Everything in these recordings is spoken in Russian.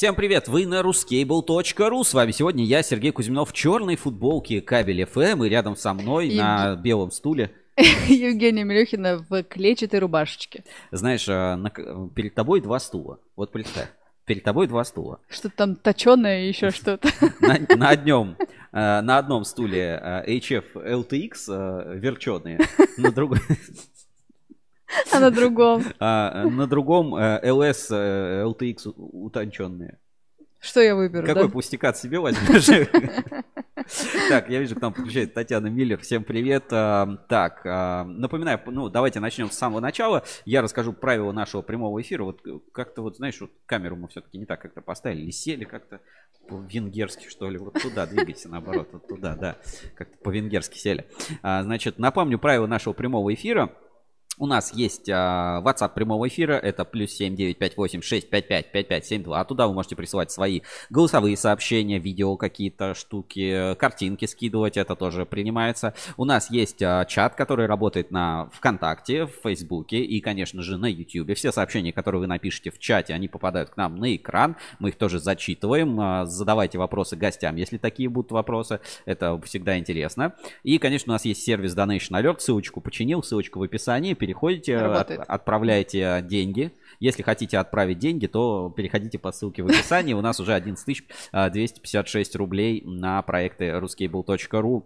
Всем привет! Вы на ruscable.ru. С вами сегодня я, Сергей Кузьминов, в черной футболке кабель FM и рядом со мной Евг... на белом стуле. Евгения Мелехина в клетчатой рубашечке. Знаешь, а, на... перед тобой два стула. Вот представь. Перед тобой два стула. Что-то там точеное и еще что-то. На, на, одном, а, на одном стуле а, HF LTX верченые, на другом... А на другом? А, на другом LS э, LTX э, утонченные. Что я выберу? Какой да? пустякат себе возьмешь? Так, я вижу, к нам подключает Татьяна Миллер. Всем привет. А, так, а, напоминаю, ну, давайте начнем с самого начала. Я расскажу правила нашего прямого эфира. Вот как-то вот, знаешь, вот камеру мы все-таки не так как-то поставили, сели как-то по-венгерски, что ли, вот туда двигайся, наоборот, вот туда, да, как-то по-венгерски сели. Значит, напомню правила нашего прямого эфира. У нас есть а, WhatsApp прямого эфира, это плюс 7958-655-5572. А туда вы можете присылать свои голосовые сообщения, видео какие-то штуки, картинки скидывать, это тоже принимается. У нас есть а, чат, который работает на ВКонтакте, в Фейсбуке и, конечно же, на YouTube. Все сообщения, которые вы напишете в чате, они попадают к нам на экран. Мы их тоже зачитываем. А, задавайте вопросы гостям, если такие будут вопросы. Это всегда интересно. И, конечно, у нас есть сервис Donation Alert. Ссылочку починил, ссылочка в описании переходите, от, отправляете деньги. Если хотите отправить деньги, то переходите по ссылке в описании. У нас уже 11 256 рублей на проекты ruscable.ru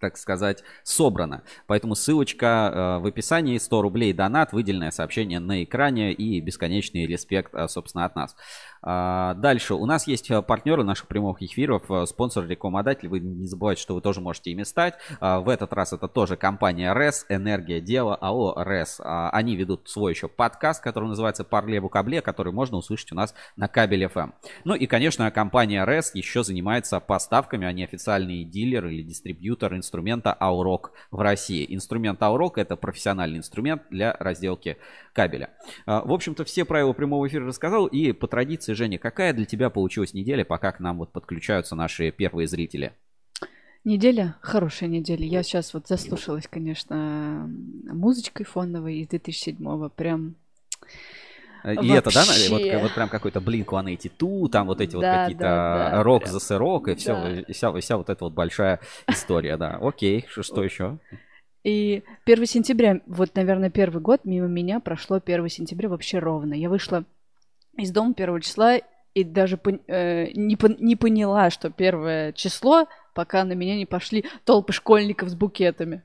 так сказать, собрано. Поэтому ссылочка э, в описании, 100 рублей донат, выделенное сообщение на экране и бесконечный респект, э, собственно, от нас. А, дальше. У нас есть э, партнеры наших прямых эфиров, э, спонсор, рекламодатель. Вы не забывайте, что вы тоже можете ими стать. А, в этот раз это тоже компания РЭС, Энергия Дела, АО РЭС. А, они ведут свой еще подкаст, который называется Парле Букабле, который можно услышать у нас на кабеле FM. Ну и, конечно, компания РЭС еще занимается поставками. Они официальный дилер или дистрибьютор инструмента Аурок в России. Инструмент Аурок это профессиональный инструмент для разделки кабеля. В общем-то, все правила прямого эфира рассказал. И по традиции Женя, какая для тебя получилась неделя, пока к нам вот подключаются наши первые зрители? Неделя? Хорошая неделя. Я сейчас вот заслушалась, конечно, музычкой фоновой из 2007-го. Прям и Вообще. это, да, вот, вот прям какой-то Blink-182, там вот эти да, вот какие-то да, да, рок прям. за сырок и все, да. вся, вся вот эта вот большая история, да. Окей, что, что еще? И 1 сентября, вот, наверное, первый год мимо меня прошло 1 сентября вообще ровно. Я вышла из дома первого числа и даже э, не, не поняла, что первое число пока на меня не пошли толпы школьников с букетами.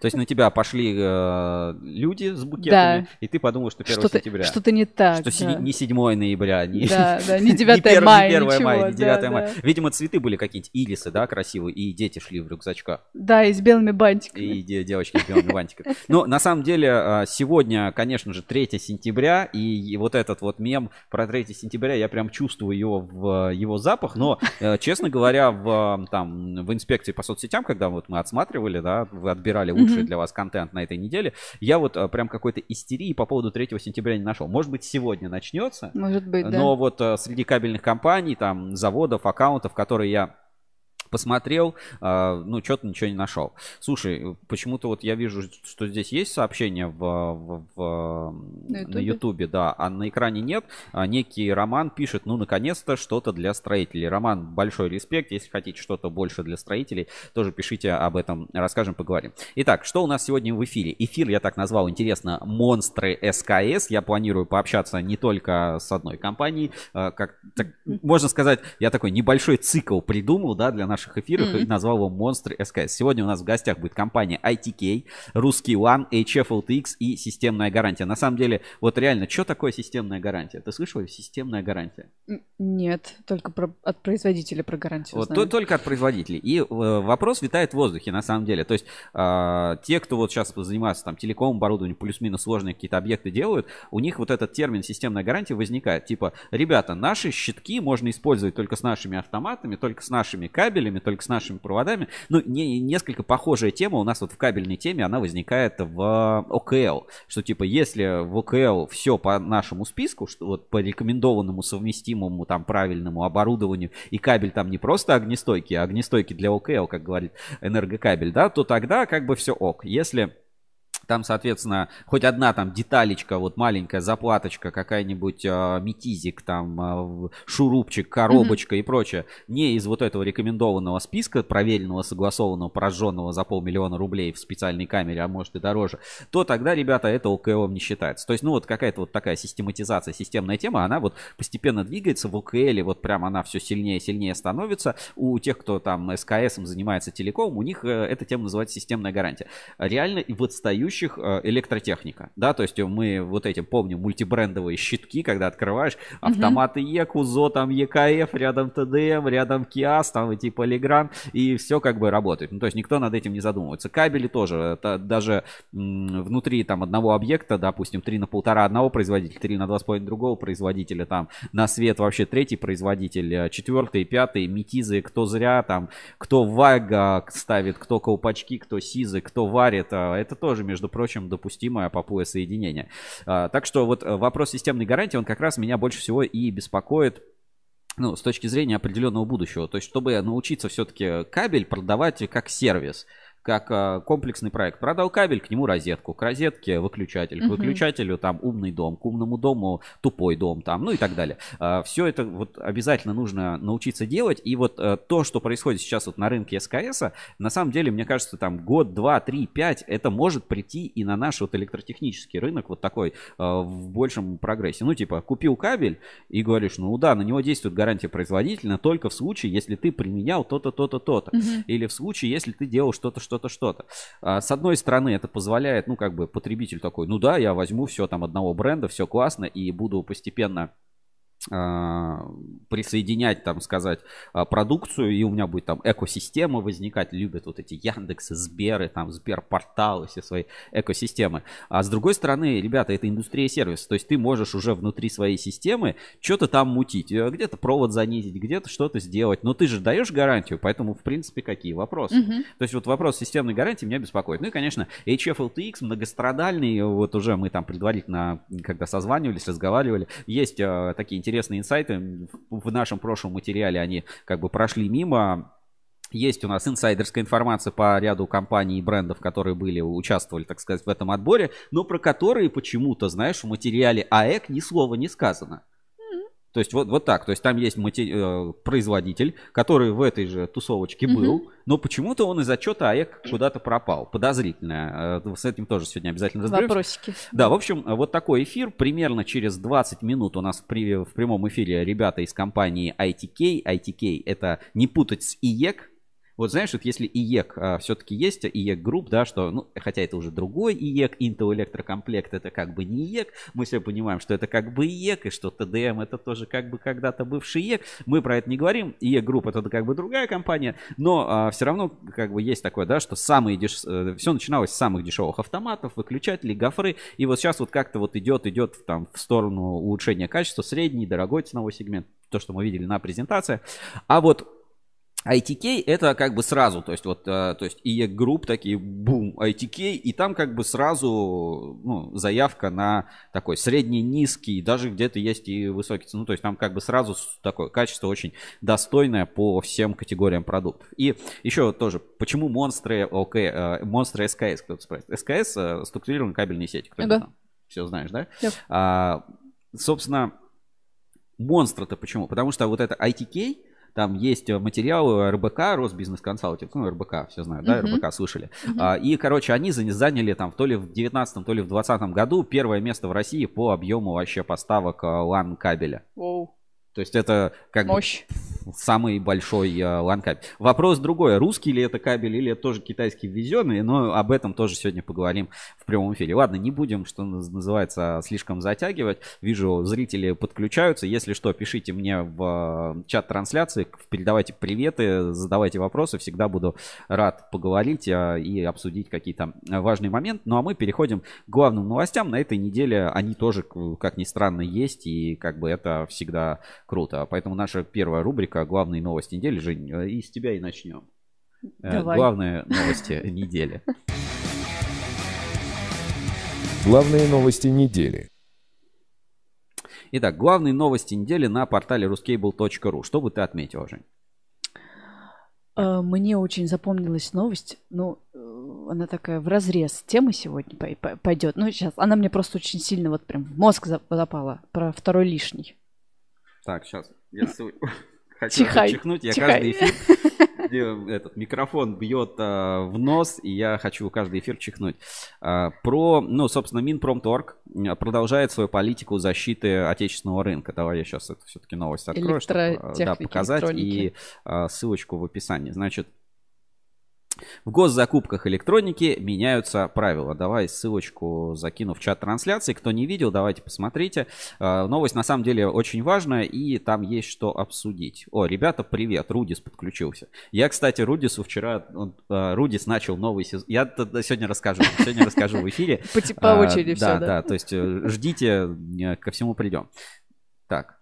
То есть на тебя пошли э, люди с букетами, да. и ты подумал, что 1 что сентября. Что-то не так. Что да. не 7 ноября, не, да, да, не 9 не мая, не 1 ничего, мая, не 9 да, мая. Да. Видимо, цветы были какие-нибудь ирисы, да, красивые, и дети шли в рюкзачках. Да, и с белыми бантиками. И девочки с белыми бантиками. Но на самом деле э, сегодня, конечно же, 3 сентября, и вот этот вот мем про 3 сентября, я прям чувствую его в его запах, но, э, честно говоря, в, там, в инспекции по соцсетям, когда вот мы отсматривали, да, вы отбирали лучший mm-hmm. для вас контент на этой неделе, я вот а, прям какой-то истерии по поводу 3 сентября не нашел. Может быть, сегодня начнется. Может быть, да. Но вот а, среди кабельных компаний, там, заводов, аккаунтов, которые я посмотрел, э, ну, что-то ничего не нашел. Слушай, почему-то вот я вижу, что здесь есть сообщение в, в, в, на Ютубе, да, а на экране нет. А некий Роман пишет, ну, наконец-то что-то для строителей. Роман, большой респект. Если хотите что-то больше для строителей, тоже пишите об этом, расскажем, поговорим. Итак, что у нас сегодня в эфире? Эфир я так назвал, интересно, монстры СКС. Я планирую пообщаться не только с одной компанией, э, как, так, можно сказать, я такой небольшой цикл придумал, да, для наших наших эфирах mm-hmm. и назвал его Монстры СКС. Сегодня у нас в гостях будет компания ITK, Русский One, HFLTX и системная гарантия. На самом деле, вот реально, что такое системная гарантия? Ты слышал системная гарантия? Нет, только про, от производителя про гарантию вот, то, только от производителей. И э, вопрос витает в воздухе, на самом деле. То есть э, те, кто вот сейчас занимается там телеком оборудованием, плюс-минус сложные какие-то объекты делают, у них вот этот термин системная гарантия возникает. Типа, ребята, наши щитки можно использовать только с нашими автоматами, только с нашими кабелями, кабелями, только с нашими проводами. Ну, не, несколько похожая тема у нас вот в кабельной теме, она возникает в ОКЛ. Что типа, если в ОКЛ все по нашему списку, что вот по рекомендованному совместимому там правильному оборудованию, и кабель там не просто огнестойкий, а огнестойкий для ОКЛ, как говорит энергокабель, да, то тогда как бы все ок. Если Там, соответственно, хоть одна там деталечка, вот маленькая заплаточка, какая-нибудь э, метизик, там э, шурупчик, коробочка mm-hmm. и прочее, не из вот этого рекомендованного списка, проверенного, согласованного, пораженного за полмиллиона рублей в специальной камере, а может и дороже, то тогда, ребята, это ОКЛ не считается. То есть, ну вот какая-то вот такая систематизация, системная тема, она вот постепенно двигается в ОКЛ, вот прям она все сильнее и сильнее становится. У тех, кто там СКС занимается телеком, у них э, эта тема называется системная гарантия. Реально в отстающих ведущих э, электротехника, да, то есть мы вот эти помним мультибрендовые щитки, когда открываешь автоматы ЕК, УЗО, там ЕКФ, рядом ТДМ, рядом КИАС, там эти Полигран, и все как бы работает. Ну, то есть никто над этим не задумывается. Кабели тоже, это даже внутри там одного объекта, допустим, 3 на полтора одного производителя, 3 на 2,5 другого производителя, там на свет вообще третий производитель, э, четвертый, пятый, метизы, кто зря, там, кто вага ставит, кто колпачки, кто сизы, кто варит, э, это тоже между между прочим, допустимое поплое соединение. А, так что вот э, вопрос системной гарантии, он как раз меня больше всего и беспокоит ну, с точки зрения определенного будущего. То есть, чтобы научиться все-таки кабель продавать как сервис как э, комплексный проект. Продал кабель, к нему розетку, к розетке выключатель, к выключателю там умный дом, к умному дому тупой дом там, ну и так далее. Э, все это вот обязательно нужно научиться делать. И вот э, то, что происходит сейчас вот на рынке СКС, на самом деле, мне кажется, там год, два, три, пять, это может прийти и на наш вот электротехнический рынок вот такой в большем прогрессе. Ну, типа, купил кабель и говоришь, ну да, на него действует гарантия производителя только в случае, если ты применял то-то, то-то, то-то. Или в случае, если ты делал что-то, что что-то, что-то. А, с одной стороны, это позволяет, ну, как бы потребитель такой, ну да, я возьму все там одного бренда, все классно, и буду постепенно присоединять, там сказать, а, продукцию, и у меня будет там экосистема возникать, любят вот эти Яндексы, Сберы, там Сберпорталы, все свои экосистемы. А с другой стороны, ребята, это индустрия сервиса, то есть ты можешь уже внутри своей системы что-то там мутить, э, где-то провод занизить, где-то что-то сделать, но ты же даешь гарантию, поэтому, в принципе, какие вопросы? Uh-huh. То есть вот вопрос системной гарантии меня беспокоит. Ну и, конечно, HFLTX многострадальный, вот уже мы там предварительно, когда созванивались, разговаривали, есть э, такие интересные интересные инсайты. В нашем прошлом материале они как бы прошли мимо. Есть у нас инсайдерская информация по ряду компаний и брендов, которые были, участвовали, так сказать, в этом отборе, но про которые почему-то, знаешь, в материале АЭК ни слова не сказано. То есть вот, вот так. То есть там есть матери... Э, производитель, который в этой же тусовочке был, но почему-то он из отчета АЭК куда-то пропал. Подозрительно. Э, с этим тоже сегодня обязательно разберемся. Вопросики. Да, в общем, вот такой эфир. Примерно через 20 минут у нас при... в прямом эфире ребята из компании ITK. ITK это не путать с ИЕК, вот знаешь, вот если ИЕК а, все-таки есть, ИЕК групп, да, что, ну, хотя это уже другой ИЕК, Интерэлектрокомплект это как бы не ИЕК, мы все понимаем, что это как бы ИЕК, и что ТДМ это тоже как бы когда-то бывший ИЕК, мы про это не говорим, ИЕК групп это как бы другая компания, но а, все равно как бы есть такое, да, что самые деш... Э, все начиналось с самых дешевых автоматов, выключателей, гофры, и вот сейчас вот как-то вот идет, идет там в сторону улучшения качества, средний, дорогой ценовой сегмент, то, что мы видели на презентации, а вот ITK это как бы сразу, то есть вот, э, то есть и групп такие, бум, ITK, и там как бы сразу, ну, заявка на такой средний, низкий, даже где-то есть и высокий ну, то есть там как бы сразу такое качество очень достойное по всем категориям продуктов. И еще тоже, почему монстры, okay, монстры СКС, кто-то спрашивает. СКС э, структурированные кабельные сети, кто ага. Все знаешь, да? Yep. А, собственно, монстры-то почему? Потому что вот это ITK, там есть материалы РБК, Росбизнес Консалтинг, ну, РБК, все знают, да. РБК слышали. Uh-huh. И, короче, они заняли там то ли в 19 то ли в 20 году первое место в России по объему вообще поставок LAN кабеля. Wow. То есть это как Мощь. бы самый большой э, LAN кабель. Вопрос другой, русский ли это кабель или это тоже китайский ввезенный, но об этом тоже сегодня поговорим в прямом эфире. Ладно, не будем, что называется, слишком затягивать. Вижу, зрители подключаются. Если что, пишите мне в э, чат трансляции, передавайте приветы, задавайте вопросы. Всегда буду рад поговорить э, и обсудить какие-то важные моменты. Ну а мы переходим к главным новостям. На этой неделе они тоже, как ни странно, есть. И как бы это всегда Круто. Поэтому наша первая рубрика «Главные новости недели». Жень, э, и с тебя и начнем. Э, Давай. Главные новости недели. Главные новости недели. Итак, главные новости недели на портале ruscable.ru. Что бы ты отметил, Жень? Э, мне очень запомнилась новость. Ну, она такая в разрез темы сегодня пойдет. Ну, сейчас, она мне просто очень сильно вот прям в мозг запала про второй лишний. Так, сейчас. Я хочу Чихай. чихнуть. Я Чихай. каждый эфир этот микрофон бьет а, в нос, и я хочу каждый эфир чихнуть. А, про, ну, собственно, Минпромторг продолжает свою политику защиты отечественного рынка. Давай я сейчас это все-таки новость открою, чтобы да, показать и а, ссылочку в описании. Значит, в госзакупках электроники меняются правила. Давай ссылочку закину в чат трансляции. Кто не видел, давайте посмотрите. А, новость на самом деле очень важная, и там есть что обсудить. О, ребята, привет, Рудис подключился. Я, кстати, Рудису вчера, он, а, Рудис начал новый сезон. Я сегодня расскажу, сегодня расскажу в эфире. По очереди все, да? Да, то есть э, ждите, э, ко всему придем. Так,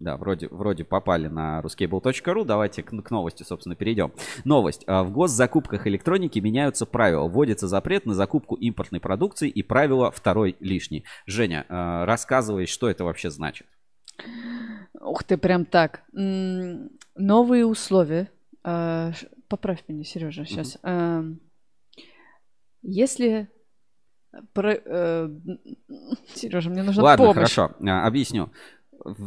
да, вроде, вроде попали на ruscable.ru. Давайте к, к новости, собственно, перейдем. Новость. А, в госзакупках электроники меняются правила. Вводится запрет на закупку импортной продукции и правило второй лишний. Женя, а, рассказывай, что это вообще значит. Ух ты, прям так. Новые условия. А, поправь меня, Сережа, сейчас. Угу. Если про, э, Сережа, мне нужна Ладно, помощь. хорошо, объясню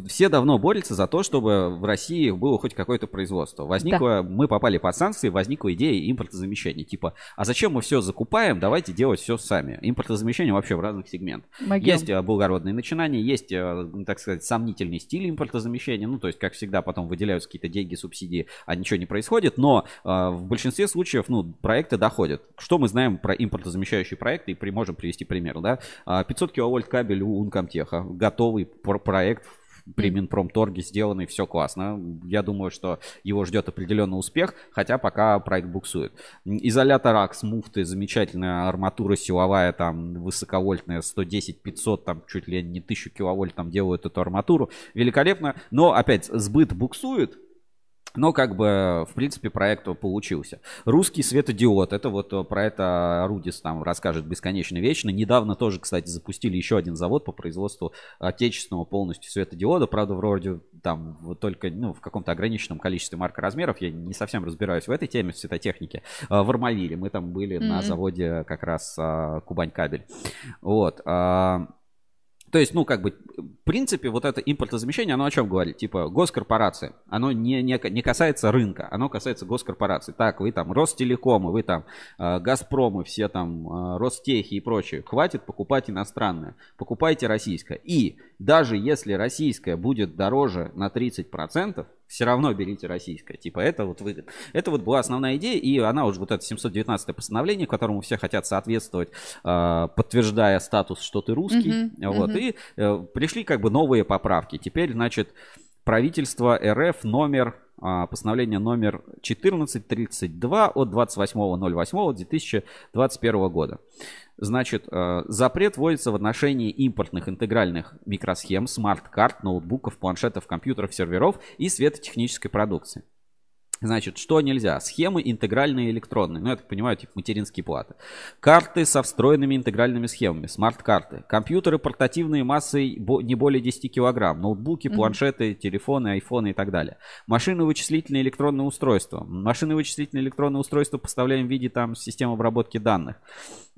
все давно борются за то, чтобы в России было хоть какое-то производство. Возникло, да. мы попали под санкции, возникла идея импортозамещения. Типа, а зачем мы все закупаем, давайте делать все сами. Импортозамещение вообще в разных сегментах. Могем. Есть а, благородные начинания, есть, а, так сказать, сомнительный стиль импортозамещения. Ну, то есть, как всегда, потом выделяются какие-то деньги, субсидии, а ничего не происходит. Но э, в большинстве случаев, ну, проекты доходят. Что мы знаем про импортозамещающие проекты? И при, можем привести пример, да? 500 киловольт кабель у Ункомтеха. Готовый проект при Минпромторге сделанный, все классно. Я думаю, что его ждет определенный успех, хотя пока проект буксует. Изолятор АКС, муфты, замечательная арматура силовая, там высоковольтная, 110-500, там чуть ли не 1000 киловольт там делают эту арматуру. Великолепно, но опять сбыт буксует, но как бы, в принципе, проект получился. Русский светодиод. Это вот э, про это Рудис там расскажет бесконечно вечно. Недавно тоже, кстати, запустили еще один завод по производству отечественного полностью светодиода. Правда, вроде там вот только ну, в каком-то ограниченном количестве марк размеров. Я не совсем разбираюсь в этой теме в светотехнике. В Армавире мы там были mm-hmm. на заводе как раз а, Кубань кабель. Вот. То есть, ну, как бы, в принципе, вот это импортозамещение, оно о чем говорит? Типа, госкорпорации, оно не, не, не касается рынка, оно касается госкорпораций. Так, вы там Ростелекомы, вы там э, Газпромы, все там э, Ростехи и прочее. Хватит покупать иностранное, покупайте российское. И даже если российское будет дороже на 30%, все равно берите российское. Типа это вот выгодно. Это вот была основная идея, и она уже вот это 719 постановление, которому все хотят соответствовать, а, подтверждая статус, что ты русский. Uh-huh, вот. Uh-huh. И э, пришли как бы новые поправки. Теперь, значит, правительство РФ номер постановление номер 1432 от 28.08.2021 года. Значит, э, запрет вводится в отношении импортных интегральных микросхем, смарт-карт, ноутбуков, планшетов, компьютеров, серверов и светотехнической продукции. Значит, что нельзя? Схемы интегральные и электронные. Ну, я так понимаю, типа материнские платы. Карты со встроенными интегральными схемами. Смарт-карты. Компьютеры портативные массой не более 10 килограмм. Ноутбуки, планшеты, телефоны, айфоны и так далее. Машины вычислительные электронные устройства. Машины вычислительные электронные устройства поставляем в виде там систем обработки данных.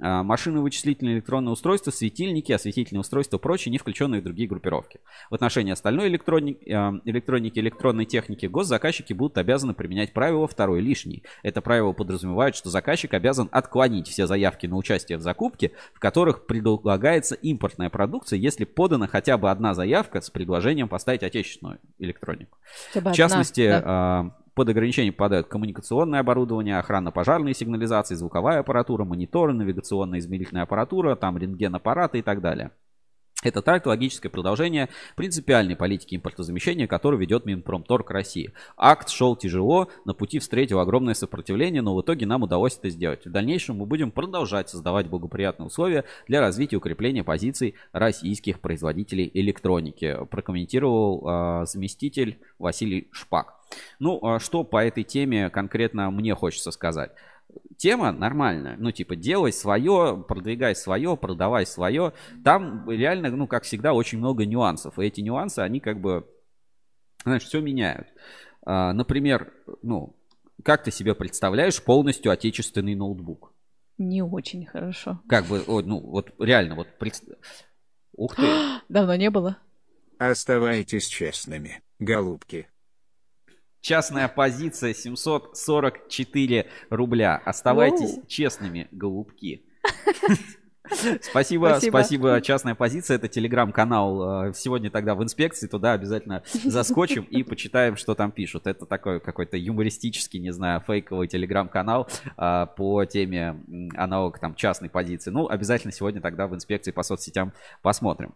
А, машины вычислительные электронные устройства, светильники, осветительные устройства, прочие, не включенные в другие группировки. В отношении остальной электроники, а, электроники электронной техники госзаказчики будут обязаны применять правило второй лишний. Это правило подразумевает, что заказчик обязан отклонить все заявки на участие в закупке, в которых предлагается импортная продукция, если подана хотя бы одна заявка с предложением поставить отечественную электронику. В частности, да. А, под ограничение попадают коммуникационное оборудование, охранно-пожарные сигнализации, звуковая аппаратура, мониторы, навигационная измерительная аппаратура, там рентген-аппараты и так далее. Это так логическое продолжение принципиальной политики импортозамещения, которую ведет Минпромторг России. Акт шел тяжело, на пути встретил огромное сопротивление, но в итоге нам удалось это сделать. В дальнейшем мы будем продолжать создавать благоприятные условия для развития и укрепления позиций российских производителей электроники, прокомментировал э, заместитель Василий Шпак. Ну, а что по этой теме конкретно мне хочется сказать? Тема нормальная. Ну, типа, делай свое, продвигай свое, продавай свое. Там реально, ну, как всегда, очень много нюансов. И эти нюансы, они как бы, знаешь, все меняют. А, например, ну, как ты себе представляешь полностью отечественный ноутбук? Не очень хорошо. Как бы, о, ну, вот реально, вот пред- Ух ты. Давно не было. Оставайтесь честными, голубки. Частная позиция 744 рубля. Оставайтесь Воу. честными, голубки. Спасибо, Спасибо. спасибо. Частная позиция это телеграм-канал. Э, Сегодня тогда в инспекции туда обязательно заскочим и почитаем, что там пишут. Это такой какой-то юмористический, не знаю, фейковый телеграм-канал а, по теме аналог там частной позиции. Ну, обязательно сегодня тогда в инспекции по соцсетям посмотрим.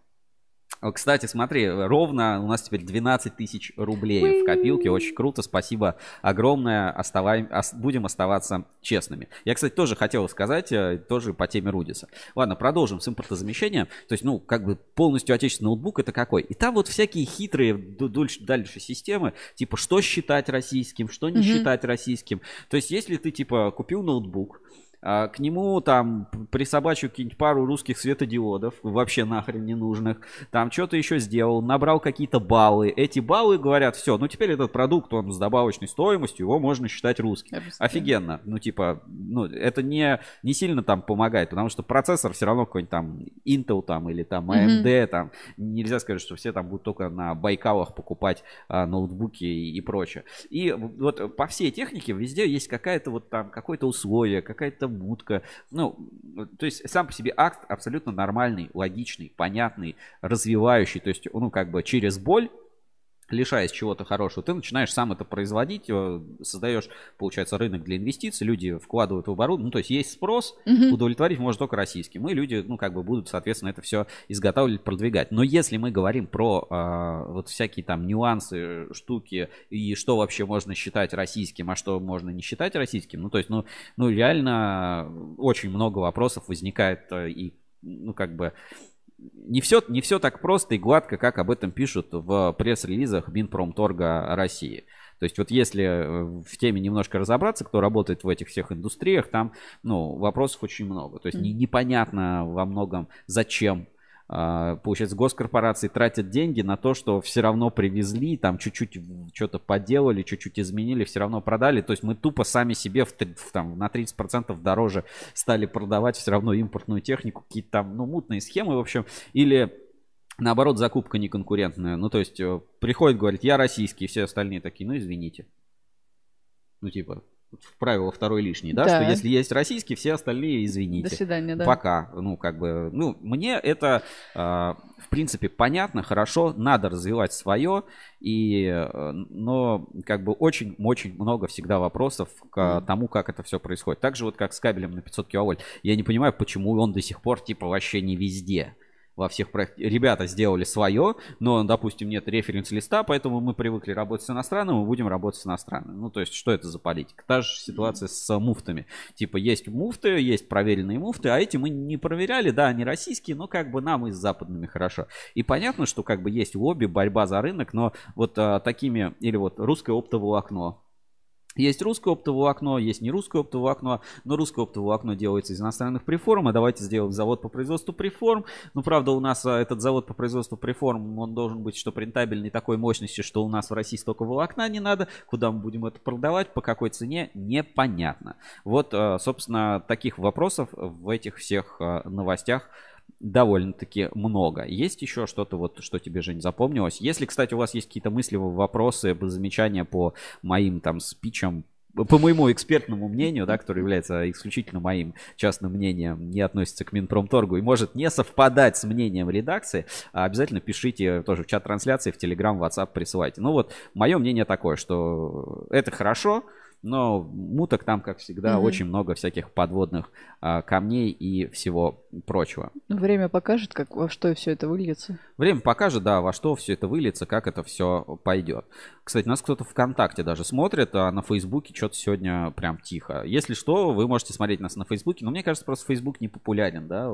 Кстати, смотри, ровно у нас теперь 12 тысяч рублей в копилке. Очень круто, спасибо огромное. Оставаем, ос- будем оставаться честными. Я, кстати, тоже хотел сказать, э, тоже по теме Рудиса. Ладно, продолжим с импортозамещением. То есть, ну, как бы полностью отечественный ноутбук это какой? И там вот всякие хитрые дольше- дальше системы, типа, что считать российским, что не Мгм. считать российским. То есть, если ты, типа, купил ноутбук, к нему там присобачу какие-нибудь пару русских светодиодов, вообще нахрен не нужных. Там что-то еще сделал, набрал какие-то баллы. Эти баллы говорят, все, ну теперь этот продукт, он с добавочной стоимостью, его можно считать русским. Представляю. Офигенно. Ну, типа, ну, это не, не сильно там помогает, потому что процессор все равно какой-нибудь там Intel там или там AMD там. Нельзя сказать, что все там будут только на Байкалах покупать а, ноутбуки и, и прочее. И вот по всей технике везде есть какая-то вот там, какое-то условие, какая-то мутка. Ну, то есть сам по себе акт абсолютно нормальный, логичный, понятный, развивающий. То есть, ну, как бы через боль лишаясь чего-то хорошего, ты начинаешь сам это производить, э, создаешь, получается, рынок для инвестиций, люди вкладывают в оборудование, ну, то есть есть спрос, Мгм. удовлетворить может только российским, и люди, ну, как бы будут, соответственно, это все изготавливать, продвигать. Но если мы говорим про а, вот всякие там нюансы, штуки, и что вообще можно считать российским, а что можно не считать российским, ну, то есть, ну, ну реально очень много вопросов возникает, э, и, ну, как бы, не все, не все так просто и гладко, как об этом пишут в пресс-релизах Минпромторга России. То есть вот если э, в теме немножко разобраться, кто работает в этих всех индустриях, там ну, вопросов очень много. То есть не- непонятно во многом, зачем Получается, госкорпорации тратят деньги на то, что все равно привезли, там чуть-чуть что-то поделали, чуть-чуть изменили, все равно продали. То есть мы тупо сами себе в, в там, на 30% дороже стали продавать все равно импортную технику, какие-то там ну, мутные схемы, в общем. Или наоборот, закупка неконкурентная. Ну, то есть э, приходит, говорит, я российский, все остальные такие, ну, извините. Ну, типа, правило второй лишний, да, Да. что если есть российский, все остальные До извините. свидания, да. Пока, ну, как бы, ну, мне это, э, в принципе, понятно, хорошо, надо развивать свое, и, э, но, как бы, очень-очень много всегда вопросов к тому, как это все происходит. Так же вот, как с кабелем на 500 киловольт. Я не понимаю, почему он до сих пор, типа, вообще не везде. Во всех проектах. Ребята сделали свое, но, допустим, нет референс-листа, поэтому мы привыкли работать с иностранным, мы будем работать с иностранным. Ну, то есть, что это за политика? Та же ситуация с муфтами. Типа, есть муфты, есть проверенные муфты, а эти мы не проверяли, да, они российские, но как бы нам и с западными хорошо. И понятно, что как бы есть лобби, борьба за рынок, но вот а, такими, или вот русское оптовое окно, есть русское оптовое окно, есть не русское оптовое окно, но русское оптовое окно делается из иностранных преформ, а давайте сделаем завод по производству преформ. Ну, правда, у нас а, этот завод по производству преформ, он должен быть, что рентабельный такой мощности, что у нас в России столько волокна не надо, куда мы будем это продавать, по какой цене, непонятно. Вот, а, собственно, таких вопросов в этих всех а, новостях довольно-таки много. Есть еще что-то, вот, что тебе, Жень, запомнилось? Если, кстати, у вас есть какие-то мысли, вопросы, замечания по моим там спичам, по моему экспертному мнению, да, который является исключительно моим частным мнением, не относится к Минпромторгу и может не совпадать с мнением редакции, а обязательно пишите тоже в чат трансляции, в Telegram, в WhatsApp присылайте. Ну вот, мое мнение такое, что это хорошо, но муток там, как всегда, Мгм. очень много всяких подводных а, камней и всего прочего. Ну, Время покажет, как во что все это выльется. Время покажет, да, во что все это выльется, как это все пойдет. Кстати, нас кто-то ВКонтакте даже смотрит, а на Фейсбуке что-то сегодня прям тихо. Если что, вы можете смотреть нас на Фейсбуке, но мне кажется, просто Фейсбук не популярен, да,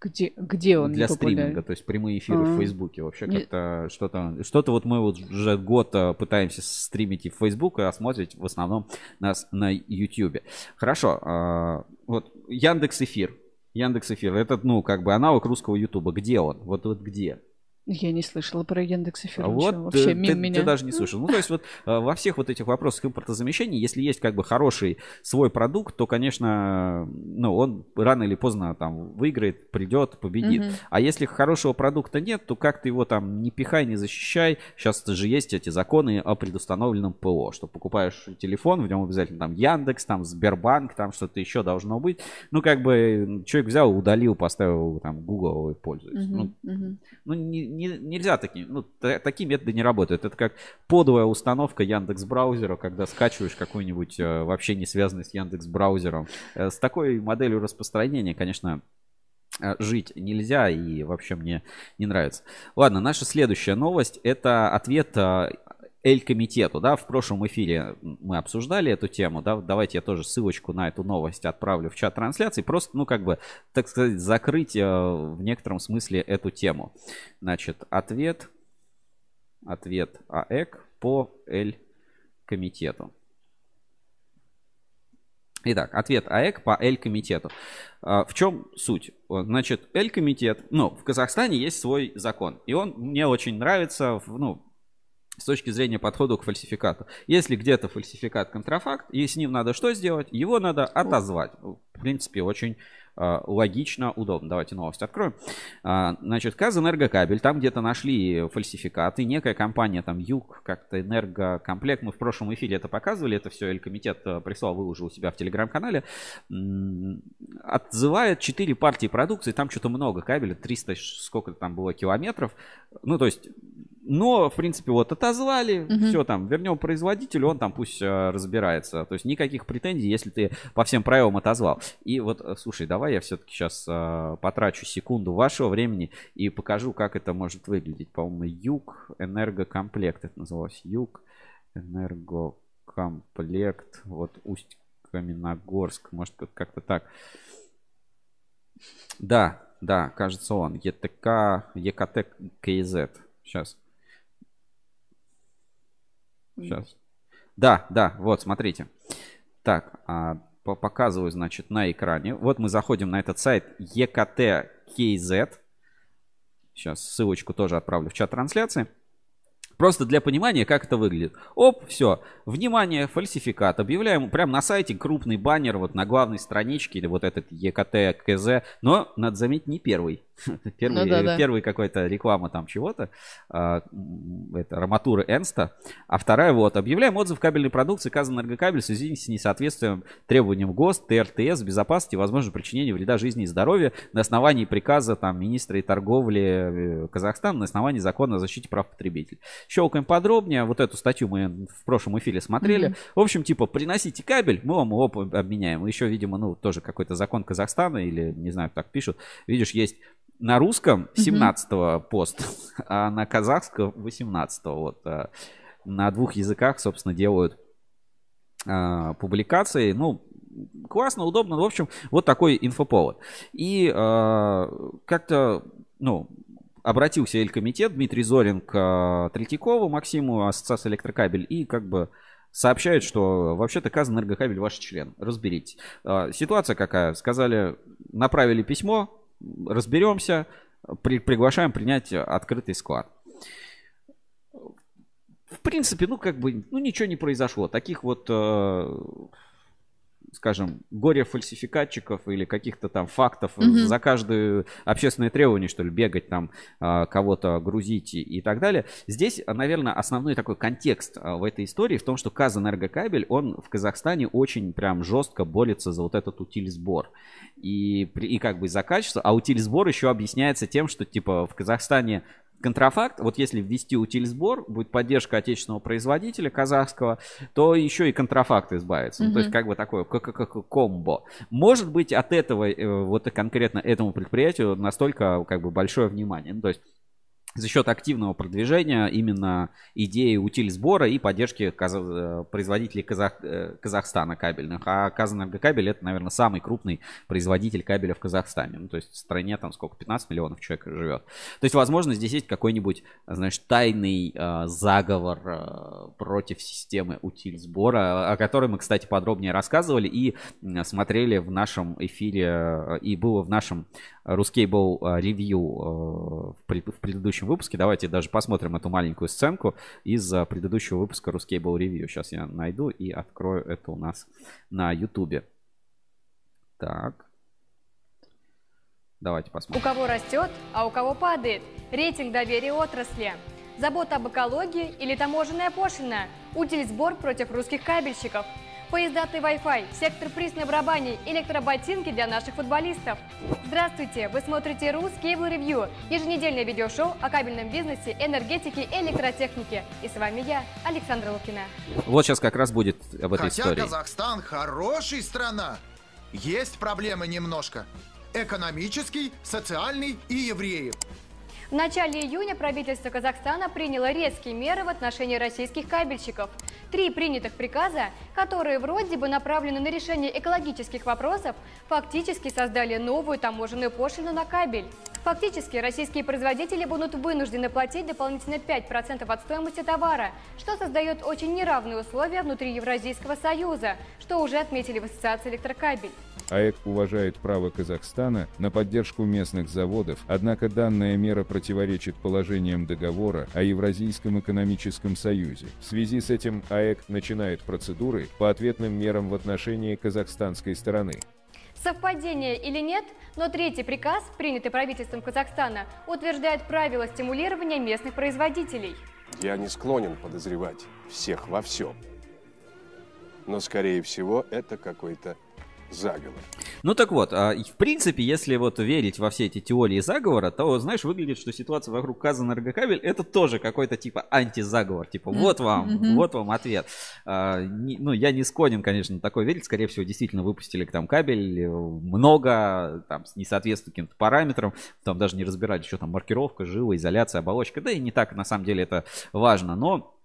Где, где он для стриминга, то есть прямые эфиры в А. Фейсбуке. Вообще Не- как-то что-то, что-то вот мы вот уже год а, пытаемся стримить и в Фейсбук, а смотреть в основном нас на Ютьюбе. Хорошо, а, вот Яндекс Эфир. Яндекс Эфир, это, ну, как бы аналог русского Ютуба. Где он? Вот, вот где? Я не слышала про Яндекс Эфир. А вот Вообще ты, мимо ты- меня. ты даже не слышал. Ну, то есть вот э, во всех вот этих вопросах импортозамещения, если есть как бы хороший свой продукт, то, конечно, ну, он рано или поздно там выиграет, придет, победит. Мгм. А если хорошего продукта нет, то как ты его там не пихай, не защищай. Сейчас же есть эти законы о предустановленном ПО, что покупаешь телефон, в нем обязательно там Яндекс, там Сбербанк, там что-то еще должно быть. Ну, как бы человек взял, удалил, поставил там Google и пользуется. Ну, Мгм, мгм. ну, не- не- нельзя такие, ну, та- такие методы не работают. Это как подовая установка Яндекс браузера, когда скачиваешь какой-нибудь э, вообще не связанный с Яндекс браузером. Э, с такой моделью распространения, конечно, э, жить нельзя и вообще мне не нравится. Ладно, наша следующая новость это ответ Эль-комитету, да, в прошлом эфире мы обсуждали эту тему, да, давайте я тоже ссылочку на эту новость отправлю в чат трансляции, просто, ну, как бы, так сказать, закрыть э, в некотором смысле эту тему. Значит, ответ, ответ АЭК по Эль-комитету. Итак, ответ АЭК по Эль-комитету. А, В чем суть? Значит, Эль-комитет, ну, в Казахстане есть свой закон, и он мне очень нравится, ну, с точки зрения подхода к фальсификату. Если где-то фальсификат контрафакт, и с ним надо что сделать? Его надо отозвать. В принципе, очень э, логично, удобно. Давайте новость откроем. А, значит, Казэнергокабель, там где-то нашли фальсификаты. Некая компания, там Юг, как-то энергокомплект. Мы в прошлом эфире это показывали. Это все Эль-комитет э, прислал, выложил у себя в телеграм-канале. Отзывает 4 партии продукции. Там что-то много кабеля. 300, ш- сколько там было километров. Ну, то есть но, в принципе, вот отозвали, Мгм. все там, вернем производителю, он там пусть э, разбирается. То есть никаких претензий, если ты по всем правилам отозвал. И вот, э, слушай, давай я все-таки сейчас потрачу секунду вашего времени и покажу, как это может выглядеть. По-моему, Юг Энергокомплект это называлось. Юг Энергокомплект. Вот Усть Каменогорск. Может, как- как-то так. Да, да, кажется он. ЕТК, ЕКТ КЗ. Сейчас. Сейчас. Да, да, вот, смотрите. Так, а, по- показываю, значит, на экране. Вот мы заходим на этот сайт EKT KZ. Сейчас ссылочку тоже отправлю в чат трансляции. Просто для понимания, как это выглядит. Оп, все. Внимание, фальсификат. Объявляем прямо на сайте крупный баннер вот на главной страничке или вот этот EKT КЗ. Но, надо заметить, не первый. Первый, Ну да-да. первый какой-то реклама там чего-то. м, это арматуры Энста. А вторая вот. Объявляем отзыв кабельной продукции Казэнергокабель в связи с несоответствием требованиям ГОСТ, ТРТС, безопасности возможно причинения вреда жизни и здоровью на основании приказа там министра и торговли э, Казахстана на основании закона о защите прав потребителей. Щелкаем подробнее. Вот эту статью мы в прошлом эфире смотрели. Мгм. В общем, типа, приносите кабель, мы вам его об- обменяем. Еще, видимо, ну, тоже какой-то закон Казахстана или, не знаю, так пишут. Видишь, есть на русском 17 пост, а на казахском 18 Вот а, на двух языках, собственно, делают а, публикации. Ну, классно, удобно. В общем, вот такой инфоповод. И а, как-то, ну, обратился Эль-комитет, Дмитрий Зорин к а, Третьякову, Максиму, Ассоциация Электрокабель, и как бы сообщает, что вообще-то Казэнергокабель ваш член. Разберитесь. А, Ситуация какая? Сказали, направили письмо, разберемся, при- приглашаем принять открытый склад. В принципе, ну как бы, ну ничего не произошло. Таких вот, э, скажем, горе-фальсификатчиков или каких-то там фактов Мгм. за каждое общественное требование, что ли, бегать там, э, кого-то грузить и, и так далее. Здесь, наверное, основной такой контекст э, в этой истории в том, что Казэнергокабель, он в Казахстане очень прям жестко борется за вот этот утиль-сбор. И, и как бы за качество. А утиль-сбор еще объясняется тем, что типа в Казахстане контрафакт, вот если ввести утиль-сбор, будет поддержка отечественного производителя казахского, то еще и контрафакт избавится. Ну, то есть как бы такое комбо. Может быть от этого, э, вот конкретно этому предприятию настолько как бы большое внимание. Ну, то есть за счет активного продвижения именно идеи утиль сбора и поддержки каза- э, производителей Казах- э, Казахстана кабельных. А Казэнергокабель это, наверное, самый крупный производитель кабеля в Казахстане. Ну, то есть в стране там сколько, 15 миллионов человек живет. То есть, возможно, здесь есть какой-нибудь, знаешь, тайный э, заговор э, против системы утиль сбора, о которой мы, кстати, подробнее рассказывали и смотрели в нашем эфире, э, и было в нашем Рускейбл ревью э, в в предыдущем предыдущем выпуске. Давайте даже посмотрим эту маленькую сценку из а, предыдущего выпуска Ruscable Review. Сейчас я найду и открою это у нас на YouTube. Так. Давайте У посмотрим. кого растет, а у кого падает. Рейтинг доверия отрасли. Забота об экологии или таможенная пошлина. Утильсбор против русских кабельщиков. Поездатый Wi-Fi, сектор приз на барабане, электроботинки для наших футболистов. Здравствуйте! Вы смотрите Рус Cable Review, еженедельное видеошоу о кабельном бизнесе, энергетике и электротехнике. И с вами я, Александра Лукина. Вот сейчас как раз будет об этой Хотя истории. Казахстан хороший страна, есть проблемы немножко. Экономический, социальный и евреев. В начале июня правительство Казахстана приняло резкие меры в отношении российских кабельщиков. Три принятых приказа, которые вроде бы направлены на решение экологических вопросов, фактически создали новую таможенную пошлину на кабель. Фактически российские производители будут вынуждены платить дополнительно 5% от стоимости товара, что создает очень неравные условия внутри Евразийского союза, что уже отметили в Ассоциации электрокабель. АЭК уважает право Казахстана на поддержку местных заводов, однако данная мера противоречит положениям договора о Евразийском экономическом союзе. В связи с этим АЭК начинает процедуры по ответным мерам в отношении казахстанской стороны. Совпадение или нет, но третий приказ, принятый правительством Казахстана, утверждает правила стимулирования местных производителей. Я не склонен подозревать всех во всем. Но, скорее всего, это какой-то заговор. Ну так вот, а, в принципе, если вот верить во все эти теории заговора, то, знаешь, выглядит, что ситуация вокруг Казэнергокабель это тоже какой-то типа антизаговор. Типа, вот вам, вот вам ответ. А, не- ну, я не склонен, конечно, на такое верить. Скорее всего, действительно выпустили там кабель э, много, там, с- не соответствует каким-то параметрам. Там даже не разбирали, что там маркировка, жила, изоляция, оболочка. Да и не так, на самом деле, это важно. Но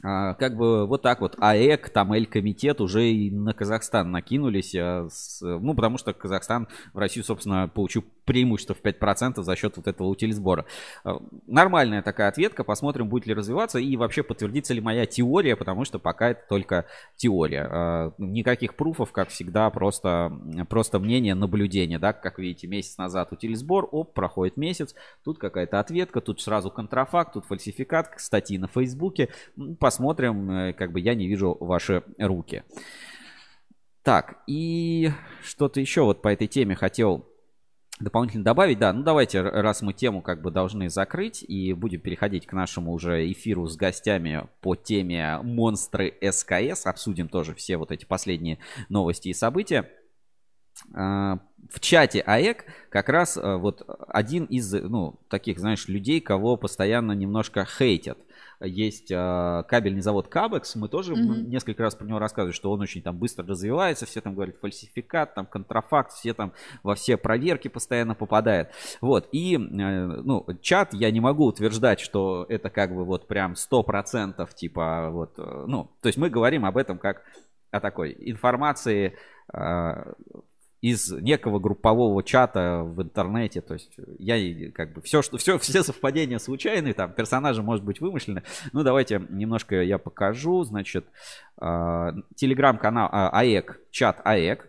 как бы вот так вот АЭК, там Эль-комитет уже и на Казахстан накинулись. а, ну, потому что Казахстан в Россию, собственно, получил преимущество в 5% за счет вот этого утилизбора. А, Нормальная такая ответка. Посмотрим, будет ли развиваться и вообще подтвердится ли моя теория, потому что пока это только теория. А, Никаких пруфов, как всегда, просто, просто мнение, наблюдение. Да? Как видите, месяц назад утилизбор, оп, проходит месяц, тут какая-то ответка, тут сразу контрафакт, тут фальсификат, статьи на Фейсбуке. Посмотрим, э, как бы я не вижу ваши руки. Так, и что-то еще вот по этой теме хотел дополнительно добавить. Да, ну давайте, раз мы тему как бы должны закрыть и будем переходить к нашему уже эфиру с гостями по теме монстры СКС. Обсудим тоже все вот эти последние новости и события. А, В чате АЭК как раз а, вот один из, ну, таких, знаешь, людей, кого постоянно немножко хейтят. Есть а, кабельный завод Кабекс, мы тоже Мгм. несколько раз про него рассказывали, что он очень там быстро развивается, все там говорят фальсификат, там контрафакт, все там во все проверки постоянно попадает. Вот, и, э, ну, чат, я не могу утверждать, что это как бы вот прям 100% типа вот, э, ну, то есть мы говорим об этом как о такой информации а, из некого группового чата в интернете. То есть я как бы все, что все, все совпадения случайные, там персонажи может быть вымышлены. Ну давайте немножко я покажу. Значит, а, телеграм-канал а, АЭК, чат АЭК.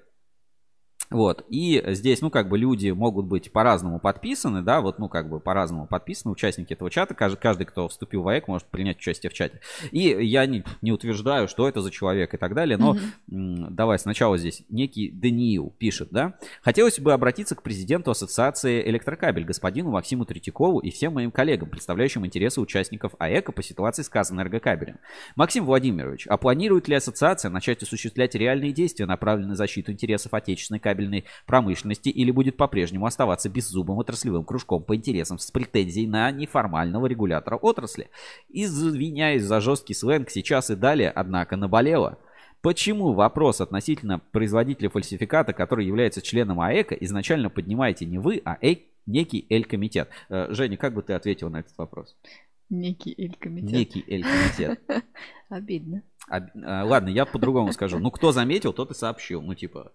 Вот, и здесь, ну, как бы люди могут быть по-разному подписаны, да, вот, ну, как бы по-разному подписаны участники этого чата, каждый, каждый, кто вступил в АЭК, может принять участие в чате. И я не, не утверждаю, что это за человек и так далее, но м, давай сначала здесь некий Даниил пишет, да, хотелось бы обратиться к президенту Ассоциации Электрокабель, господину Максиму Третьякову и всем моим коллегам, представляющим интересы участников АЭКа по ситуации с Казэнергокабелем. Максим Владимирович, а планирует ли ассоциация начать осуществлять реальные действия, направленные на защиту интересов отечественной кабельной промышленности, или будет по-прежнему оставаться беззубым отраслевым кружком по интересам с претензией на неформального регулятора отрасли? Извиняюсь за жесткий сленг сейчас и далее, однако наболело. Почему вопрос относительно производителя фальсификата, который является членом АЭКа, изначально поднимаете не вы, а э- некий Эль-комитет? Э, Женя, как бы ты ответил на этот вопрос? Некий Эль-комитет. Некий Эль-комитет. Обидно. А, ладно, я по-другому скажу. Ну, кто заметил, тот и сообщил. Ну, типа,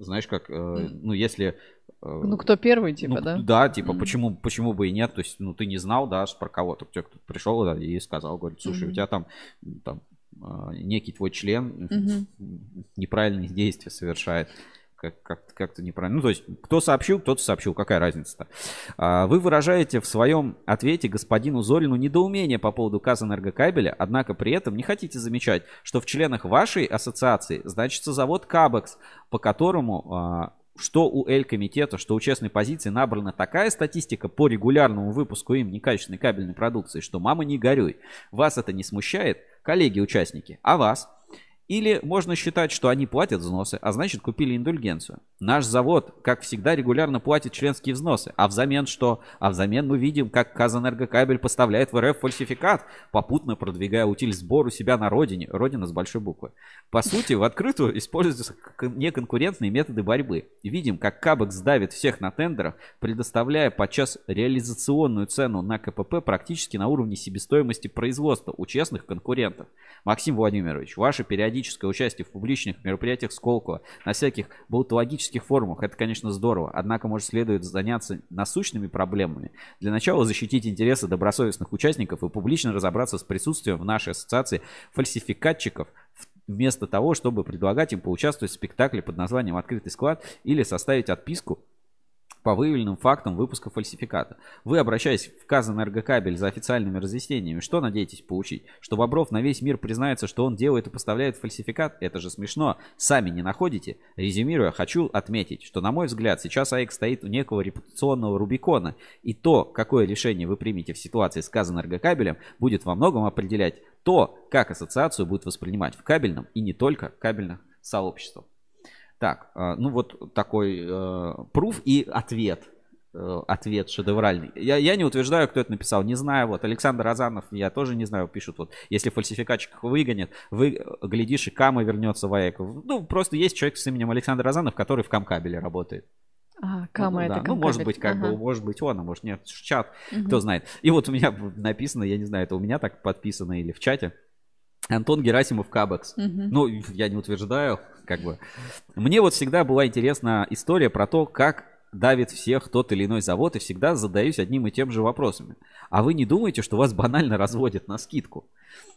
знаешь, как, э, ну, если... э, Ну, кто первый, типа, ну, да? Да, типа, Мгм. почему, почему бы и нет? То есть, ну, ты не знал, да, про кого-то. Тебе кто-то пришел да, и сказал, говорит, слушай, у Мгм. тебя там, там а, некий твой член Мгм. неправильные действия совершает. Как, как, как-то неправильно. Ну, то есть, кто сообщил, кто-то сообщил. Какая разница-то? А, вы выражаете в своем ответе господину Зорину недоумение по поводу Казэнергокабеля, однако при этом не хотите замечать, что в членах вашей ассоциации значится завод Кабекс, по которому а, что у Эль-комитета, что у честной позиции набрана такая статистика по регулярному выпуску им некачественной кабельной продукции, что мама не горюй. Вас это не смущает, коллеги-участники, а вас – или можно считать, что они платят взносы, а значит купили индульгенцию. Наш завод, как всегда, регулярно платит членские взносы. А взамен что? А взамен мы видим, как Казэнергокабель поставляет в РФ фальсификат, попутно продвигая утиль сбор у себя на родине. Родина с большой буквы. По сути, в открытую используются неконкурентные методы борьбы. Видим, как Кабекс давит всех на тендерах, предоставляя подчас реализационную цену на КПП практически на уровне себестоимости производства у честных конкурентов. Максим Владимирович, ваши периодические периодическое участие в публичных мероприятиях Сколково, на всяких болтологических форумах, это, конечно, здорово. Однако, может, следует заняться насущными проблемами. Для начала защитить интересы добросовестных участников и публично разобраться с присутствием в нашей ассоциации фальсификатчиков, вместо того, чтобы предлагать им поучаствовать в спектакле под названием «Открытый склад» или составить отписку по выявленным фактам выпуска фальсификата. Вы, обращаясь в Казэнергокабель за официальными разъяснениями, что надеетесь получить? Что Бобров на весь мир признается, что он делает и поставляет фальсификат? Это же смешно. Сами не находите? Резюмируя, хочу отметить, что, на мой взгляд, сейчас АЭК стоит у некого репутационного Рубикона. И то, какое решение вы примете в ситуации с Казэнергокабелем, будет во многом определять то, как ассоциацию будет воспринимать в кабельном и не только кабельных сообществах. Так, э, ну вот такой э, пруф и ответ. Э, ответ шедевральный. Я, я не утверждаю, кто это написал, не знаю. Вот Александр Азанов, я тоже не знаю, пишут вот, если фальсификатчик выгонят, вы, глядишь, и Кама вернется в АЭК. Ну, просто есть человек с именем Александр Азанов, который в Камкабеле работает. А, Кама ну, это да. Ну, может быть, как ага. бы, может быть он, а может нет, чат, угу. кто знает. И вот у меня написано, я не знаю, это у меня так подписано или в чате, Антон Герасимов Кабекс. Угу. Ну, я не утверждаю, как бы. Мне вот всегда была интересна история про то, как давит всех тот или иной завод, и всегда задаюсь одним и тем же вопросами. А вы не думаете, что вас банально разводят на скидку?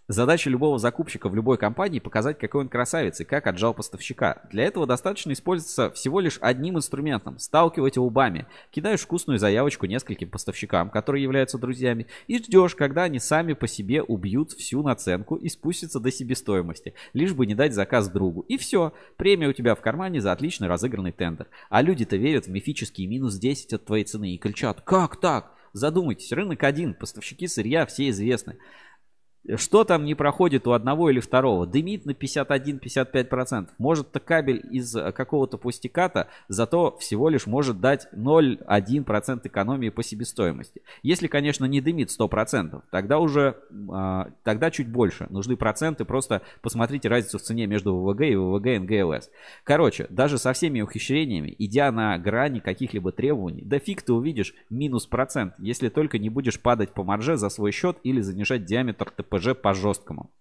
Задача любого закупщика в любой компании показать, какой он красавец и как отжал поставщика. Для этого достаточно использоваться всего лишь одним инструментом – сталкивать лбами. Кидаешь вкусную заявочку нескольким поставщикам, которые являются друзьями, и ждешь, когда они сами по себе убьют всю наценку и спустятся до себестоимости, лишь бы не дать заказ другу. И все, премия у тебя в кармане за отличный разыгранный тендер. А люди-то верят в мифические минус 10 от твоей цены и кричат «Как так?» Задумайтесь, рынок один, поставщики сырья все известны. Что там не проходит у одного или второго? Дымит на 51-55%. Может-то кабель из э, какого-то пустяката, зато всего лишь может дать 0,1% экономии по себестоимости. Если, конечно, не дымит 100%, тогда уже, а, тогда чуть больше. Нужны проценты, просто посмотрите разницу в цене между ВВГ и ВВГ НГЛС. Короче, даже со всеми ухищрениями, идя на грани каких-либо требований, да фиг ты увидишь минус процент, если только не будешь падать по марже за свой счет или занижать диаметр ТП РПЖ по-жесткому.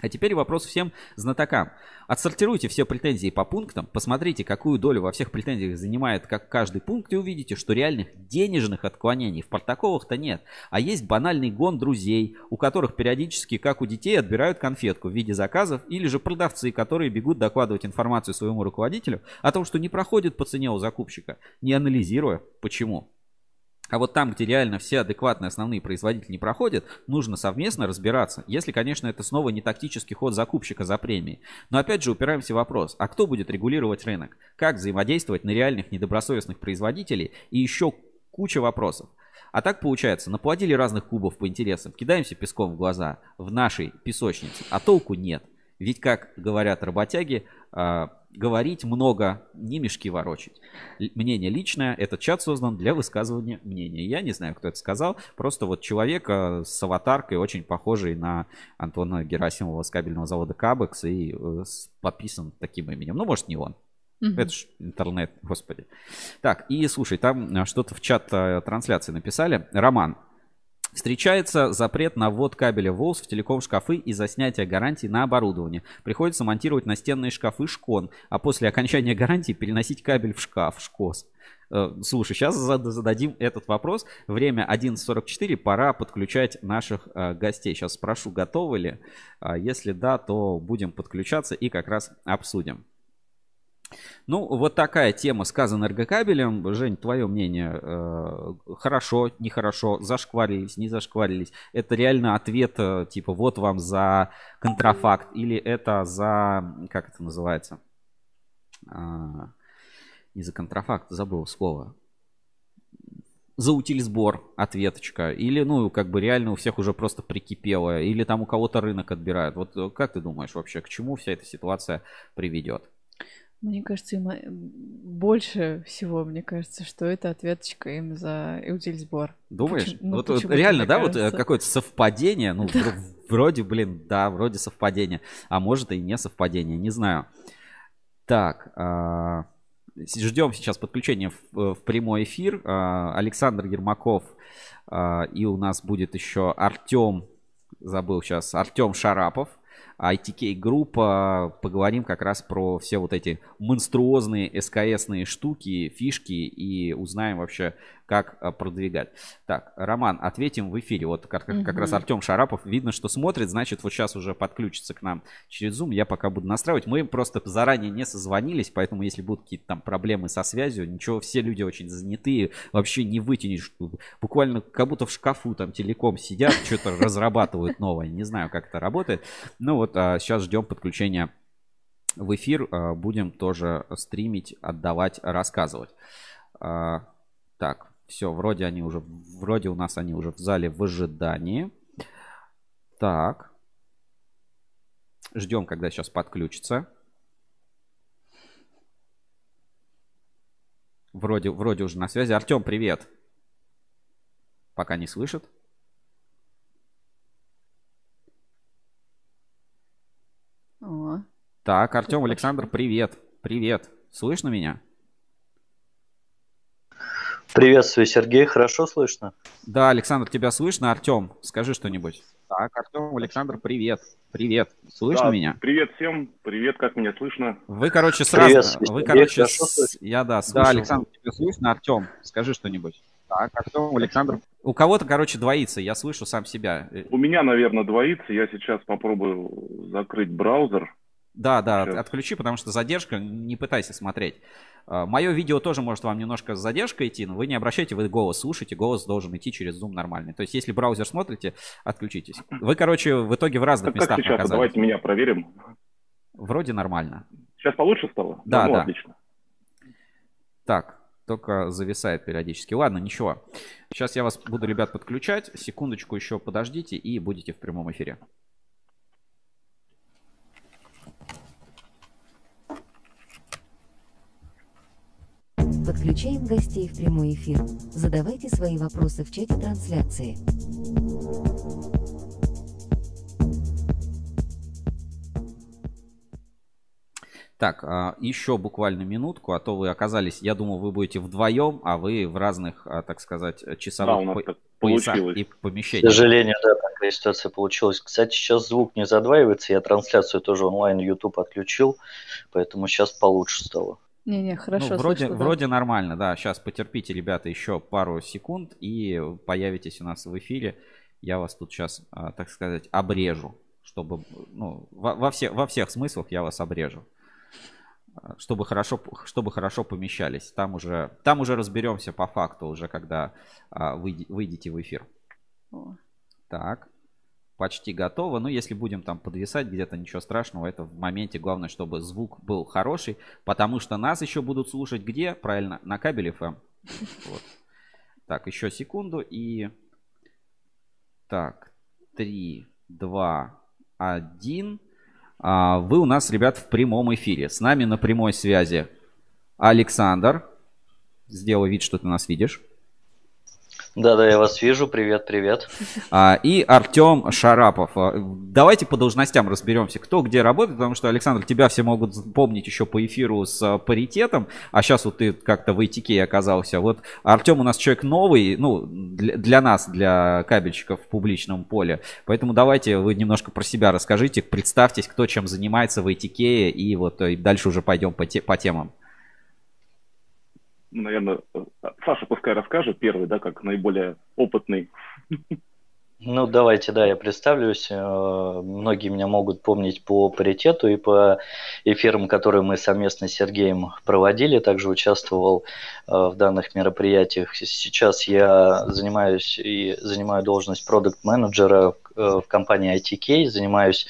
А теперь вопрос всем знатокам. Отсортируйте все претензии по пунктам, посмотрите, какую долю во всех претензиях занимает как каждый пункт, и увидите, что реальных денежных отклонений в протоколах-то нет. А есть банальный гон друзей, у которых периодически, как у детей, отбирают конфетку в виде заказов, или же продавцы, которые бегут докладывать информацию своему руководителю о том, что не проходит по цене у закупщика, не анализируя, почему. А вот там, где реально все адекватные основные производители не проходят, нужно совместно разбираться. Если, конечно, это снова не тактический ход закупщика за премией. Но опять же упираемся в вопрос, а кто будет регулировать рынок? Как взаимодействовать на реальных недобросовестных производителей? И еще куча вопросов. А так получается, наплодили разных кубов по интересам, кидаемся песком в глаза в нашей песочнице, а толку нет. Ведь, как говорят работяги, а, говорить много, не мешки ворочить. Мнение личное, этот чат создан для высказывания мнения. Я не знаю, кто это сказал, просто вот человек э, с аватаркой, очень похожий на Антона Герасимова с кабельного завода Кабекс и э, подписан таким именем. Ну, может, не он. Mm-hmm. Это ж интернет, господи. Так, и слушай, там э, что-то в чат трансляции написали. Роман, Встречается запрет на ввод кабеля ВОЛС в телеком-шкафы из-за снятия гарантии на оборудование. Приходится монтировать настенные шкафы ШКОН, а после окончания гарантии переносить кабель в шкаф ШКОС. Э, слушай, сейчас зададим этот вопрос. Время 11.44, пора подключать наших э, гостей. Сейчас спрошу, готовы ли. А если да, то будем подключаться и как раз обсудим. Ну, вот такая тема с Казэнергокабелем. Жень, твое мнение, э, хорошо, нехорошо, зашкварились, не зашкварились? Это реально ответ, э, типа, вот вам за контрафакт, или это за, как это называется? А, не за контрафакт, забыл слово. За утильсбор ответочка. Или, ну, как бы реально у всех уже просто прикипело. Или там у кого-то рынок отбирают. Вот э, как ты думаешь вообще, к чему вся эта ситуация приведет? Мне кажется, им больше всего, мне кажется, что это ответочка им за утильсбор. Думаешь? Почему- ну, вот, вот реально, да, вот э, кажется. какое-то совпадение, ну, вро- вроде, блин, да, вроде совпадение, а может и не совпадение, не знаю. Так, а, ждем сейчас подключения в, э, в прямой эфир. А, Александр Ермаков а, и у нас будет еще Артем, забыл сейчас, Артем Шарапов. ITK группа. Поговорим как раз про все вот эти монструозные СКСные штуки, фишки и узнаем вообще, как а, продвигать. Так, Роман, ответим в эфире. Вот как, как- как раз. Артем Шарапов видно, что смотрит, значит, вот сейчас уже подключится к нам через Zoom. Я пока буду настраивать. Мы просто заранее не созвонились, поэтому если будут какие-то там проблемы со связью, ничего, все люди очень занятые, вообще не вытянешь. Буквально как будто в шкафу там телеком сидят, что-то разрабатывают новое. Не знаю, как это работает. Ну вот сейчас ждем подключения в эфир. а, Будем тоже стримить, отдавать, рассказывать. А, Так, все, вроде они уже, вроде у нас они уже в зале в ожидании. Так. Ждем, когда сейчас подключится. Вроде, вроде уже на связи. Артем, привет. Пока не слышит. О, Так, Артем, Александр, привет. Привет. Слышно меня? Приветствую, Сергей. Хорошо слышно? Да, Александр, тебя слышно? Артем, скажи что-нибудь. Так, Артем, Александр, привет. Привет. Слышно Да, меня? Привет всем, привет, как меня слышно? Вы, короче, сразу... Приветствую, Вы, Сергей, короче, с- я, да, слышу. Да, Александр, тебя слышно? Артем, скажи что-нибудь. Так, Артем, Александр. У кого-то, короче, двоится, я слышу сам себя. У меня, наверное, двоится, я сейчас попробую закрыть браузер. Да, да, Сейчас. отключи, потому что задержка, не пытайся смотреть. Мое видео тоже может вам немножко с задержкой идти, но вы не обращайте, вы голос слушайте, голос должен идти через Zoom нормальный. То есть, если браузер смотрите, отключитесь. Вы, короче, в итоге в разных Как, как местах сейчас? оказались. Давайте меня проверим. Вроде нормально. Сейчас получше стало? Да, ну, да. отлично. Так, только зависает периодически. Ладно, ничего. Сейчас я вас буду, ребят, подключать. Секундочку еще подождите и будете в прямом эфире. Подключаем гостей в прямой эфир. Задавайте свои вопросы в чате трансляции. Так, а, еще буквально минутку, а то вы оказались, я думал, вы будете вдвоем, а вы в разных, а, так сказать, Да, часовых нас по- поясах и К помещениях. сожалению, да, такая ситуация получилась. Кстати, сейчас звук не задваивается. Я трансляцию тоже онлайн YouTube отключил, поэтому сейчас получше стало. Не-не, хорошо ну, вроде, слышно, да. вроде нормально, да. Сейчас потерпите, ребята, еще пару секунд и появитесь у нас в эфире. Я вас тут сейчас, а, так сказать, обрежу, чтобы, ну, во, во, все, во всех смыслах я вас обрежу. Чтобы хорошо, чтобы хорошо помещались. Там уже, там уже разберемся по факту, уже когда а, выйдете в эфир. О. Так, почти готово. Ну, если будем там подвисать где-то, ничего страшного. Это в моменте главное, чтобы звук был хороший. Потому что нас еще будут слушать где? Правильно, на кабеле FM. Вот. Так, еще секунду и... Так, 3, 2, 1. А, Вы у нас, ребят, в прямом эфире. С нами на прямой связи Александр. Сделай вид, что ты нас видишь. Да-да, я вас вижу. Привет, привет. А, И Артем Шарапов. А, Давайте по должностям разберемся, кто где работает, потому что, Александр, тебя все могут помнить еще по эфиру с а, паритетом, а сейчас вот ты как-то в ITK оказался. Вот Артем у нас человек новый, ну, для, нас, для кабельщиков в публичном поле. Поэтому давайте вы немножко про себя расскажите, представьтесь, кто чем занимается в ITK, и вот дальше уже пойдем по, те- по темам. Наверное, Саша пускай расскажет первый, да, как наиболее опытный. Ну, давайте, да, я представлюсь. Э, Многие меня могут помнить по паритету и по эфирам, которые мы совместно с Сергеем проводили. Также участвовал э, в данных мероприятиях. Сейчас я занимаюсь и занимаю должность продукт-менеджера э, в компании ITK. Занимаюсь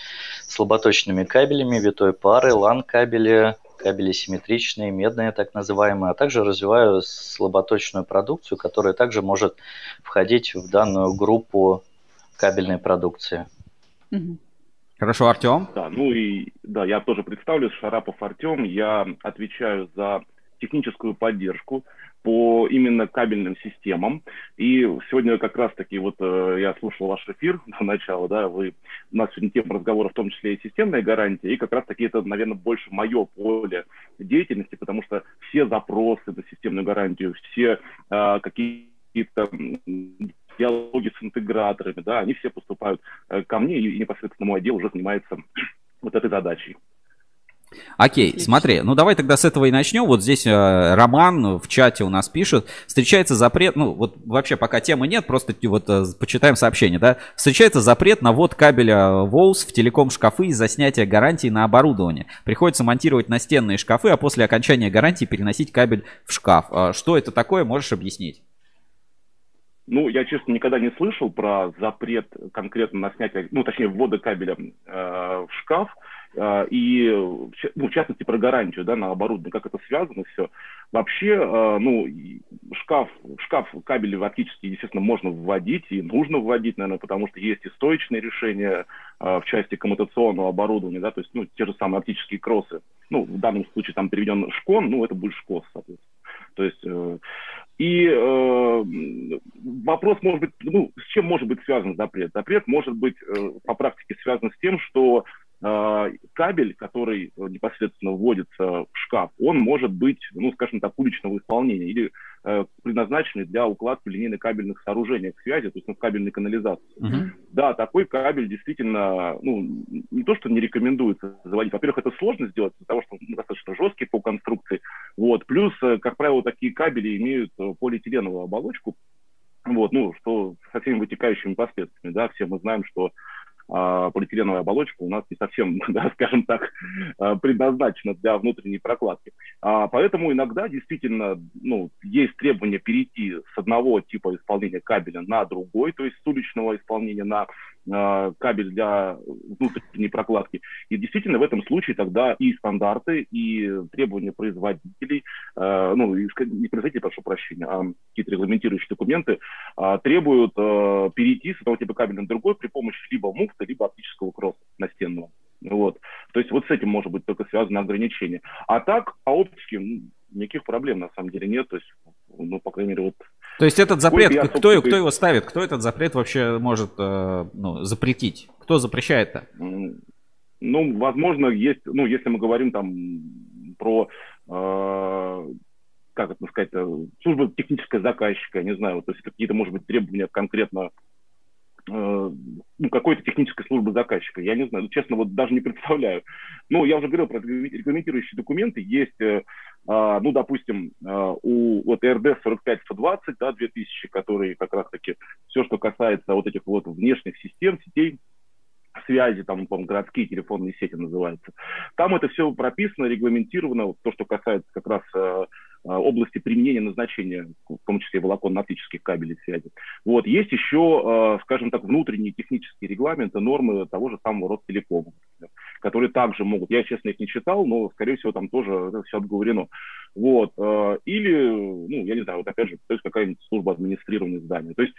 слаботочными кабелями, витой пары, LAN-кабели, кабели симметричные, медные так называемые, а также развиваю слаботочную продукцию, которая также может входить в данную группу кабельной продукции. Хорошо, Артем. Да, ну и да, я тоже представлюсь, Шарапов Артем, я отвечаю за техническую поддержку по именно кабельным системам. И сегодня как раз-таки вот э, я слушал ваш эфир до начала, да, вы, у нас сегодня тема разговора в том числе и системная гарантия, и как раз-таки это, наверное, больше мое поле деятельности, потому что все запросы на системную гарантию, все э, какие-то диалоги с интеграторами, да, они все поступают э, ко мне, и непосредственно мой отдел уже занимается вот этой задачей. Окей, смотри, ну давай тогда с этого и начнем. Вот здесь э, Роман в чате у нас пишет, встречается запрет, ну вот вообще пока темы нет, просто вот э, почитаем сообщение, да. Встречается запрет на ввод кабеля ВОУС в телеком-шкафы из-за снятия гарантии на оборудование. Приходится монтировать настенные шкафы, а после окончания гарантии переносить кабель в шкаф. А что это такое, можешь объяснить? Ну, я, честно, никогда не слышал про запрет конкретно на снятие, ну, точнее, ввода кабеля э, в шкаф, э, и, ну, в частности, про гарантию, да, на оборудование, как это связано все. Вообще, э, ну, шкаф, шкаф кабели фактически, естественно, можно вводить, и нужно вводить, наверное, потому что есть и стоечные решения э, в части коммутационного оборудования, да, то есть, ну, те же самые оптические кроссы. Ну, в данном случае там переведен шкон, ну, это будет шкос, соответственно. То есть, э, и э, вопрос может быть, ну, с чем может быть связан запрет? Запрет может быть э, по практике связан с тем, что кабель, который непосредственно вводится в шкаф, он может быть, ну, скажем так, уличного исполнения или э, предназначенный для укладки линейно-кабельных сооружениях связи, то есть ну, кабельной канализации. Uh-huh. Да, такой кабель действительно, ну, не то, что не рекомендуется заводить. Во-первых, это сложно сделать, из-за того, что он достаточно жесткий по конструкции. Вот. Плюс, э, как правило, такие кабели имеют э, полиэтиленовую оболочку, вот, ну, что со всеми вытекающими последствиями, да, все мы знаем, что а, полиэтиленовая оболочка у нас не совсем, да, скажем так, а, предназначена для внутренней прокладки. А, поэтому иногда действительно ну, есть требование перейти с одного типа исполнения кабеля на другой, то есть с уличного исполнения на кабель для внутренней прокладки. И действительно в этом случае тогда и стандарты, и требования производителей, ну, не производителей, прошу прощения, а какие-то регламентирующие документы требуют перейти с одного типа кабеля на другой при помощи либо муфта, либо оптического кросса настенного. Вот. То есть вот с этим может быть только связано ограничение. А так, по оптике, ну, никаких проблем на самом деле нет. То есть, ну, по крайней мере, вот то есть этот запрет, я, кто, кто его ставит? Кто этот запрет вообще может э, ну, запретить? Кто запрещает-то? Ну, возможно, есть, ну, если мы говорим там про, э, как это сказать, служба техническая заказчика, не знаю, то есть какие-то, может быть, требования конкретно ну, какой-то технической службы заказчика. Я не знаю, честно, вот даже не представляю. Ну, я уже говорил про регламентирующие документы. Есть, э, а, ну, допустим, э, у вот РД 45-120, да, 2000, которые как раз-таки все, что касается вот этих вот внешних систем, сетей, связи, там, по городские телефонные сети называются. Там это все прописано, регламентировано, вот то, что касается как раз Э, области применения назначения, в том числе волоконно-оптических кабелей связи. Вот. Есть еще, э, скажем так, внутренние технические регламенты, нормы того же самого Ростелекома, которые также могут, я, честно, их не читал, но, скорее всего, там тоже это все обговорено. Вот. Э, или, ну, я не знаю, вот опять же, то есть какая-нибудь служба администрирования здания. То есть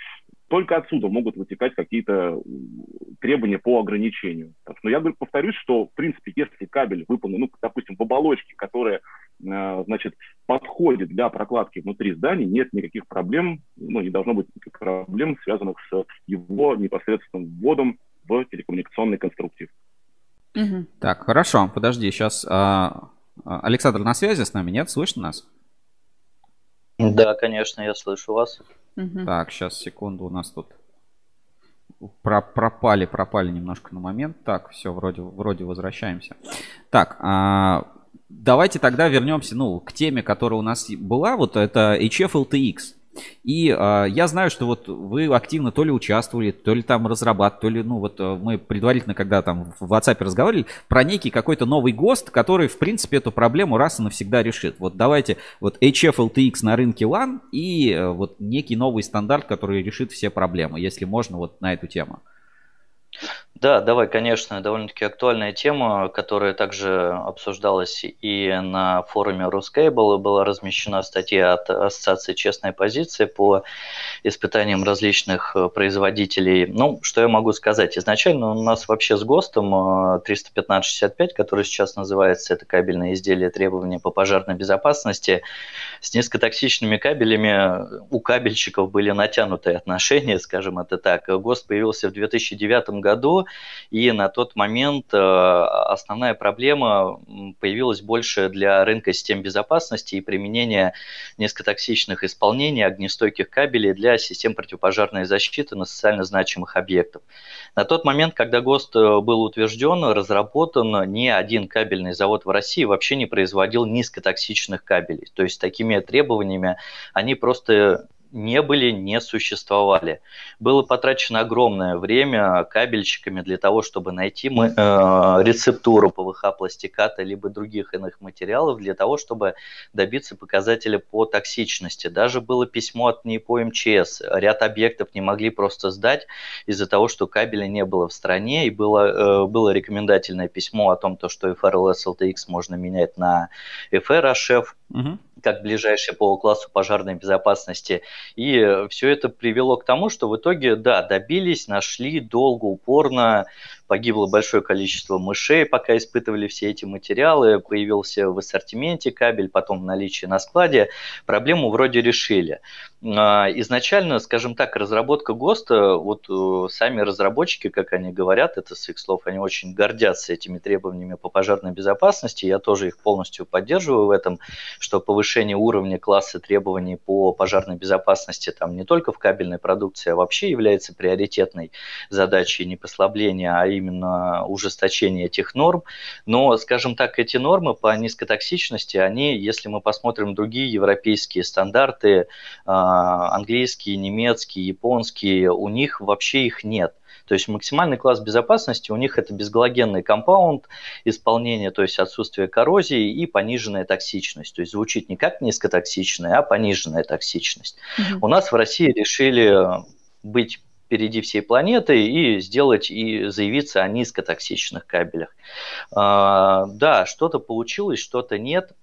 только отсюда могут вытекать какие-то требования по ограничению. Но я повторюсь, что, в принципе, если кабель выполнен, ну, допустим, в оболочке, которая, э, значит, подходит для прокладки внутри здания, нет никаких проблем, ну, не должно быть никаких проблем, связанных с его непосредственным вводом в телекоммуникационный конструктив. Угу. Так, хорошо, подожди, сейчас а, а, Александр на связи с нами, нет? Слышно нас? Да, конечно, я слышу вас. Угу. Так, сейчас, секунду, у нас тут про пропали, пропали немножко на момент. Так, все, вроде, вроде возвращаемся. Так, а, давайте тогда вернемся, ну, к теме, которая у нас была. Вот это HF LTX. И э, я знаю, что вот вы активно то ли участвовали, то ли там разрабатывали, то ли, ну вот э, мы предварительно, когда там в WhatsApp разговаривали, про некий какой-то новый ГОСТ, который, в принципе, эту проблему раз и навсегда решит. Вот давайте, вот HF на рынке LAN и э, вот некий новый стандарт, который решит все проблемы, если можно, вот на эту тему. Да, давай, конечно, довольно-таки актуальная тема, которая также обсуждалась и на форуме Рускейбл, была размещена статья от Ассоциации «Честная позиция» по испытаниям различных э, производителей. Ну, что я могу сказать? Изначально у нас вообще с ГОСТом 31565, э, который сейчас называется, это кабельное изделие требования по пожарной безопасности, с низкотоксичными кабелями у кабельщиков были натянутые отношения, скажем это так. ГОСТ появился в 2009 году, и на тот момент э, основная проблема появилась больше для рынка систем безопасности и применения низкотоксичных исполнений огнестойких кабелей для систем противопожарной защиты на социально значимых объектов. На тот момент, когда ГОСТ э, был утвержден, разработан, ни один кабельный завод в России вообще не производил низкотоксичных кабелей. То есть такими требованиями они просто не были, не существовали. Было потрачено огромное время кабельщиками для того, чтобы найти мы, э, рецептуру ПВХ пластиката либо других иных материалов для того, чтобы добиться показателя по токсичности. Даже было письмо от НИПО МЧС. Ряд объектов не могли просто сдать из-за того, что кабеля не было в стране, и было, э, было рекомендательное письмо о том, то, что FRLS LTX можно менять на FR HF. Угу как ближайший по классу пожарной безопасности. И все это привело к тому, что в итоге, да, добились, нашли долго, упорно, погибло большое количество мышей, пока испытывали все эти материалы, появился в ассортименте кабель, потом в наличии на складе. Проблему вроде решили. А, изначально, скажем так, разработка ГОСТа, вот э, сами разработчики, как они говорят, это с их слов, они очень гордятся этими требованиями по пожарной безопасности, я тоже их полностью поддерживаю в этом, что повышение уровня класса требований по пожарной безопасности там не только в кабельной продукции, а вообще является приоритетной задачей не послабления, а именно ужесточение этих норм. Но, скажем так, эти нормы по низкотоксичности, они, если мы посмотрим другие европейские стандарты, а, английские, немецкие, японские, у них вообще их нет. То есть максимальный класс безопасности у них это безгалогенный компаунд исполнение, то есть отсутствие коррозии и пониженная токсичность. То есть звучит не как низкотоксичная, а пониженная токсичность. Mm-hmm. У нас в России решили быть впереди всей планеты и сделать и заявиться о низкотоксичных кабелях. А, да, что-то получилось, что-то нет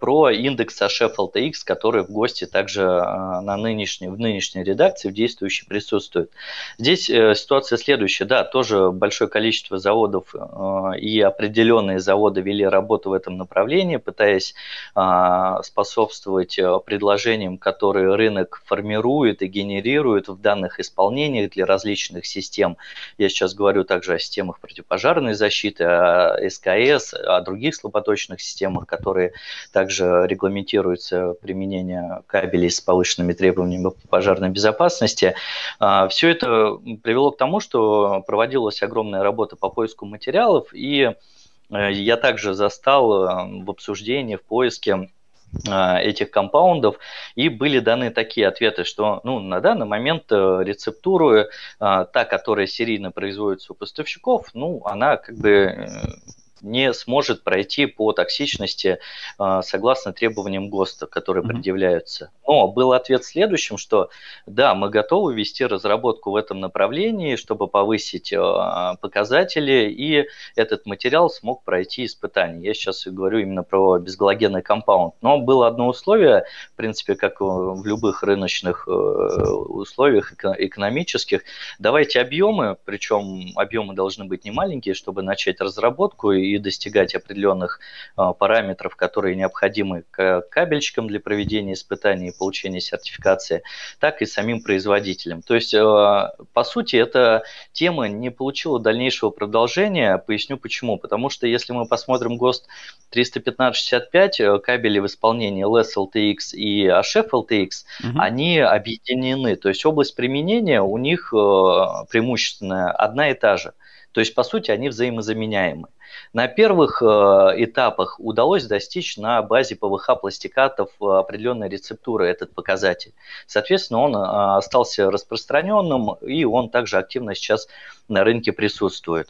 про индекс HF-LTX, который в гости также а, на нынешней, в нынешней редакции, в действующей присутствует. Здесь э, ситуация следующая. Да, тоже большое количество заводов э, и определенные заводы вели работу в этом направлении, пытаясь способствовать э, предложениям, которые рынок формирует и генерирует в данных исполнениях для различных систем. Я сейчас говорю также о системах противопожарной защиты, о СКС, о других слаботочных системах, которые также регламентируется применение кабелей с повышенными требованиями по пожарной безопасности. А, Все это привело к тому, что проводилась огромная работа по поиску материалов, и э, я также застал э, в обсуждении, в поиске э, этих компаундов, и были даны такие ответы, что ну, на данный момент рецептуры, та, которая серийно производится у поставщиков, ну, она как бы не сможет пройти по токсичности э, согласно требованиям ГОСТа, которые mm-hmm. предъявляются. Но был ответ следующим, что да, мы готовы вести разработку в этом направлении, чтобы повысить э, показатели, и этот материал смог пройти испытания. Я сейчас говорю именно про безгалогенный компаунд. Но было одно условие, в принципе, как в любых рыночных э, условиях экономических, давайте объемы, причем объемы должны быть не маленькие, чтобы начать разработку и достигать определенных а, параметров, которые необходимы как кабельщикам для проведения испытаний и получения сертификации, так и самим производителям. То есть, а, по сути, эта тема не получила дальнейшего продолжения. Поясню почему. Потому что если мы посмотрим ГОСТ 31565, э, кабели в исполнении LS LTX и HF LTX, угу. они объединены. То есть область применения у них э, преимущественно одна и та же – То есть, по сути, они взаимозаменяемы. На первых э, этапах удалось достичь на базе ПВХ-пластикатов определенной рецептуры этот показатель. Соответственно, он э, остался распространенным, и он также активно сейчас на рынке присутствует.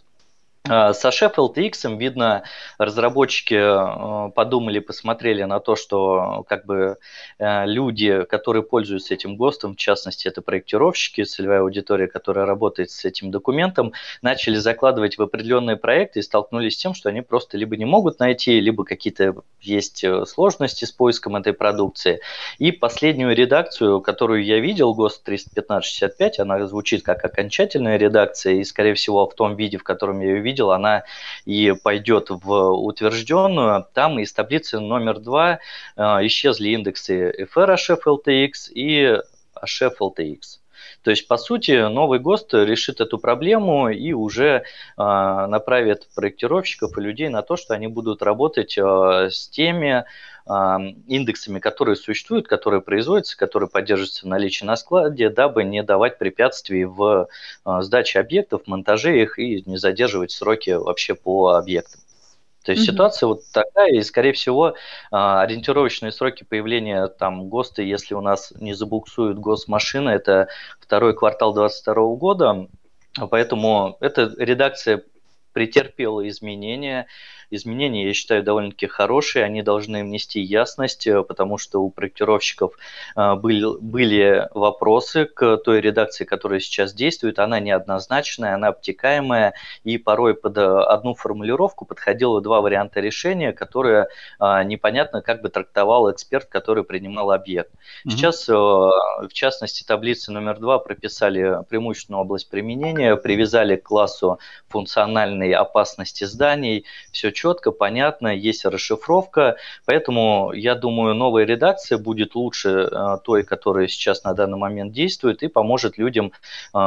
А, со Sheffield TX, видно, разработчики э, подумали, посмотрели на то, что как бы э, люди, которые пользуются этим ГОСТом, в частности, это проектировщики, целевая аудитория, которая работает с этим документом, начали закладывать в определенные проекты и столкнулись с тем, что они просто либо не могут найти, либо какие-то есть э, сложности с поиском этой продукции. И последнюю редакцию, которую я видел, ГОСТ 31565, она звучит как окончательная редакция, и, скорее всего, в том виде, в котором я ее видел, видел, она и пойдет в утвержденную. Там из таблицы номер два э, исчезли индексы FR HF и HF То есть, по сути, новый ГОСТ решит эту проблему и уже э, направит проектировщиков и людей на то, что они будут работать э, с теми индексами, которые существуют, которые производятся, которые поддерживаются в наличии на складе, дабы не давать препятствий в а, сдаче объектов, монтаже их и не задерживать сроки вообще по объектам. То есть mm-hmm. ситуация вот такая, и, скорее всего, а, ориентировочные сроки появления там ГОСТа, если у нас не забуксуют госмашины, это второй квартал 2022 года, поэтому эта редакция претерпела изменения, изменения, я считаю, довольно-таки хорошие, они должны внести ясность, э, потому что у проектировщиков э, были, были вопросы к той редакции, которая сейчас действует, она неоднозначная, она обтекаемая, и порой под э, одну формулировку подходило два варианта решения, которые непонятно как бы трактовал эксперт, который принимал объект. Mm-hmm. Сейчас, в частности, таблицы номер два прописали преимущественную область применения, привязали к классу функциональной опасности зданий, все четко, понятно, есть расшифровка, поэтому я думаю, новая редакция будет лучше э, той, которая сейчас на данный момент действует и поможет людям э,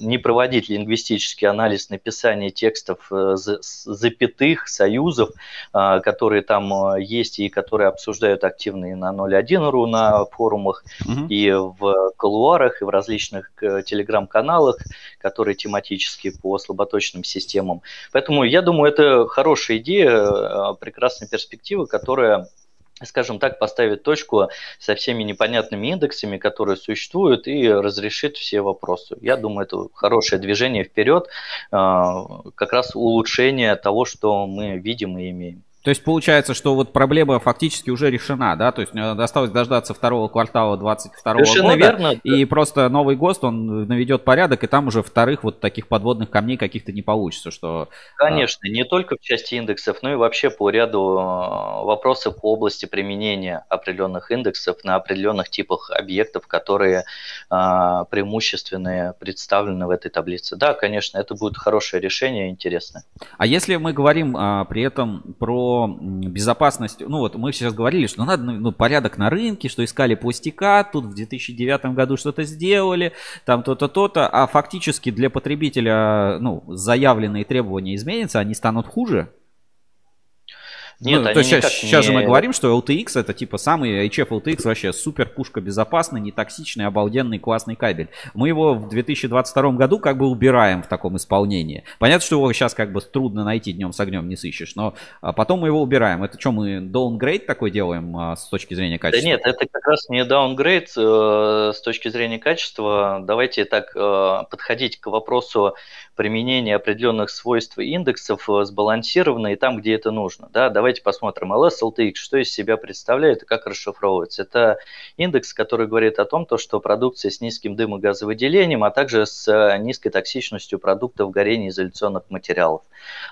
не проводить лингвистический анализ написания текстов э, запятых, союзов, которые там есть и которые обсуждают активно и на 01.ru на форумах, угу. и в колуарах, и в различных телеграм-каналах, которые тематические по слаботочным системам. Поэтому я думаю, это хорошая идея, э, прекрасная перспектива, которая скажем так, поставит точку со всеми непонятными индексами, которые существуют, и разрешит все вопросы. Я думаю, это хорошее движение вперед, э, как раз улучшение того, что мы видим и имеем. То есть получается, что вот проблема фактически уже решена, да? То есть осталось дождаться второго квартала 22 Совершенно года. верно. И просто новый ГОСТ, он наведет порядок, и там уже вторых вот таких подводных камней каких-то не получится, что... А, Конечно, не только в части индексов, но и вообще по ряду э, вопросов по области применения определенных индексов на определенных типах объектов, которые а, преимущественные представлены в этой таблице. Да, конечно, это будет хорошее решение, интересное. А если мы говорим а, при этом про безопасность, ну вот мы сейчас говорили, что надо ну, порядок на рынке, что искали пластика, тут в 2009 году что-то сделали, там то-то, то-то, а фактически для потребителя, ну, заявленные требования изменятся, они станут хуже, нет, ну, то сейчас, сейчас же мы говорим, что LTX это типа самый HF LTX вообще супер пушка безопасный, не токсичный, обалденный, классный кабель. Мы его в 2022 году как бы убираем в таком исполнении. Понятно, что его сейчас как бы трудно найти, днем с огнем не сыщешь, но а, потом мы его убираем. Это что, мы downgrade такой делаем а, с точки зрения качества? Да нет, это как раз не downgrade э, с точки зрения качества. Давайте так э, подходить к вопросу применения определенных свойств индексов э, сбалансировано и там, где это нужно. Да, давайте посмотрим. LS LTX, что из себя представляет и как расшифровывается. Это индекс, который говорит о том, то, что продукция с низким дымогазовыделением, а также с э, низкой токсичностью продуктов горения изоляционных материалов.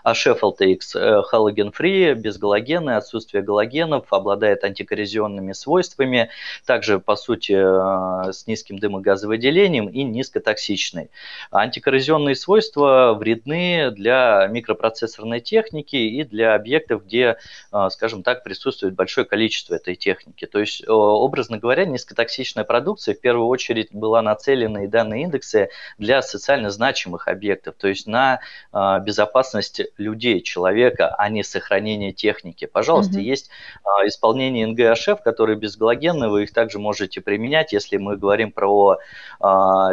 А HF LTX халоген free, без галогена, отсутствие галогенов, обладает антикоррозионными свойствами, также, по сути, э, с низким дымогазовыделением и низкотоксичный. Антикоррозионные свойства устройства вредны для микропроцессорной техники и для объектов, где, а, скажем так, присутствует большое количество этой техники. То есть, образно говоря, низкотоксичная продукция в первую очередь была нацелена и данные индексы для социально значимых объектов, то есть на а, безопасность людей, человека, а не сохранение техники. Пожалуйста, mm-hmm. есть а, исполнение НГHF, которые безгалогенные, вы их также можете применять, если мы говорим про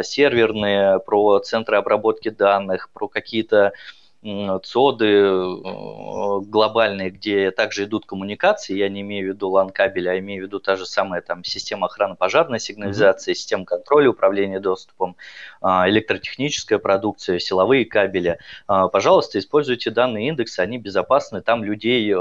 серверные, про центры обработки данных, данных, про какие-то ЦОДы э, глобальные, где также идут коммуникации, я не имею в виду LAN-кабель, а имею в виду та же самая там система охраны пожарной сигнализации, mm-hmm. система контроля управления доступом, а, электротехническая продукция, силовые кабели. А, пожалуйста, используйте данные индексы, они безопасны, там людей, э,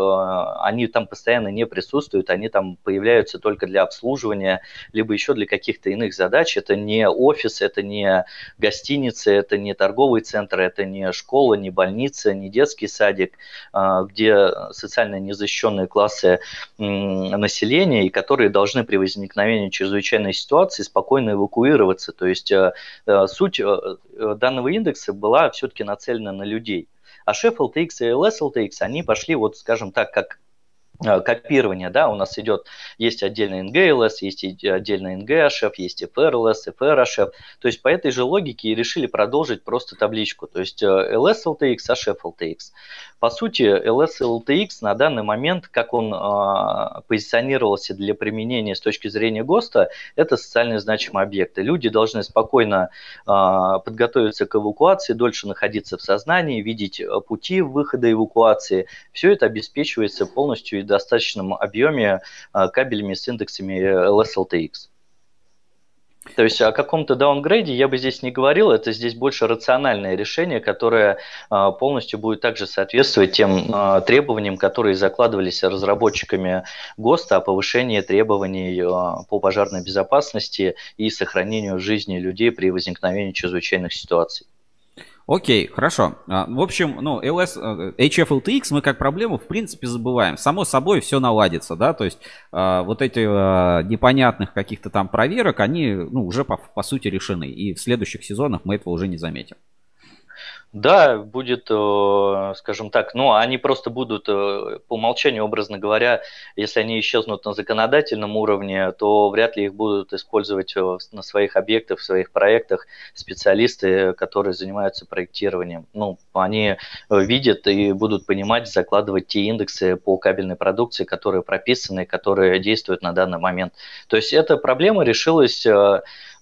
они там постоянно не присутствуют, они там появляются только для обслуживания, либо еще для каких-то иных задач. Это не офис, это не гостиница, это не торговый центр, это не школа, не больница больница, не детский садик, а, где социально незащищенные классы населения, и которые должны при возникновении чрезвычайной ситуации спокойно эвакуироваться. То есть э, э, суть э, данного индекса была все-таки нацелена на людей. А шеф LTX и LS LTX, они пошли, вот скажем так, как копирование, да, у нас идет, есть отдельный NGLS, есть отдельный NGHF, есть FRLS, FRHF, то есть по этой же логике и решили продолжить просто табличку, то есть LS LTX, HF LTX. По сути, LS LTX на данный момент, как он э, позиционировался для применения с точки зрения ГОСТа, это социально значимые объекты. Люди должны спокойно э, подготовиться к эвакуации, дольше находиться в сознании, видеть пути выхода эвакуации. Все это обеспечивается полностью достаточном объеме э, кабелями с индексами LS LTX. То есть о каком-то даунгрейде я бы здесь не говорил, это здесь больше рациональное решение, которое а, полностью будет также соответствовать тем а, требованиям, которые закладывались разработчиками ГОСТа о повышении требований а, по пожарной безопасности и сохранению жизни людей при возникновении чрезвычайных ситуаций. Окей, хорошо. А, в общем, ну, LS, э, HFLTX мы как проблему в принципе забываем. Само собой все наладится, да, то есть а, вот эти а, непонятных каких-то там проверок, они, ну, уже по, по сути решены. И в следующих сезонах мы этого уже не заметим. Да, будет, э, скажем так, ну, они просто будут э, по умолчанию, образно говоря, если они исчезнут на законодательном уровне, то вряд ли их будут использовать э, на своих объектах, в своих проектах специалисты, которые занимаются проектированием. Ну, они видят и будут понимать, закладывать те индексы по кабельной продукции, которые прописаны, которые действуют на данный момент. То есть эта проблема решилась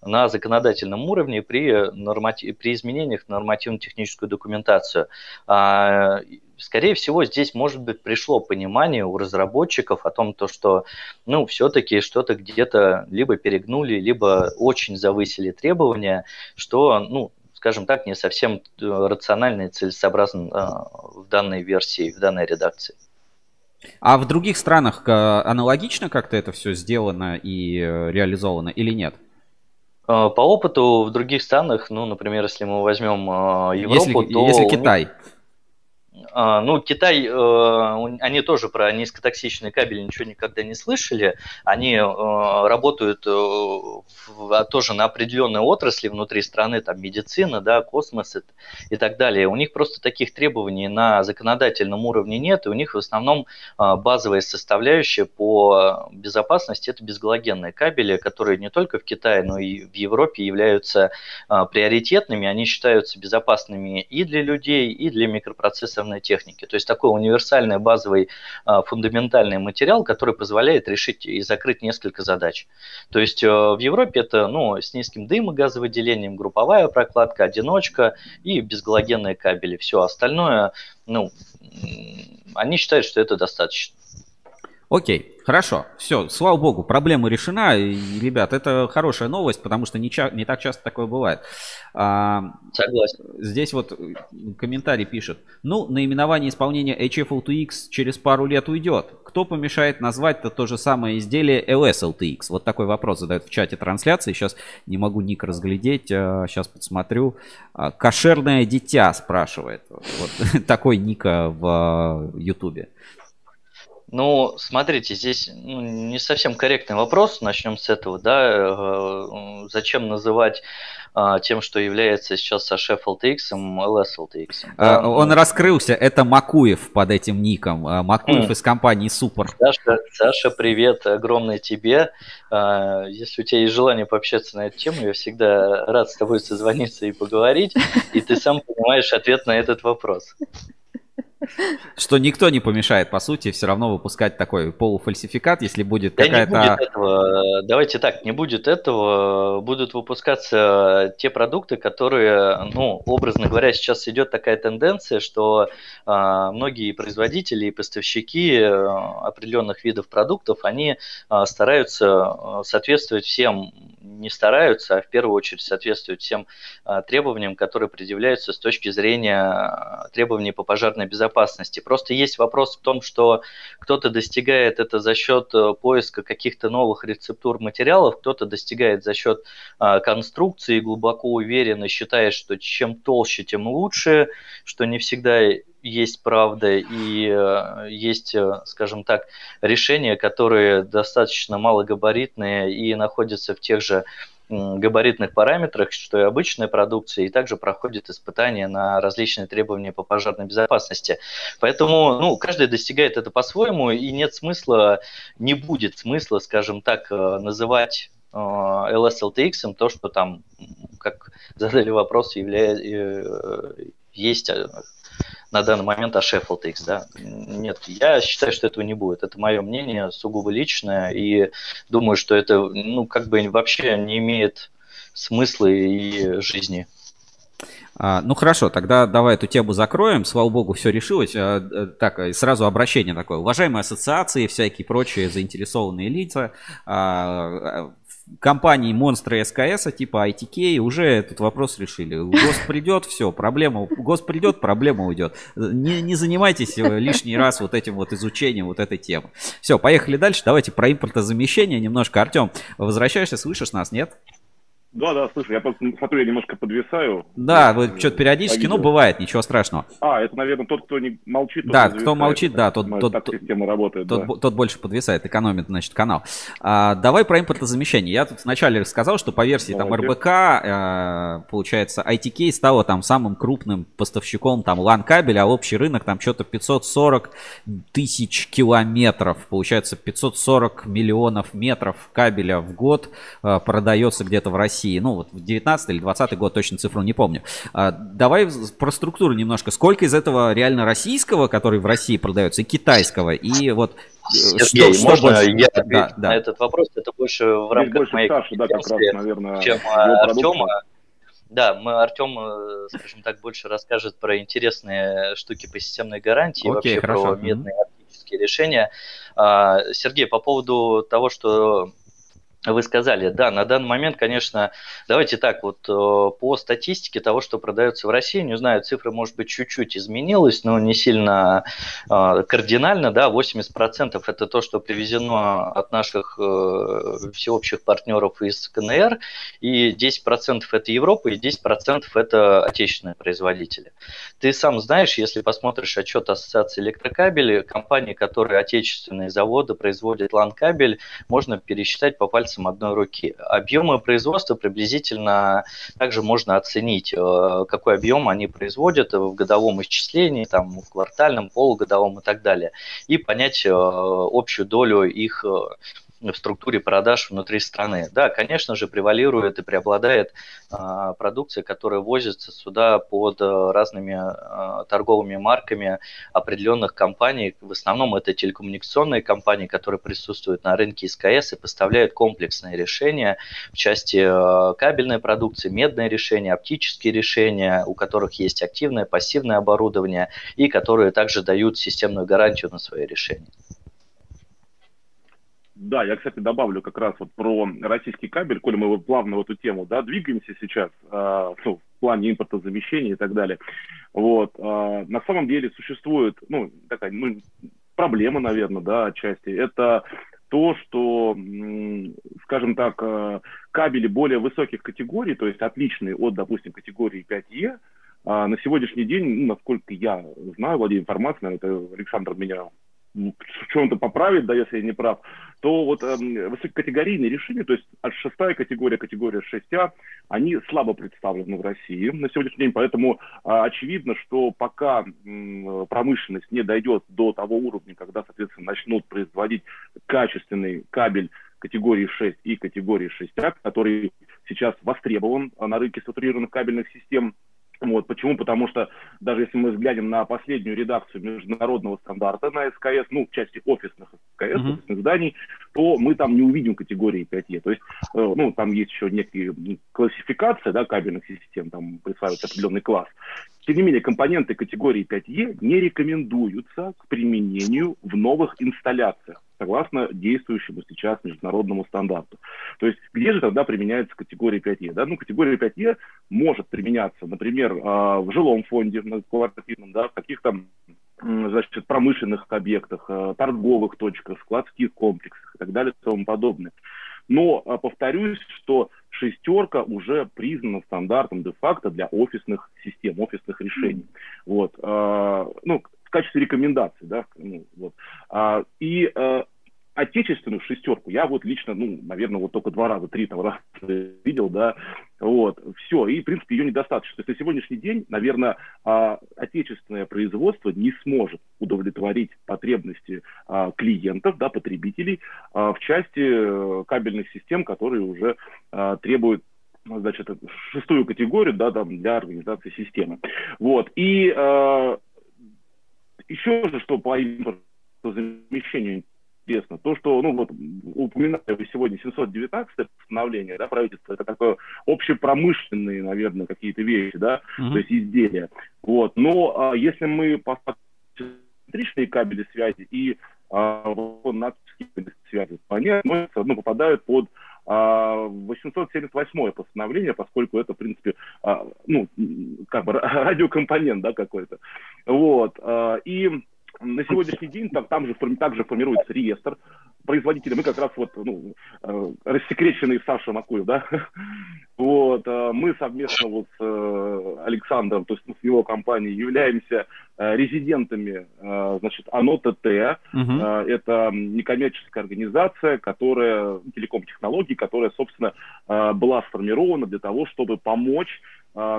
на законодательном уровне при, норматив, при изменениях в нормативно-техническую документацию. А, скорее всего, здесь, может быть, пришло понимание у разработчиков о том, то, что, ну, все-таки что-то где-то либо перегнули, либо очень завысили требования, что, ну, скажем так, не совсем э, рационально и целесообразно э, в данной версии, в данной редакции. А в других странах э, аналогично как-то это все сделано и реализовано или нет? Э, по опыту в других странах, ну, например, если мы возьмем э, Европу, если, то... Если Китай. А, ну, Китай, э, они тоже про низкотоксичные кабели ничего никогда не слышали. Они э, работают э, тоже на определенной отрасли внутри страны, там медицина, да, космос и так далее. У них просто таких требований на законодательном уровне нет, и у них в основном базовая составляющая по безопасности – это безгалогенные кабели, которые не только в Китае, но и в Европе являются приоритетными. Они считаются безопасными и для людей, и для микропроцессорной компьютерной техники. То есть такой универсальный базовый а, фундаментальный материал, который позволяет решить и закрыть несколько задач. То есть э, в Европе это ну, с низким дымогазовыделением, групповая прокладка, одиночка и безгалогенные кабели. Все остальное, ну, они считают, что это достаточно. Окей, хорошо, все, слава богу, проблема решена. И, ребят, это хорошая новость, потому что не, ча- не так часто такое бывает. А, Согласен. Здесь вот э, комментарий пишет. Ну, наименование исполнения HFLTX через пару лет уйдет. Кто помешает назвать-то то же самое изделие LSLTX? Вот такой вопрос задают в чате трансляции. Сейчас не могу ник разглядеть, сейчас а, посмотрю. А, Кошерное дитя спрашивает. Вот такой ника в Ютубе. Ну, смотрите, здесь ну, не совсем корректный вопрос, начнем с этого, да, э, зачем называть а, тем, что является сейчас Sashef LTX, LS LTX. Да? А, он раскрылся, это Макуев под этим ником, а, Макуев mm. из компании Супер. Саша, Саша, привет, огромное тебе. А, если у тебя есть желание пообщаться на эту тему, я всегда рад с тобой созвониться и поговорить, и ты сам понимаешь ответ на этот вопрос. Что никто не помешает, по сути, все равно выпускать такой полуфальсификат, если будет Да не какая-то... будет этого. Давайте так, не будет этого. Будут выпускаться те продукты, которые, ну, образно говоря, сейчас идет такая тенденция, что а, многие производители и поставщики э, определенных видов продуктов, они а, стараются а, соответствовать всем, не стараются, а в первую очередь соответствуют всем а, требованиям, которые предъявляются с точки зрения а, требований по пожарной безопасности. Просто есть вопрос в том, что кто-то достигает это за счет э, поиска каких-то новых рецептур материалов, кто-то достигает за счет а, конструкции, глубоко уверен и считает, что чем толще, тем лучше, что не всегда есть правда и э, есть, э, скажем так, решения, которые достаточно малогабаритные и находятся в тех же габаритных параметрах, что и обычная продукция, и также проходит испытания на различные требования по пожарной безопасности. Поэтому ну, каждый достигает это по-своему, и нет смысла, не будет смысла, скажем так, э, называть LSLTX то, что там, как задали вопрос, является, есть э, на данный момент Sheffield X, да. Нет, я считаю, что этого не будет. Это мое мнение, сугубо личное, и думаю, что это, ну, как бы вообще не имеет смысла и жизни. А, ну хорошо, тогда давай эту тему закроем. Слава богу, все решилось. А, э, так, сразу обращение такое. Уважаемые ассоциации, всякие прочие заинтересованные лица, а, компании монстры СКС, типа ITK, уже этот вопрос решили. ГОСТ придет, все, проблема, ГОСТ придет, проблема уйдет. Не, не занимайтесь лишний раз вот этим вот изучением вот этой темы. Все, поехали дальше. Давайте про импортозамещение немножко. Артем, возвращаешься, слышишь нас, нет? Да, да, слышу, я просто смотрю, я немножко подвисаю. Да, вы что-то периодически, ну, бывает, ничего страшного. А, это, наверное, тот, кто не молчит. Да, кто молчит, да, тот, тот, так система работает, тот, да. тот больше подвисает, экономит, значит, канал. А, давай про импортозамещение. Я тут вначале рассказал, что по версии там. РБК, э, получается, ITK стала там самым крупным поставщиком там LAN кабеля, а общий рынок там что-то 540 тысяч километров. Получается, 540 миллионов метров кабеля в год э, продается где-то в России. Ну, вот в 19 или 20 год, точно цифру не помню. А, давай про структуру немножко. Сколько из этого реально российского, который в России продается, и китайского? И вот э, Сергей, что, что можно больше? я Да, отвечу да. на этот вопрос? Это больше в рамках больше моей Саша, да, как раз, наверное, чем продукция. Артема. Да, мы Артем, э, скажем так, больше расскажет про интересные штуки по системной гарантии, Окей, вообще хорошо. про медные оптические решения. А, Сергей, по поводу того, что вы сказали, да, на данный момент, конечно, давайте так, вот э, по статистике того, что продается в России, не знаю, цифра, может быть, чуть-чуть изменилась, но не сильно э, кардинально, да, 80% это то, что привезено от наших э, всеобщих партнеров из КНР, и 10% это Европа, и 10% это отечественные производители. Ты сам знаешь, если посмотришь отчет Ассоциации электрокабелей, компании, которые отечественные заводы производят лан-кабель, можно пересчитать по пальцам одной руки. Объемы производства приблизительно также можно оценить, э, какой объем они производят в годовом исчислении, там, в квартальном, полугодовом и так далее, и понять э, общую долю их э, в структуре продаж внутри страны. Да, конечно же, превалирует и преобладает а, продукция, которая возится сюда под а, разными а, торговыми марками определенных компаний. В основном это телекоммуникационные компании, которые присутствуют на рынке СКС и поставляют комплексные решения в части а, кабельной продукции, медные решения, оптические решения, у которых есть активное, пассивное оборудование и которые также дают системную гарантию на свои решения. Да, я, кстати, добавлю как раз вот про российский кабель, коли мы плавно в эту тему, да, двигаемся сейчас, э, ну, в плане импортозамещения и так далее. Вот, э, на самом деле существует, ну, такая, ну, проблема, наверное, да, отчасти. Это то, что, скажем так, э, кабели более высоких категорий, то есть отличные от, допустим, категории 5Е, а на сегодняшний день, ну, насколько я знаю, владею информацией, это Александр меня в чем-то поправит, да, если я не прав, то вот эм, высококатегорийные решения, то есть шестая категория, категория 6А, они слабо представлены в России на сегодняшний день, поэтому а, очевидно, что пока м, промышленность не дойдет до того уровня, когда, соответственно, начнут производить качественный кабель категории 6 и категории 6А, который сейчас востребован на рынке структурированных кабельных систем, Вот, почему? Потому что даже если мы взглянем на последнюю редакцию международного стандарта на СКС, ну, в части офисных СКС, uh-huh. офисных зданий, то мы там не увидим категории 5Е. То есть, э, ну, там есть еще некие классификация, да, кабельных систем, там присваивается определенный класс. Тем не менее, компоненты категории 5Е не рекомендуются к применению в новых инсталляциях, согласно действующему сейчас международному стандарту. То есть, где же тогда применяется категория 5Е? Да? Ну, категория 5Е может применяться, например, а, в жилом фонде, квартирном, да, в каких-то значит, промышленных объектах, а, торговых точках, складских комплексах и так далее и тому подобное. Но а, повторюсь, что шестерка уже признана стандартом де-факто для офисных систем, офисных решений. Вот. А, ну, в качестве рекомендаций, да, ну, вот. А, и отечественную шестерку я вот лично, ну, наверное, вот только два раза, три там раза видел, да, вот, все, и, в принципе, ее недостаточно. То есть на сегодняшний день, наверное, а, отечественное производство не сможет удовлетворить потребности а, клиентов, да, потребителей а, в части э, кабельных систем, которые уже требуют значит, шестую категорию, да, там, для организации системы. Вот, и еще же, что по импортозамещению интересно. То, что, ну, вот, упоминали вы сегодня 719 постановление, да, правительства, это такое общепромышленные, наверное, какие-то вещи, да, mm-hmm. то есть изделия. Вот. Но а, если мы посмотрим кабели связи и а, кабели связи, то они относятся, ну, попадают под 878 а, постановление, поскольку это, в принципе, а, ну, как бы радиокомпонент, да, какой-то. Вот. А, и на сегодняшний день там, там же также формируется реестр производителей. Мы как раз вот ну, э, рассекреченные Саша Макуев, да, вот, э, мы совместно вот с э, Александром, то есть с его компанией, являемся резидентами, значит, ТТ. Угу. Это некоммерческая организация, которая, телеком-технологии, которая, собственно, была сформирована для того, чтобы помочь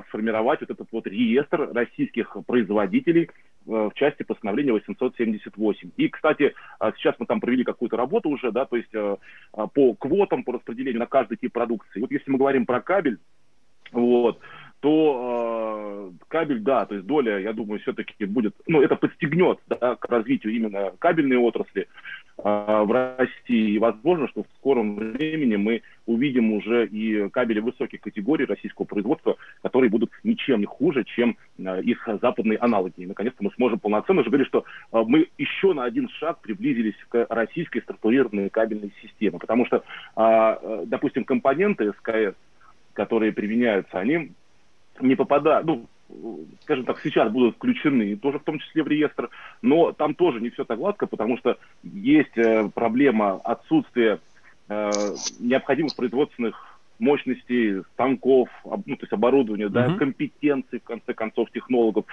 сформировать вот этот вот реестр российских производителей в части постановления 878. И, кстати, а, сейчас мы там провели какую-то работу уже, да, то есть а, а, по квотам, по распределению на каждый тип продукции. Вот если мы говорим про кабель, вот, то э, кабель, да, то есть доля, я думаю, все-таки будет, ну, это подстегнет да, к развитию именно кабельной отрасли э, в России. И возможно, что в скором времени мы увидим уже и кабели высоких категорий российского производства, которые будут ничем не хуже, чем э, их западные аналоги. И, наконец-то, мы сможем полноценно уже говорить, что э, мы еще на один шаг приблизились к российской структурированной кабельной системе. Потому что, э, допустим, компоненты СКС, которые применяются, они не попадают, ну, скажем так, сейчас будут включены, тоже в том числе в реестр, но там тоже не все так гладко, потому что есть э, проблема отсутствия э, необходимых производственных мощностей, станков, ну, то есть оборудования, uh-huh. да, компетенций, в конце концов, технологов,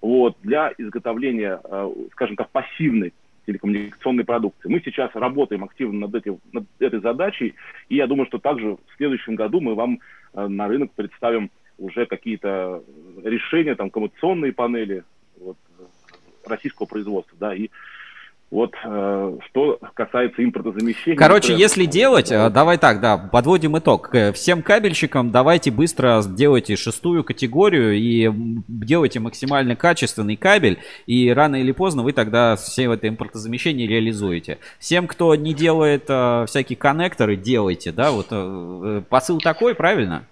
вот, для изготовления, э, скажем так, пассивной телекоммуникационной продукции. Мы сейчас работаем активно над, этим, над этой задачей, и я думаю, что также в следующем году мы вам на рынок представим уже какие-то решения, там, коммуникационные панели вот, российского производства, да, и вот э, что касается импортозамещения. Короче, если делать, да. Э, давай так, да, подводим итог. Всем кабельщикам давайте быстро делайте шестую категорию и делайте максимально качественный кабель, и рано или поздно вы тогда все это импортозамещение реализуете. Всем, кто не делает э, всякие коннекторы, делайте, да, вот э, э посыл такой, правильно?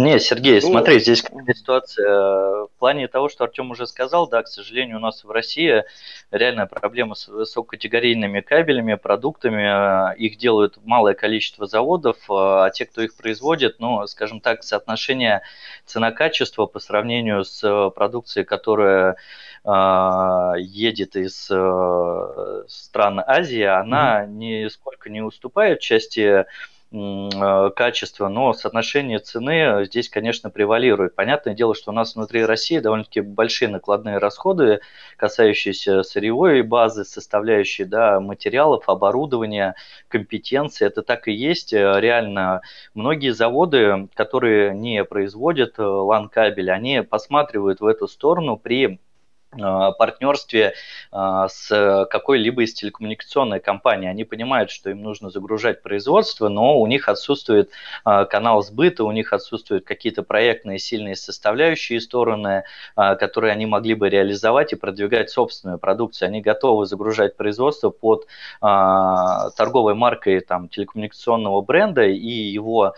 Не, Сергей, ну, смотри, здесь ситуация. В плане того, что Артем уже сказал, да, к сожалению, у нас в России реальная проблема с высококатегорийными кабелями, продуктами. Их делают малое количество заводов, а те, кто их производит, ну, скажем так, соотношение цена-качество по сравнению с продукцией, которая э, едет из э, стран Азии, она mm-hmm. нисколько не уступает части Э, качества, но соотношение цены здесь, конечно, превалирует. Понятное дело, что у нас внутри России довольно-таки большие накладные расходы, касающиеся сырьевой базы, составляющей да, материалов, оборудования, компетенции. Это так и есть. Э, реально, многие заводы, которые не производят э, лан-кабель, они посматривают в эту сторону при Э, партнерстве э, с какой-либо из телекоммуникационной компаний. Они понимают, что им нужно загружать производство, но у них отсутствует э, канал сбыта, у них отсутствуют какие-то проектные сильные составляющие стороны, которые они могли бы реализовать и продвигать собственную продукцию. Они готовы загружать производство под торговой маркой там, телекоммуникационного бренда и его,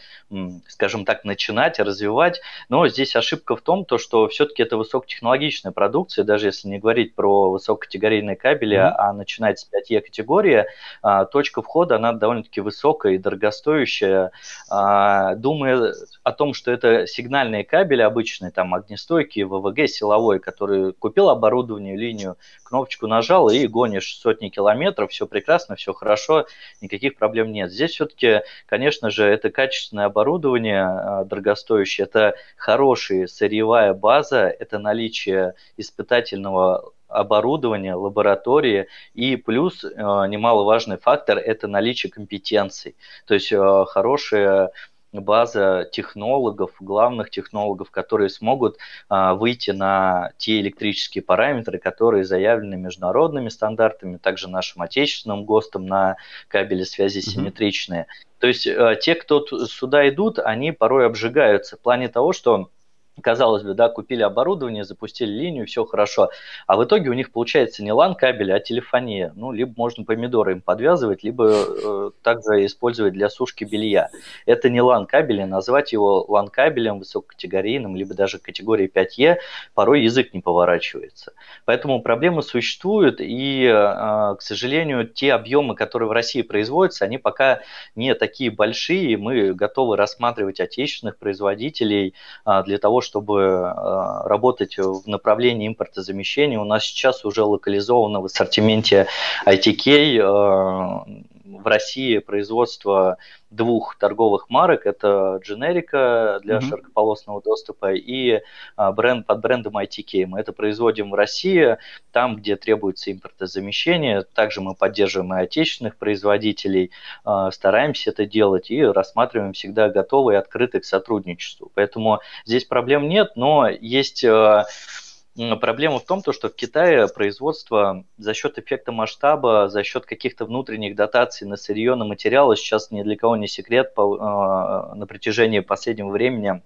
скажем так, начинать, развивать. Но здесь ошибка в том, то, что все-таки это высокотехнологичная продукция, даже даже если не говорить про высококатегорийные кабели, mm-hmm. а начинать с 5Е категории, а, точка входа, она довольно-таки высокая и дорогостоящая. А, думая о том, что это сигнальные кабели обычные, там огнестойкие, ВВГ, силовой, который купил оборудование, линию, кнопочку нажал и гонишь сотни километров, все прекрасно, все хорошо, никаких проблем нет. Здесь все-таки, конечно же, это качественное оборудование а, дорогостоящее, это хорошая сырьевая база, это наличие испытательных дополнительного оборудования, лаборатории и плюс э, немаловажный фактор – это наличие компетенций. То есть э, хорошая база технологов, главных технологов, которые смогут а, выйти на те электрические параметры, которые заявлены международными стандартами, также нашим отечественным ГОСТом на кабели связи симметричные. Mm-hmm. То есть а, те, кто сюда идут, они порой обжигаются в плане того, что казалось бы, да, купили оборудование, запустили линию, все хорошо. А в итоге у них получается не LAN-кабель, а телефония. Ну, либо можно помидоры им подвязывать, либо э, также использовать для сушки белья. Это не LAN-кабель, назвать его LAN-кабелем высококатегорийным, либо даже категории 5Е, порой язык не поворачивается. Поэтому проблемы существуют, и, э, к сожалению, те объемы, которые в России производятся, они пока не такие большие. Мы готовы рассматривать отечественных производителей э, для того, чтобы э, работать в направлении импортозамещения. У нас сейчас уже локализовано в ассортименте ITK э, в России производство двух торговых марок. Это дженерика для mm-hmm. широкополосного доступа и а, бренд под брендом ITK. Мы это производим в России, там, где требуется импортозамещение. Также мы поддерживаем и отечественных производителей, а, стараемся это делать и рассматриваем всегда готовы и открыты к сотрудничеству. Поэтому здесь проблем нет, но есть а, Проблема в том, то, что в Китае производство за счет эффекта масштаба, за счет каких-то внутренних дотаций на сырье, на материалы, сейчас ни для кого не секрет, по, на протяжении последнего времени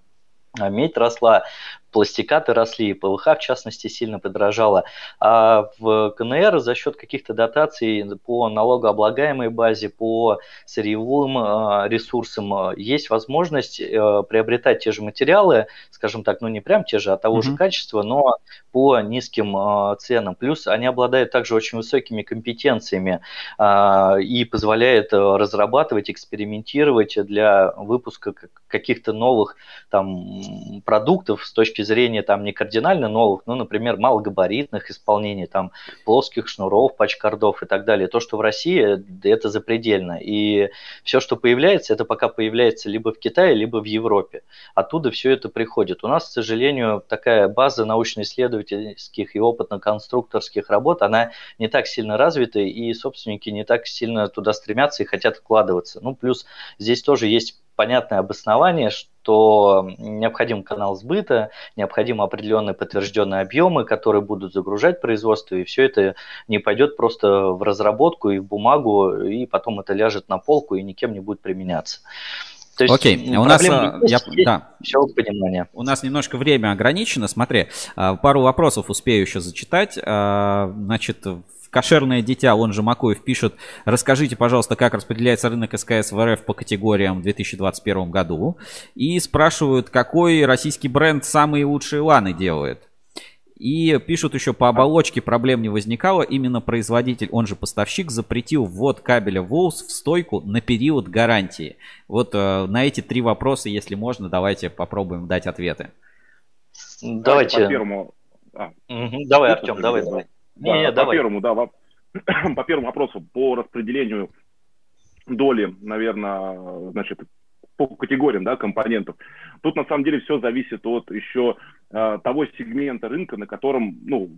медь росла, пластикаты росли, ПВХ в частности сильно подорожала. А в КНР за счет каких-то дотаций по налогооблагаемой базе, по сырьевым а, ресурсам а, есть возможность э, приобретать те же материалы, скажем так, ну не прям те же, а того mm-hmm. же качества, но по низким а, ценам. Плюс они обладают также очень высокими компетенциями и позволяют э, разрабатывать, экспериментировать для выпуска каких-то новых там продуктов с точки точки зрения там не кардинально новых, но, например, малогабаритных исполнений, там плоских шнуров, пачкардов и так далее. То, что в России, это запредельно. И все, что появляется, это пока появляется либо в Китае, либо в Европе. Оттуда все это приходит. У нас, к сожалению, такая база научно-исследовательских и опытно-конструкторских работ, она не так сильно развита, и собственники не так сильно туда стремятся и хотят вкладываться. Ну, плюс здесь тоже есть понятное обоснование, что необходим канал сбыта, необходимы определенные подтвержденные объемы, которые будут загружать производство, и все это не пойдет просто в разработку и в бумагу, и потом это ляжет на полку и никем не будет применяться. То есть Окей, у нас, а, я, да. все понимание. У нас немножко время ограничено. Смотри, а, пару вопросов успею еще зачитать. А, значит, Кошерное дитя, он же Макуев, пишет, расскажите, пожалуйста, как распределяется рынок СКС в РФ по категориям в 2021 году. И спрашивают, какой российский бренд самые лучшие ланы делает. И пишут еще, по оболочке проблем не возникало, именно производитель, он же поставщик, запретил ввод кабеля ВОЛС в стойку на период гарантии. Вот э, на эти три вопроса, если можно, давайте попробуем дать ответы. Давайте. По первому. А. Угу. Давай, Артем, давай, давай. Да, Не, по давай. первому, да, по первому вопросу, по распределению доли, наверное, значит, по категориям, да, компонентов. Тут на самом деле все зависит от еще э, того сегмента рынка, на котором, ну,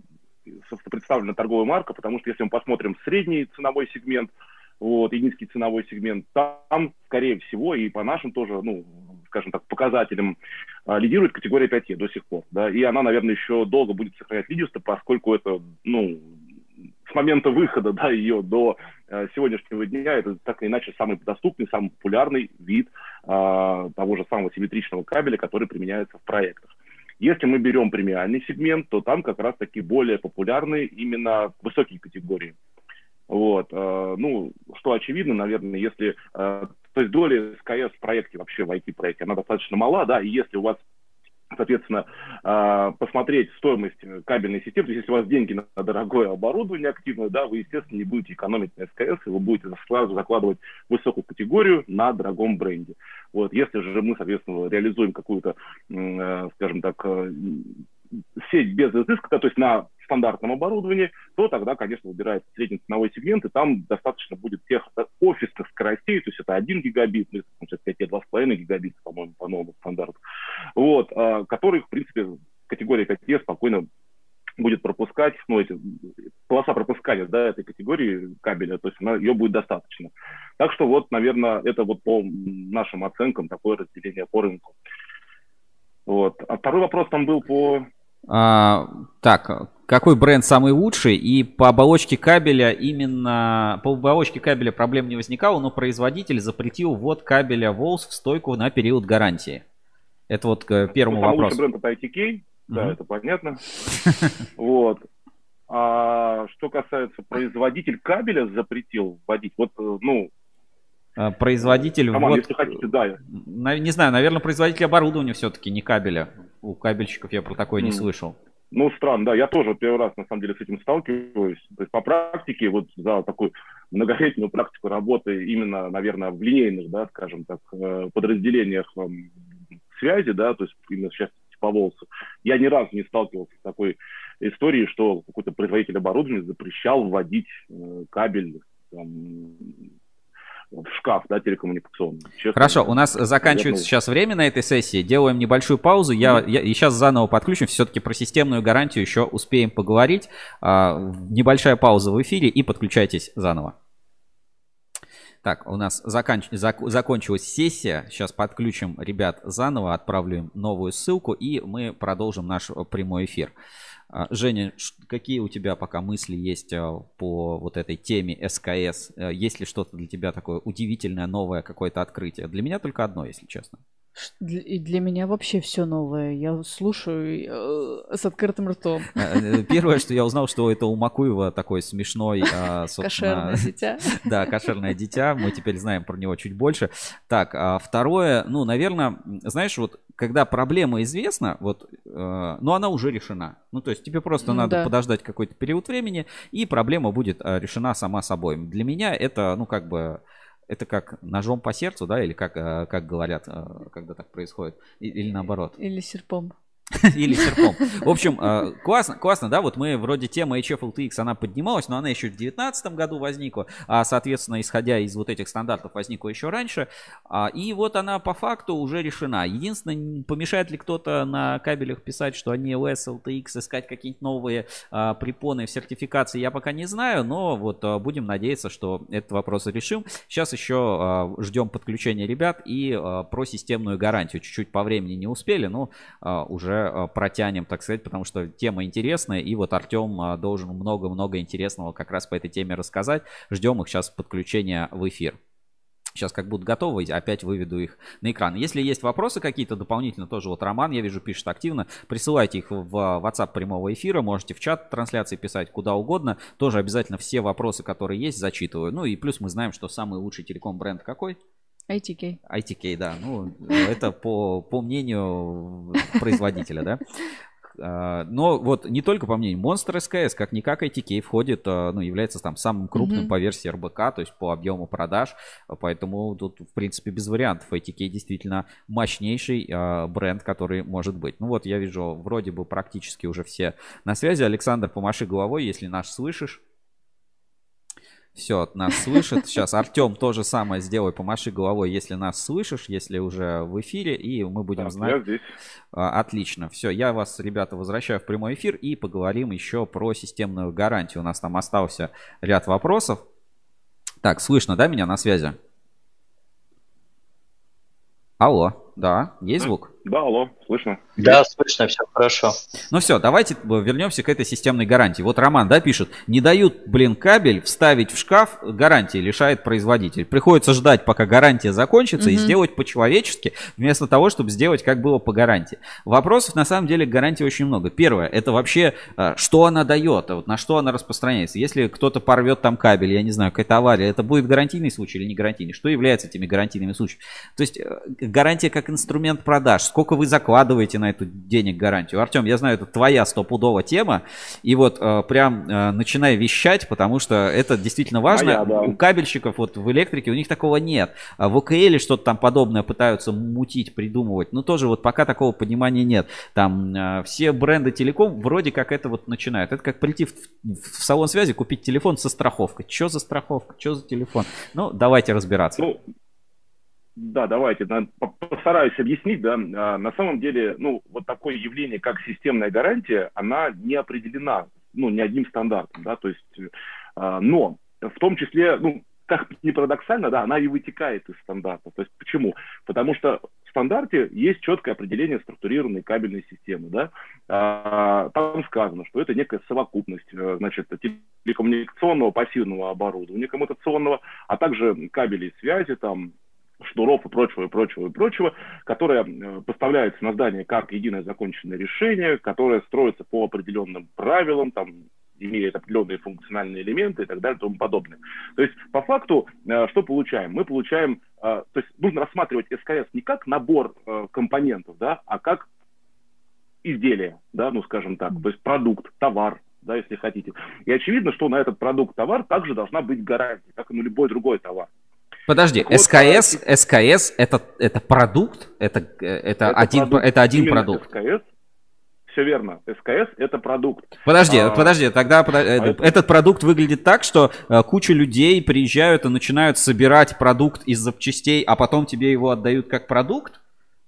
представлена торговая марка, потому что если мы посмотрим средний ценовой сегмент, вот, и низкий ценовой сегмент, там, скорее всего, и по нашим тоже, ну, скажем так, показателям а, лидирует категория 5 до сих пор, да, и она, наверное, еще долго будет сохранять лидерство, поскольку это, ну, с момента выхода, да, ее до э, сегодняшнего дня, это так или иначе самый доступный, самый популярный вид э, того же самого симметричного кабеля, который применяется в проектах. Если мы берем премиальный сегмент, то там как раз таки более популярны именно высокие категории. Вот, э, ну, что очевидно, наверное, если, э, то есть доля СКС в проекте, вообще в IT-проекте, она достаточно мала, да, и если у вас соответственно, э, посмотреть стоимость кабельной системы. То есть, если у вас деньги на дорогое оборудование активное, да, вы, естественно, не будете экономить на СКС, и вы будете сразу закладывать высокую категорию на дорогом бренде. Вот, если же мы, соответственно, реализуем какую-то, скажем так, сеть без изыска, то есть на стандартном оборудовании, то тогда, конечно, выбирается средний ценовой сегмент, и там достаточно будет тех офисных скоростей, то есть это 1 гигабит, ну, сейчас 2,5 гигабита, по-моему, по новому стандарту, вот, а, которых, в принципе, категория 5 спокойно будет пропускать, ну, эти, полоса пропускания, да, этой категории кабеля, то есть она, ее будет достаточно. Так что вот, наверное, это вот по нашим оценкам такое разделение по рынку. Вот. А второй вопрос там был по а, так, какой бренд самый лучший? И по оболочке кабеля именно... По оболочке кабеля проблем не возникало, но производитель запретил ввод кабеля Волс в стойку на период гарантии. Это вот к первому ну, вопросу. бренд это ITK, да, это понятно. Вот. А что касается производитель кабеля запретил вводить, вот, э, ну, производитель Роман, вот, если хотите, да. Не знаю, наверное, производитель оборудования все-таки, не кабеля. У кабельщиков я про такое mm. не слышал. Ну, странно, да. Я тоже первый раз, на самом деле, с этим сталкиваюсь. То есть по практике, вот за такую многолетнюю практику работы именно, наверное, в линейных, да, скажем так, э, подразделениях эм, связи, да, то есть именно сейчас по волосу, я ни разу не сталкивался с такой историей, что какой-то производитель оборудования запрещал вводить э, кабель там, в шкаф, да, телекоммуникационный. Честно, Хорошо, у нас заканчивается сейчас время на этой сессии. Делаем небольшую паузу. Я, я и сейчас заново подключим. Все-таки про системную гарантию еще успеем поговорить. А, небольшая пауза в эфире и подключайтесь заново. Так, у нас заканч... зак... закончилась сессия. Сейчас подключим ребят заново, отправлю им новую ссылку, и мы продолжим наш прямой эфир. А, Женя, какие у тебя пока мысли есть а, по вот этой теме СКС? Э, есть ли что-то для тебя такое удивительное, новое, какое-то открытие? Для меня только одно, если честно. И для меня вообще все новое. Я слушаю э, с открытым ртом. Э, первое, что я узнал, что это у Макуева такой смешной... А, кошерное дитя. Да, кошерное дитя. Мы теперь знаем про него чуть больше. Так, а второе, ну, наверное, знаешь, вот когда проблема известна, вот, э, ну, она уже решена. Ну, то есть тебе просто надо да. подождать какой-то период времени, и проблема будет э, решена сама собой. Для меня это, ну, как бы это как ножом по сердцу, да, или как, э, как говорят, э, когда так происходит, или наоборот. Или серпом. Или серпом. В общем, э, классно, классно, да, вот мы вроде тема HF LTX, она поднималась, но она еще в 2019 году возникла, а, соответственно, исходя из вот этих стандартов, возникла еще раньше, а, и вот она по факту уже решена. Единственное, помешает ли кто-то на кабелях писать, что они LS, LTX, искать какие-нибудь новые а, препоны в сертификации, я пока не знаю, но вот а, будем надеяться, что этот вопрос решим. Сейчас еще ждем подключения ребят и про системную гарантию. Чуть-чуть по времени не успели, но а, Э, протянем, так сказать, потому что тема интересная, и вот Артем э, должен много-много интересного как раз по этой теме рассказать. Ждем их сейчас подключения в эфир. Сейчас как будут готовы, опять выведу их на экран. Если есть вопросы какие-то дополнительно, тоже вот Роман, я вижу, пишет активно, присылайте их в WhatsApp прямого эфира, можете в чат трансляции писать куда угодно. Тоже обязательно все вопросы, которые есть, зачитываю. Ну и плюс мы знаем, что самый лучший телеком-бренд какой? ITK. ITK, да. Ну, это по, по мнению производителя, да. А, но вот не только по мнению, Monster SKS, как никак ITK входит, а, ну, является там самым крупным mm-hmm. по версии РБК, то есть по объему продаж, поэтому тут, в принципе, без вариантов. ITK действительно мощнейший а, бренд, который может быть. Ну вот, я вижу, вроде бы практически уже все на связи. Александр, помаши головой, если наш слышишь. Все, нас слышит. Сейчас Артем то же самое сделай, помаши головой, если нас слышишь, если уже в эфире, и мы будем так, знать. Я здесь. А, отлично. Все, я вас, ребята, возвращаю в прямой эфир и поговорим еще про системную гарантию. У нас там остался ряд вопросов. Так, слышно, да, меня на связи? Алло. Да, есть звук? Да, алло, слышно? Да, слышно, все хорошо. Ну все, давайте вернемся к этой системной гарантии. Вот Роман, да, пишет, не дают, блин, кабель вставить в шкаф, гарантии лишает производитель. Приходится ждать, пока гарантия закончится, Мгм. и сделать по-человечески, вместо того, чтобы сделать, как было по гарантии. Вопросов, на самом деле, к гарантии очень много. Первое, это вообще, э, что она дает, а вот на что она распространяется. Если кто-то порвет там кабель, я не знаю, какая-то авария, это будет гарантийный случай или не гарантийный? Что является этими гарантийными случаями? То есть э, гарантия как инструмент продаж. Сколько вы закладываете на эту денег гарантию? Артем, я знаю, это твоя стопудова тема. И вот э, прям э, начинай вещать, потому что это действительно важно. Моя, да. У кабельщиков вот в электрике у них такого нет. А в ОКЛ что-то там подобное пытаются мутить, придумывать. Но тоже вот пока такого понимания нет. Там э, все бренды телеком вроде как это вот начинают. Это как прийти в, в салон связи, купить телефон со страховкой. Что за страховка? Что за телефон? Ну, давайте разбираться. Ну, да, давайте, постараюсь объяснить, да, А, на самом деле, ну, вот такое явление, как системная гарантия, она не определена, ну, ни одним стандартом, да, то есть, а, но в том числе, ну, как ни парадоксально, да, она и вытекает из стандарта. То есть почему? Потому что в стандарте есть четкое определение структурированной кабельной системы, да. А, Там сказано, что это некая совокупность, э, значит, телекоммуникационного пассивного оборудования, коммутационного, а также кабелей связи, там, шнуров и прочего, и прочего, и прочего, которое э, поставляется на здание как единое законченное решение, которое строится по определенным правилам, там, имеет определенные функциональные элементы и так далее и тому подобное. То есть, по факту, э, что получаем? Мы получаем, э, то есть, нужно рассматривать СКС не как набор компонентов, да, а как изделие, да, ну, скажем так, то есть продукт, товар, да, если хотите. И очевидно, что на этот продукт, товар также должна быть гарантия, как и на любой другой товар. Подожди, вот, СКС, СКС это, это продукт? Это, э, это, один, продукт, это один продукт? СКС, все верно, СКС это продукт. Подожди, А, подожди, тогда поэтому- этот продукт выглядит так, что э, куча людей приезжают и начинают собирать продукт из запчастей, а потом тебе его отдают как продукт?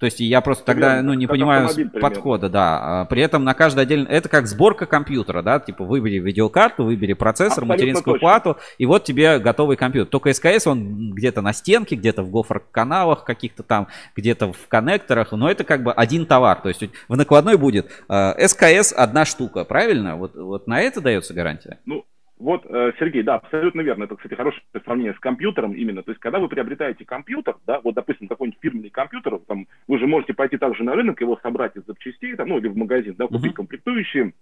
То есть я просто тогда верно, ну, не понимаю примерно. подхода, да. А При этом на каждый отдельный... Это как сборка компьютера, да? Типа выбери видеокарту, выбери процессор, Абсолютно материнскую точно. плату, и вот тебе готовый компьютер. Только СКС, он где-то на стенке, где-то в гофр-каналах каких-то там, где-то в коннекторах, но это как бы один товар. То есть в накладной будет э, СКС одна штука, правильно? Вот, вот на это дается гарантия? Ну, вот, э, Сергей, да, абсолютно верно. Это, кстати, хорошее сравнение с компьютером именно. То есть, когда вы приобретаете компьютер, да, вот, допустим, какой-нибудь фирменный компьютер, там, вы же можете пойти также на рынок, его собрать из запчастей, там, ну, или в магазин, да, купить Мгм. комплектующие,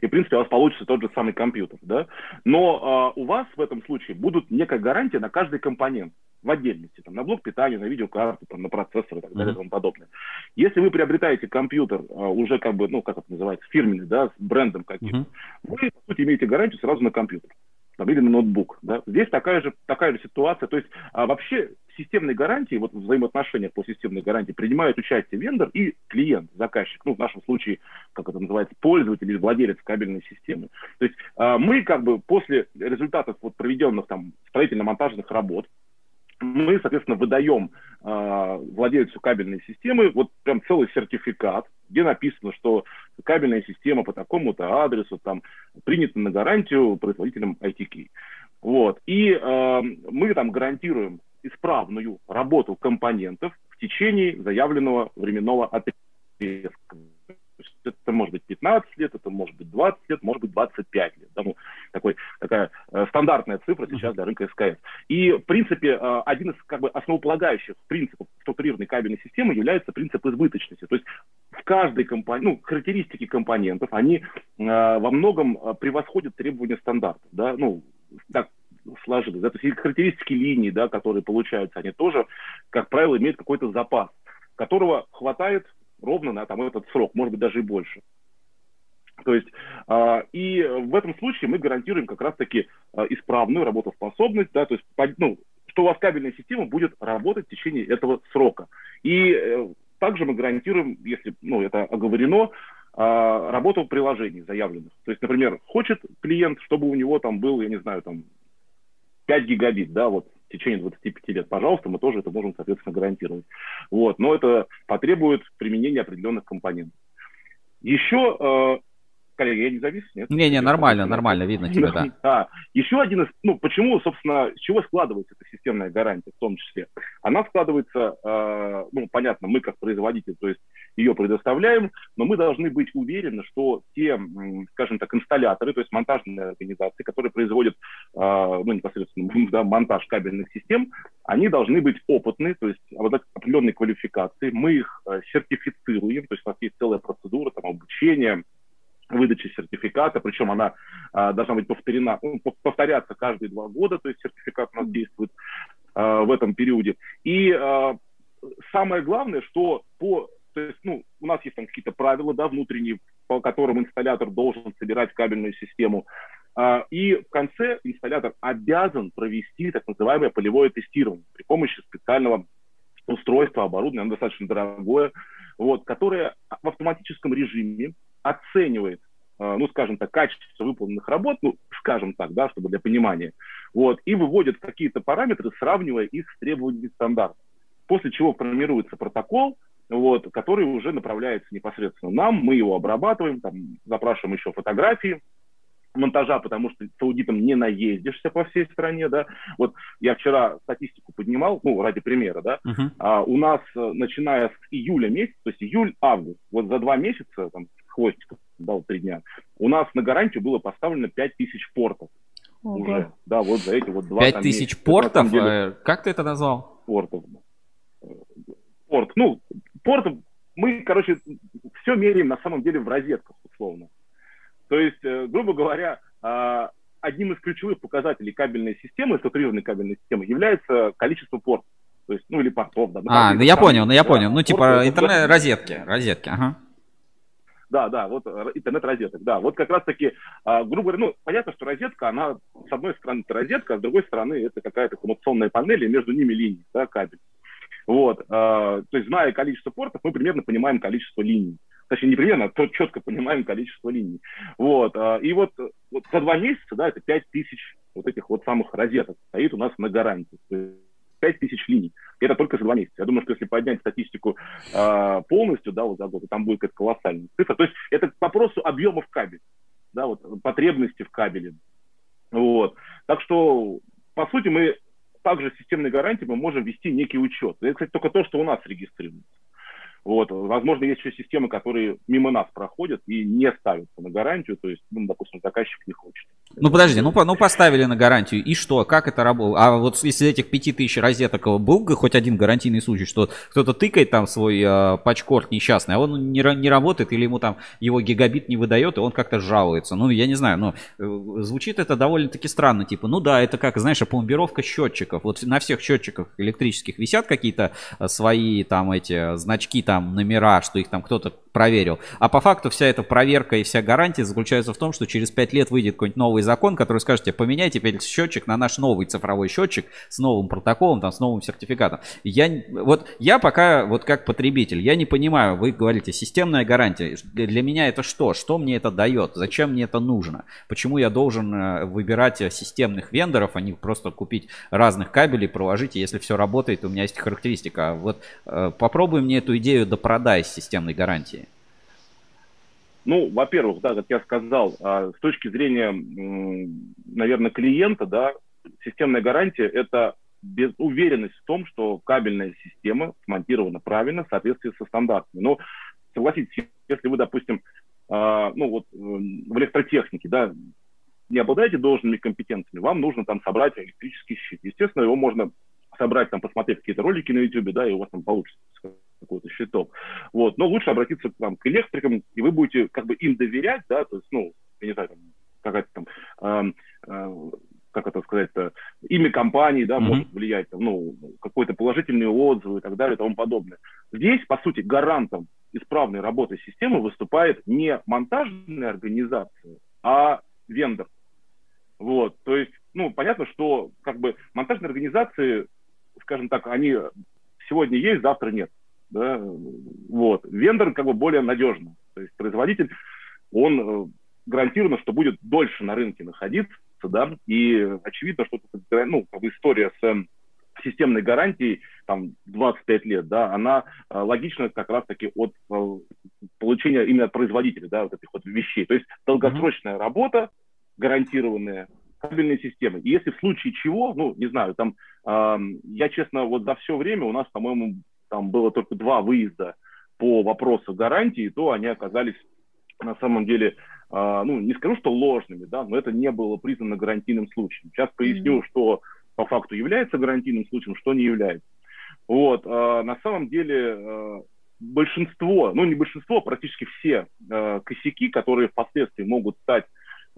и, в принципе, у вас получится тот же самый компьютер, да. Но э, у вас в этом случае будут некая гарантия на каждый компонент в отдельности, там, на блок питания, на видеокарту, там, на процессор и так далее и тому подобное. Если вы приобретаете компьютер э, уже как бы, ну, как это называется, фирменный, да, с брендом каким-то, вы, по сути, имеете гарантию сразу на компьютер там, или на ноутбук. Да? Здесь такая же, такая же ситуация. То есть а, вообще системной гарантии, вот в взаимоотношениях по системной гарантии принимают участие вендор и клиент, заказчик. Ну, в нашем случае, как это называется, пользователь или владелец кабельной системы. То есть а, мы как бы после результатов вот проведенных там строительно-монтажных работ, мы, соответственно, выдаем э, владельцу кабельной системы вот прям целый сертификат, где написано, что кабельная система по такому-то адресу там принята на гарантию производителем ITK. Вот. И э, мы там гарантируем исправную работу компонентов в течение заявленного временного отрезка. Это может быть 15 лет, это может быть 20 лет, может быть 25 лет. Да, ну, такой, такая э, стандартная цифра сейчас для рынка СКС. И, в принципе, э, один из как бы, основополагающих принципов структурированной кабельной системы является принцип избыточности. То есть в каждой компонент, ну, характеристики компонентов, они э, во многом э, превосходят требования стандарта. Да? Ну, так сложилось. Да? То есть и характеристики линий, да, которые получаются, они тоже, как правило, имеют какой-то запас, которого хватает ровно на там, этот срок, может быть, даже и больше. То есть, э, и в этом случае мы гарантируем как раз-таки э, исправную работоспособность, да, то есть, ну, что у вас кабельная система будет работать в течение этого срока. И э, также мы гарантируем, если ну, это оговорено, э, работу приложений заявленных. То есть, например, хочет клиент, чтобы у него там был, я не знаю, там 5 гигабит, да, вот в течение 25 лет, пожалуйста, мы тоже это можем, соответственно, гарантировать. Вот, но это потребует применения определенных компонентов. Еще э, коллеги, я не завис, нет? Не-не, нормально, нормально, видно тебя, да. Да. Еще один из, ну, почему, собственно, с чего складывается эта системная гарантия в том числе? Она складывается, э, ну, понятно, мы как производитель, то есть ее предоставляем, но мы должны быть уверены, что те, скажем так, инсталляторы, то есть монтажные организации, которые производят, э, ну, непосредственно да, монтаж кабельных систем, они должны быть опытны, то есть обладать определенной квалификацией. Мы их э, сертифицируем, то есть у нас есть целая процедура там, обучения, выдачи сертификата, причем она а, должна быть повторена, ну, повторяться каждые два года, то есть сертификат у нас действует а, в этом периоде. И а, самое главное, что по, то есть, ну, у нас есть там какие-то правила, да, внутренние, по которым инсталлятор должен собирать кабельную систему, а, и в конце инсталлятор обязан провести так называемое полевое тестирование при помощи специального устройства, оборудования, оно достаточно дорогое, вот, которое в автоматическом режиме оценивает, э, ну, скажем так, качество выполненных работ, ну, скажем так, да, чтобы для понимания, вот, и выводит какие-то параметры, сравнивая их с требованиями стандарта. После чего формируется протокол, вот, который уже направляется непосредственно нам, мы его обрабатываем, там, запрашиваем еще фотографии, монтажа, потому что с аудитом не наездишься по всей стране, да. Вот я вчера статистику поднимал, ну, ради примера, да. Uh-huh. А, у нас, э, начиная с июля месяца, то есть июль-август, вот за два месяца, там, хвостиков дал три дня, у нас на гарантию было поставлено 5000 портов. Ого. Уже, да, вот за эти вот два 5 тысяч портов? Деле, э, как ты это назвал? Портов. Порт. Ну, порт, мы, короче, все меряем на самом деле в розетках, условно. То есть, э, грубо говоря, а, одним из ключевых показателей кабельной системы, структурированной кабельной системы, является количество портов. То есть, ну или портов. Да, а, ну я там, понял, ну я да, понял. Ну типа интернет-розетки, розетки, ага. Да, да, вот э, интернет-розеток, да. Вот как раз-таки, а, грубо говоря, ну, понятно, что розетка, она, с одной стороны, это розетка, а с другой стороны, это какая-то коммуникационная панель, и между ними линии, да, кабель. Вот, а, то есть, зная количество портов, мы примерно понимаем количество линий точнее, не примерно, а то четко понимаем количество линий. Вот, а, и вот, вот за два месяца, да, это 5 тысяч вот этих вот самых розеток стоит у нас на гарантии. 5 тысяч линий. Это только за два месяца. Я думаю, что если поднять статистику э, полностью, да, вот за год, там будет какая-то колоссальная цифра. То есть это к вопросу объемов кабеля, да, вот потребности в кабеле. Вот. Так что, по сути, мы также системной гарантии мы можем вести некий учет. Это, кстати, только то, что у нас регистрируется. Вот. Возможно, есть еще системы, которые мимо нас проходят и не ставятся на гарантию, то есть, ну, допустим, заказчик не хочет. Ну подожди, ну, ну поставили на гарантию, и что, как это работает? А вот если этих 5000 розеток был хоть один гарантийный случай, что кто-то тыкает там свой э, пачкорд несчастный, а он не, не работает, или ему там его гигабит не выдает, и он как-то жалуется. Ну, я не знаю, но э, звучит это довольно-таки странно, типа, ну да, это как, знаешь, пломбировка счетчиков. Вот на всех счетчиках электрических висят какие-то э, свои там эти значки, там номера, что их там кто-то проверил. А по факту вся эта проверка и вся гарантия заключается в том, что через 5 лет выйдет какой-нибудь новый закон, который скажет тебе, поменяй теперь счетчик на наш новый цифровой счетчик с новым протоколом, там, с новым сертификатом. Я, вот, я пока, вот как потребитель, я не понимаю, вы говорите, системная гарантия. Для меня это что? Что мне это дает? Зачем мне это нужно? Почему я должен э, выбирать системных вендоров, а не просто купить разных кабелей, проложить, и если все работает, у меня есть характеристика. Вот э, попробуй мне эту идею допродай с системной гарантией. Ну, во-первых, да, как я сказал, а, с точки зрения, наверное, клиента, да, системная гарантия – это без уверенность в том, что кабельная система смонтирована правильно в соответствии со стандартами. Но согласитесь, если вы, допустим, а, ну вот в электротехнике, да, не обладаете должными компетенциями, вам нужно там собрать электрический щит. Естественно, его можно собрать, там, посмотреть какие-то ролики на YouTube, да, и у вас там получится какой-то щиток. Вот. Но лучше обратиться там, к электрикам, и вы будете как бы им доверять, да, то есть, ну, я не знаю, там, какая-то там, э, э, как это сказать-то, имя компании, да, mm-hmm. может влиять, там, ну, какой-то положительный отзыв и так далее и тому подобное. Здесь, по сути, гарантом исправной работы системы выступает не монтажная организация, а вендор. Вот, то есть, ну, понятно, что как бы монтажные организации, скажем так, они сегодня есть, завтра нет. Да? Вот. Вендор как бы более надежный. То есть производитель, он э, гарантированно, что будет дольше на рынке находиться, да, и очевидно, что ну, как бы история с эм, системной гарантией, там, 25 лет, да, она э, логично как раз-таки от э, получения именно от производителя, да, вот этих вот вещей. То есть долгосрочная mm-hmm. работа, гарантированная кабельной системы. И если в случае чего, ну, не знаю, там, э, я, честно, вот за все время у нас, по-моему, там было только два выезда по вопросу гарантии, то они оказались на самом деле, э, ну, не скажу, что ложными, да, но это не было признано гарантийным случаем. Сейчас поясню, mm-hmm. что по факту является гарантийным случаем, что не является. Вот, э, на самом деле, э, большинство, ну не большинство, а практически все э, косяки, которые впоследствии могут стать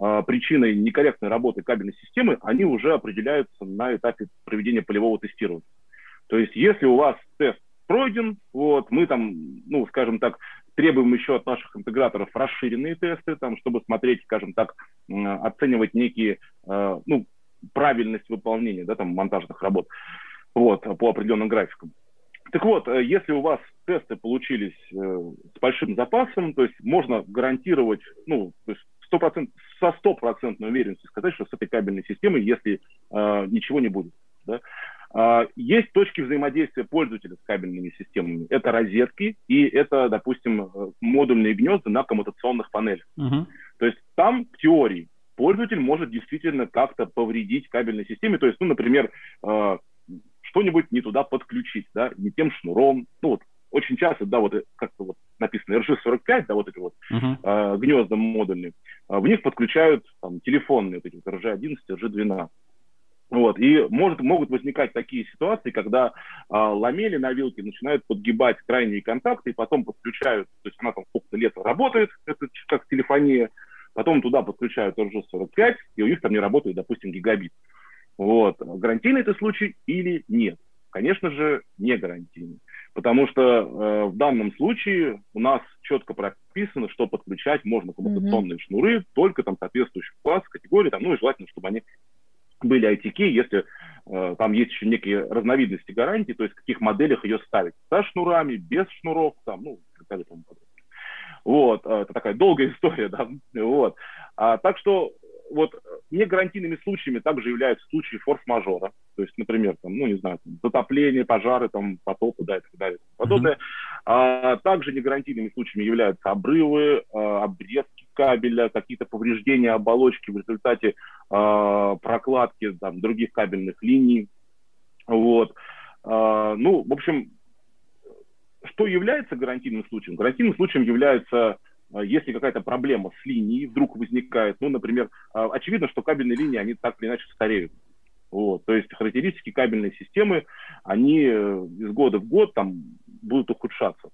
э, причиной некорректной работы кабельной системы, они уже определяются на этапе проведения полевого тестирования. То есть, если у вас тест пройден, вот, мы там, ну, скажем так, требуем еще от наших интеграторов расширенные тесты, там, чтобы смотреть, скажем так, оценивать некие, э, ну, правильность выполнения, да, там, монтажных работ, вот, по определенным графикам. Так вот, э, если у вас тесты получились э, с большим запасом, то есть можно гарантировать, ну, то есть 100%, со стопроцентной уверенностью сказать, что с этой кабельной системой, если э, ничего не будет. Да? Э, есть точки взаимодействия пользователя с кабельными системами. Это розетки и это, допустим, э, модульные гнезда на коммутационных панелях. Uh-huh. То есть там, в теории, пользователь может действительно как-то повредить кабельной системе. То есть, ну, например, э, что-нибудь не туда подключить, да, не тем шнуром. Ну вот очень часто, да, вот как-то вот написано RG45, да, вот эти вот uh-huh. э, гнезда модульные, э, в них подключают там, телефонные вот эти вот RG11, RG12. Вот, и может, могут возникать такие ситуации, когда э, ламели на вилке начинают подгибать крайние контакты, и потом подключают, то есть она там сколько-то лет работает, это как телефония, потом туда подключают RG45, и у них там не работает, допустим, гигабит. Вот. Гарантийный это случай или нет? Конечно же, не гарантийный. Потому что э, в данном случае у нас четко прописано, что подключать можно коммутационные mm-hmm. шнуры только там соответствующих класс, категории, там, ну и желательно, чтобы они были ITK, если э, там есть еще некие разновидности гарантии, то есть в каких моделях ее ставить. Со шнурами, без шнуров, там, ну, и так далее, тому подобное. Вот, э, это такая долгая история, да, вот. А, так что вот не гарантийными случаями также являются случаи форс-мажора. То есть, например, там, ну, не знаю, там, затопление, пожары, там, потопы, да, и так далее, и подобное. Mm-hmm. А, также не гарантийными случаями являются обрывы, а, обрезки кабеля, какие-то повреждения оболочки в результате а, прокладки там, других кабельных линий. Вот. А, ну, в общем, что является гарантийным случаем? Гарантийным случаем является а, если какая-то проблема с линией вдруг возникает, ну, например, очевидно, что кабельные линии, они так или иначе стареют. Вот, то есть характеристики кабельной системы, они э, из года в год там будут ухудшаться.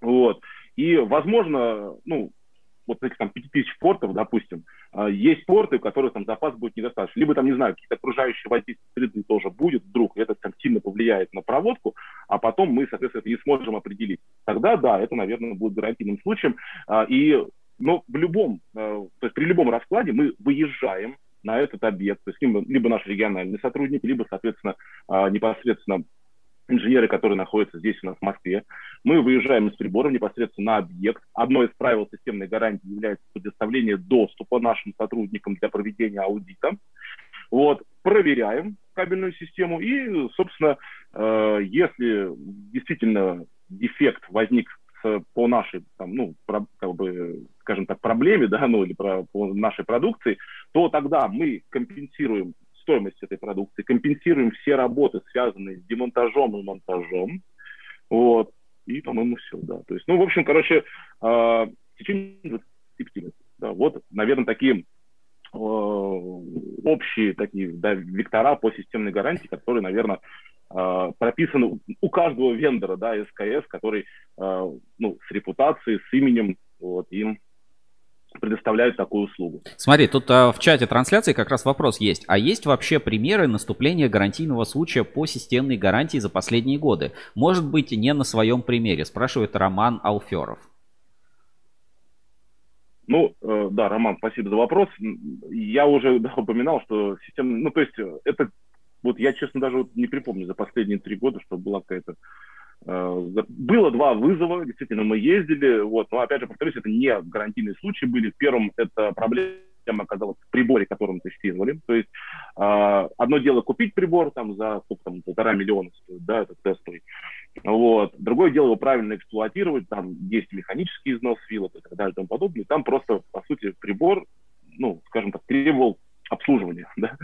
Вот. И, возможно, ну, вот этих там 5000 портов, допустим, а, есть порты, у которых там запас будет недостаточно. Либо там, не знаю, какие-то окружающие воздействия среды тоже будет вдруг, и это там сильно повлияет на проводку, а потом мы, соответственно, это не сможем определить. Тогда, да, это, наверное, будет гарантийным случаем. А, и, но в любом, а, то есть при любом раскладе мы выезжаем на этот объект, то есть либо, либо наш региональный сотрудник, либо, соответственно, непосредственно инженеры, которые находятся здесь у нас в Москве. Мы выезжаем из приборов непосредственно на объект. Одно из правил системной гарантии является предоставление доступа нашим сотрудникам для проведения аудита. Вот, проверяем кабельную систему и, собственно, э, если действительно дефект возник по нашей, там, ну, про, как бы, скажем так, проблеме, да, ну, или про, по нашей продукции, то тогда мы компенсируем стоимость этой продукции, компенсируем все работы, связанные с демонтажом и монтажом. Вот. И, по-моему, все, да. То есть, ну, в общем, короче, э, в течение 25 лет. Да, вот, наверное, такие э, общие такие да, вектора по системной гарантии, которые, наверное, э, прописаны у каждого вендора, да, СКС, который, ну, с репутацией, с именем, вот, им предоставляют такую услугу. Смотри, тут а, в чате трансляции как раз вопрос есть. А есть вообще примеры наступления гарантийного случая по системной гарантии за последние годы? Может быть, не на своем примере, спрашивает Роман Алферов. Ну, э, да, Роман, спасибо за вопрос. Я уже да, упоминал, что система, ну, то есть э, это, вот я, честно, даже вот не припомню за последние три года, что была какая-то было два вызова, действительно, мы ездили, вот, но, опять же, повторюсь, это не гарантийные случаи были. Первым это проблема проблема оказалась в приборе, который мы тестировали. То есть э, одно дело купить прибор там за сколько там, полтора миллиона да, это тестовый. Вот. Другое дело его правильно эксплуатировать, там есть механический износ вилок и так далее и тому подобное. Там просто, по сути, прибор, ну, скажем так, требовал обслуживания, да,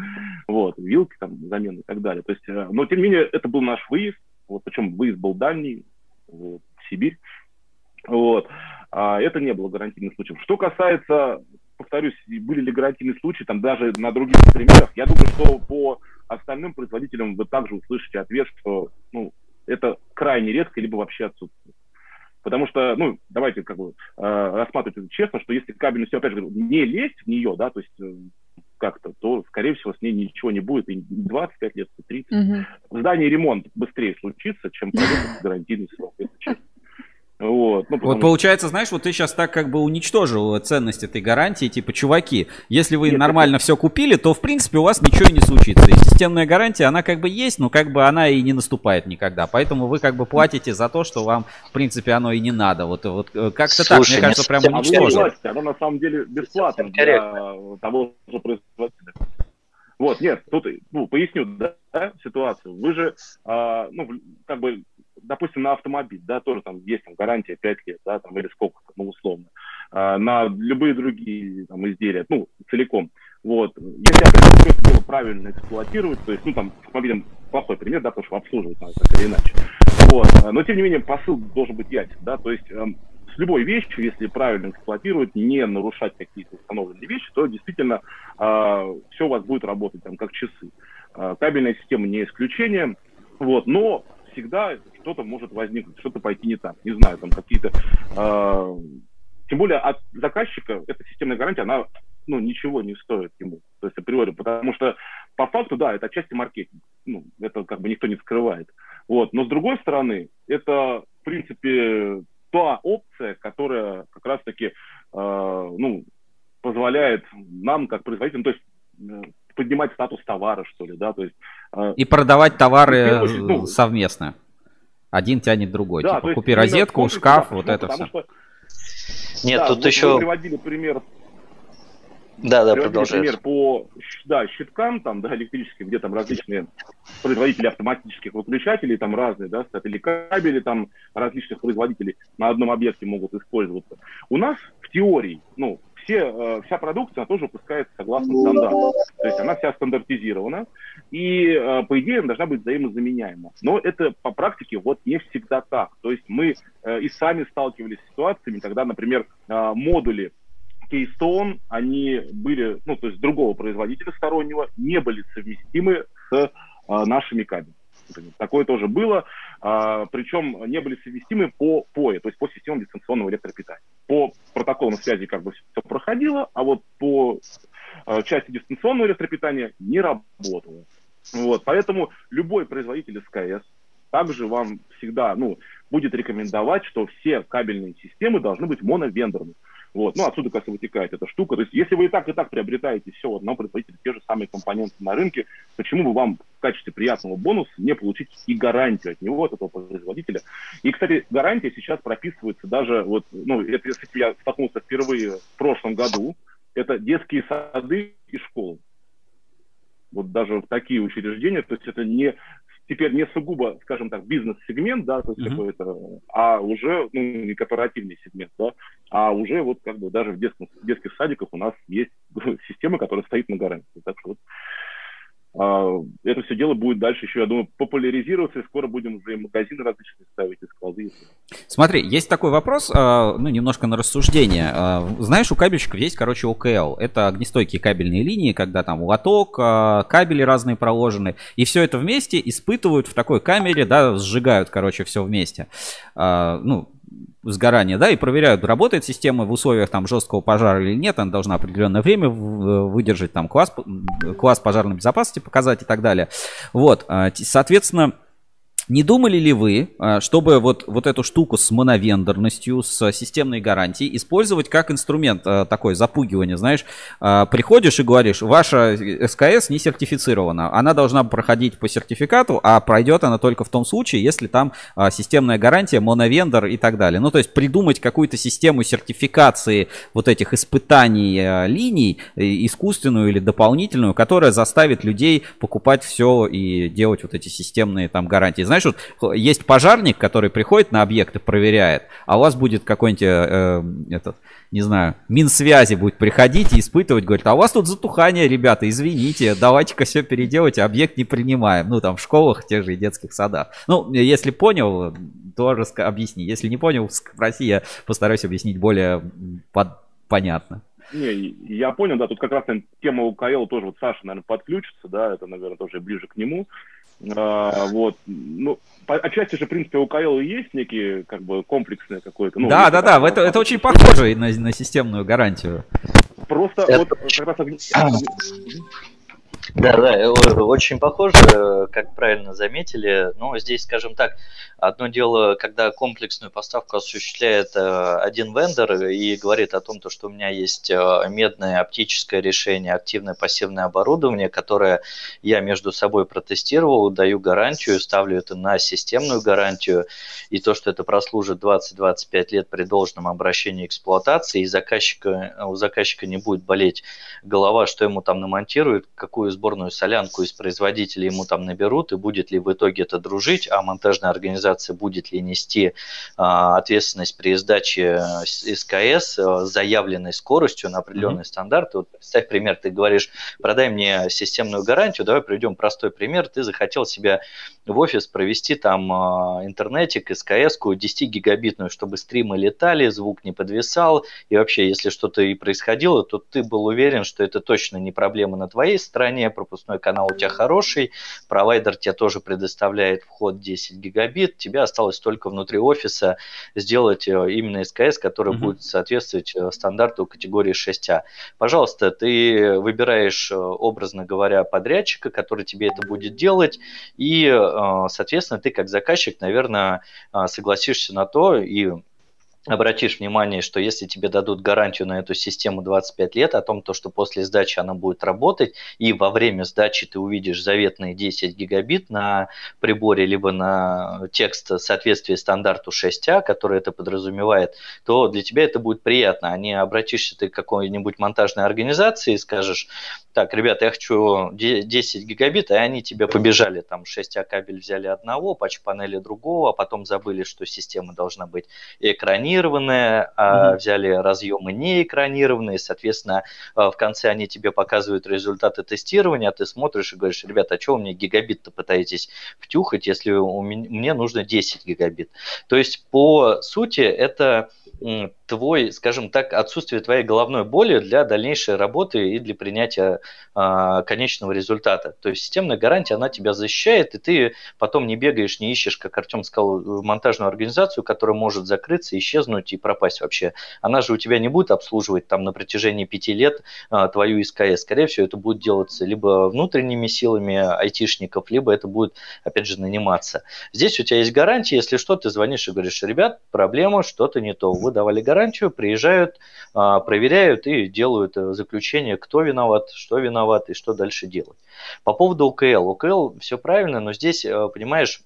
вот, вилки, там, замены и так далее. То есть, э, но, тем не менее, это был наш выезд, вот, причем выезд был дальний, вот, в Сибирь, вот, а это не было гарантийным случаем. Что касается, повторюсь, были ли гарантийные случаи, там, даже на других примерах, я думаю, что по остальным производителям вы также услышите ответ, что, ну, это крайне редко, либо вообще отсутствует. Потому что, ну, давайте как бы э, рассматривать это честно, что если кабельность, опять же, не лезть в нее, да, то есть э, как-то, то, скорее всего, с ней ничего не будет, и 25 лет, и 30. Угу. В здании ремонт быстрее случится, чем гарантийный срок, если честно. Вот, ну, вот получается, знаешь, вот ты сейчас так как бы уничтожил ценность этой гарантии, типа, чуваки, если вы Нет, нормально это... все купили, то в принципе у вас ничего и не случится. И системная гарантия, она как бы есть, но как бы она и не наступает никогда. Поэтому вы как бы платите за то, что вам, в принципе, оно и не надо. Вот, вот э, как-то так, мне кажется, прям уничтожил. А она на самом деле бесплатно для того же производителя. Вот, нет, тут, ну, поясню, да, ситуацию. Вы же, а, ну, как бы допустим, на автомобиль, да, тоже там есть там, гарантия 5 лет, да, там, или сколько, ну, условно, а, на любые другие там, изделия, ну, целиком. Вот. Если дело правильно эксплуатировать, то есть, ну, там, с автомобилем плохой пример, да, потому что обслуживать надо так или иначе. Вот. Но, тем не менее, посыл должен быть ясен, да, то есть эм, с любой вещью, если правильно эксплуатировать, не нарушать какие-то установленные вещи, то действительно э, все у вас будет работать там как часы. Э, кабельная система не исключение, вот, но всегда что-то может возникнуть, что-то пойти не так. Не знаю, там какие-то... Э, тем более от заказчика эта системная гарантия, она ну, ничего не стоит ему, то есть априори, потому что по факту, да, это отчасти маркетинг, ну, это как бы никто не скрывает, вот, но с другой стороны, это, в принципе, та опция, которая как раз-таки, э, ну, позволяет нам, как производителям, то есть э, поднимать статус товара, что ли, да, то есть... Э, И продавать товары ну, совместно. Один тянет другой. Да, типа, купи розетку, шкаф, да, вот это все. Что... Нет, да, тут вот еще... Мы приводили пример да, да, продолжай. Например, по да, щиткам, там, да, электрическим, где там различные производители автоматических выключателей, там разные, да, стоят, или кабели там различных производителей на одном объекте могут использоваться. У нас в теории, ну, все, э, вся продукция она тоже выпускается согласно стандарту. То есть она вся стандартизирована, и, э, по идее, она должна быть взаимозаменяема. Но это по практике вот не всегда так. То есть мы э, и сами сталкивались с ситуациями, когда, например, модули Keystone, они были, ну, то есть другого производителя стороннего, не были совместимы с нашими кабелями. Такое тоже было, а, причем не были совместимы по POE, то есть по системам дистанционного электропитания. По протоколам связи как бы все проходило, а вот по а, части дистанционного электропитания не работало. Вот, поэтому любой производитель СКС также вам всегда ну, будет рекомендовать, что все кабельные системы должны быть моновендорными. Вот. Ну, отсюда, как вытекает эта штука. То есть, если вы и так, и так приобретаете все от одного производителя, те же самые компоненты на рынке, почему бы вам в качестве приятного бонуса не получить и гарантию от него, от этого производителя? И, кстати, гарантия сейчас прописывается даже, вот, ну, это, с я столкнулся впервые в прошлом году, это детские сады и школы. Вот даже в такие учреждения, то есть это не теперь не сугубо, скажем так, бизнес-сегмент, да, то есть uh-huh. какой-то, а уже, ну, не корпоративный сегмент, да, а уже вот как бы даже в детском, в детских садиках у нас есть система, которая стоит на гарантии. Так что вот это все дело будет дальше еще, я думаю, популяризироваться, и скоро будем уже и магазины различные ставить, и склады. Смотри, есть такой вопрос, а, ну, немножко на рассуждение. А, знаешь, у кабельщиков есть, короче, ОКЛ. Это огнестойкие кабельные линии, когда там лоток, кабели разные проложены, и все это вместе испытывают в такой камере, да, сжигают, короче, все вместе. Ну, сгорания, да, и проверяют, работает система в условиях там жесткого пожара или нет, она должна определенное время выдержать там класс, класс пожарной безопасности показать и так далее. Вот, а, соответственно, Не думали ли вы, а, чтобы вот, вот эту штуку с моновендорностью, с системной гарантией использовать как инструмент а, такой запугивания, знаешь, а, приходишь и говоришь, ваша СКС не сертифицирована, она должна проходить по сертификату, а пройдет она только в том случае, если там системная гарантия, моновендор и так далее. Ну, то есть придумать какую-то систему сертификации вот этих испытаний линий, искусственную или дополнительную, которая заставит людей покупать все и делать вот эти системные там гарантии. Знаешь, вот есть пожарник, который приходит на объект и проверяет, а у вас будет какой-нибудь э, этот, не знаю, Минсвязи будет приходить и испытывать, говорит, а у вас тут затухание, ребята, извините, давайте-ка все переделайте, объект не принимаем. Ну, там в школах, тех же и детских садах. Ну, если понял, тоже объясни. Если не понял, спроси, я постараюсь объяснить более под... понятно. Не, я понял, да, тут как раз тема УКЛ тоже вот Саша, наверное, подключится, да, это, наверное, тоже ближе к нему. А, вот, ну, по, отчасти же, в принципе, у КЛ есть некие, как бы, комплексные какое-то. Ну, да, да, да, это, это очень похоже на, на системную гарантию. Просто это... вот как раз... Да, да, очень похоже, как правильно заметили. Но здесь, скажем так, одно дело, когда комплексную поставку осуществляет э, один вендор и говорит о том, что у меня есть э, медное оптическое решение, активное пассивное оборудование, которое я между собой протестировал, даю гарантию, ставлю это на системную гарантию, и то, что это прослужит 20-25 лет при должном обращении эксплуатации, и заказчика, у заказчика не будет болеть голова, что ему там намонтируют, какую сборную солянку из производителя ему там наберут, и будет ли в итоге это дружить, а монтажная организация будет ли нести а, ответственность при сдаче СКС а, с заявленной скоростью на определенный mm-hmm. стандарт. Вот представь пример, ты говоришь, продай мне системную гарантию, давай приведем простой пример, ты захотел себя в офис провести там а, интернетик, СКС-ку 10 гигабитную, чтобы стримы летали, звук не подвисал, и вообще, если что-то и происходило, то ты был уверен, что это точно не проблема на твоей стороне, пропускной канал у тебя хороший, провайдер тебе тоже предоставляет вход 10 гигабит, тебе осталось только внутри офиса сделать э, именно СКС, который mm-hmm. будет соответствовать э, стандарту категории 6А. Пожалуйста, ты выбираешь, э, образно говоря, подрядчика, который тебе это будет делать, и соответственно, ты как заказчик, наверное, а, согласишься на то и обратишь внимание, что если тебе дадут гарантию на эту систему 25 лет, о том, то, что после сдачи она будет работать, и во время сдачи ты увидишь заветные 10 гигабит на приборе, либо на текст соответствия стандарту 6А, который это подразумевает, то для тебя это будет приятно, а не обратишься ты к какой-нибудь монтажной организации и скажешь, так, ребята, я хочу 10 гигабит, и они тебе побежали, там 6А кабель взяли одного, патч-панели другого, а потом забыли, что система должна быть экранированные, mm-hmm. взяли разъемы не экранированные, соответственно, а, в конце они тебе показывают результаты тестирования, а ты смотришь и говоришь, ребята, а что вы мне гигабит-то пытаетесь втюхать, если у меня, мне нужно 10 гигабит? То есть, по сути, это твой, скажем так, отсутствие твоей головной боли для дальнейшей работы и для принятия а, конечного результата. То есть системная гарантия, она тебя защищает, и ты потом не бегаешь, не ищешь, как Артем сказал, монтажную организацию, которая может закрыться, исчезнуть и пропасть вообще. Она же у тебя не будет обслуживать там на протяжении пяти лет а, твою СКС. Скорее всего, это будет делаться либо внутренними силами айтишников, либо это будет, опять же, наниматься. Здесь у тебя есть гарантия, если что, ты звонишь и говоришь, ребят, проблема, что-то не то. Вы давали гарантию, приезжают, а, проверяют и делают э, заключение, кто виноват, что виноват и что дальше делать. По поводу УКЛ. УКЛ все правильно, но здесь, э, понимаешь,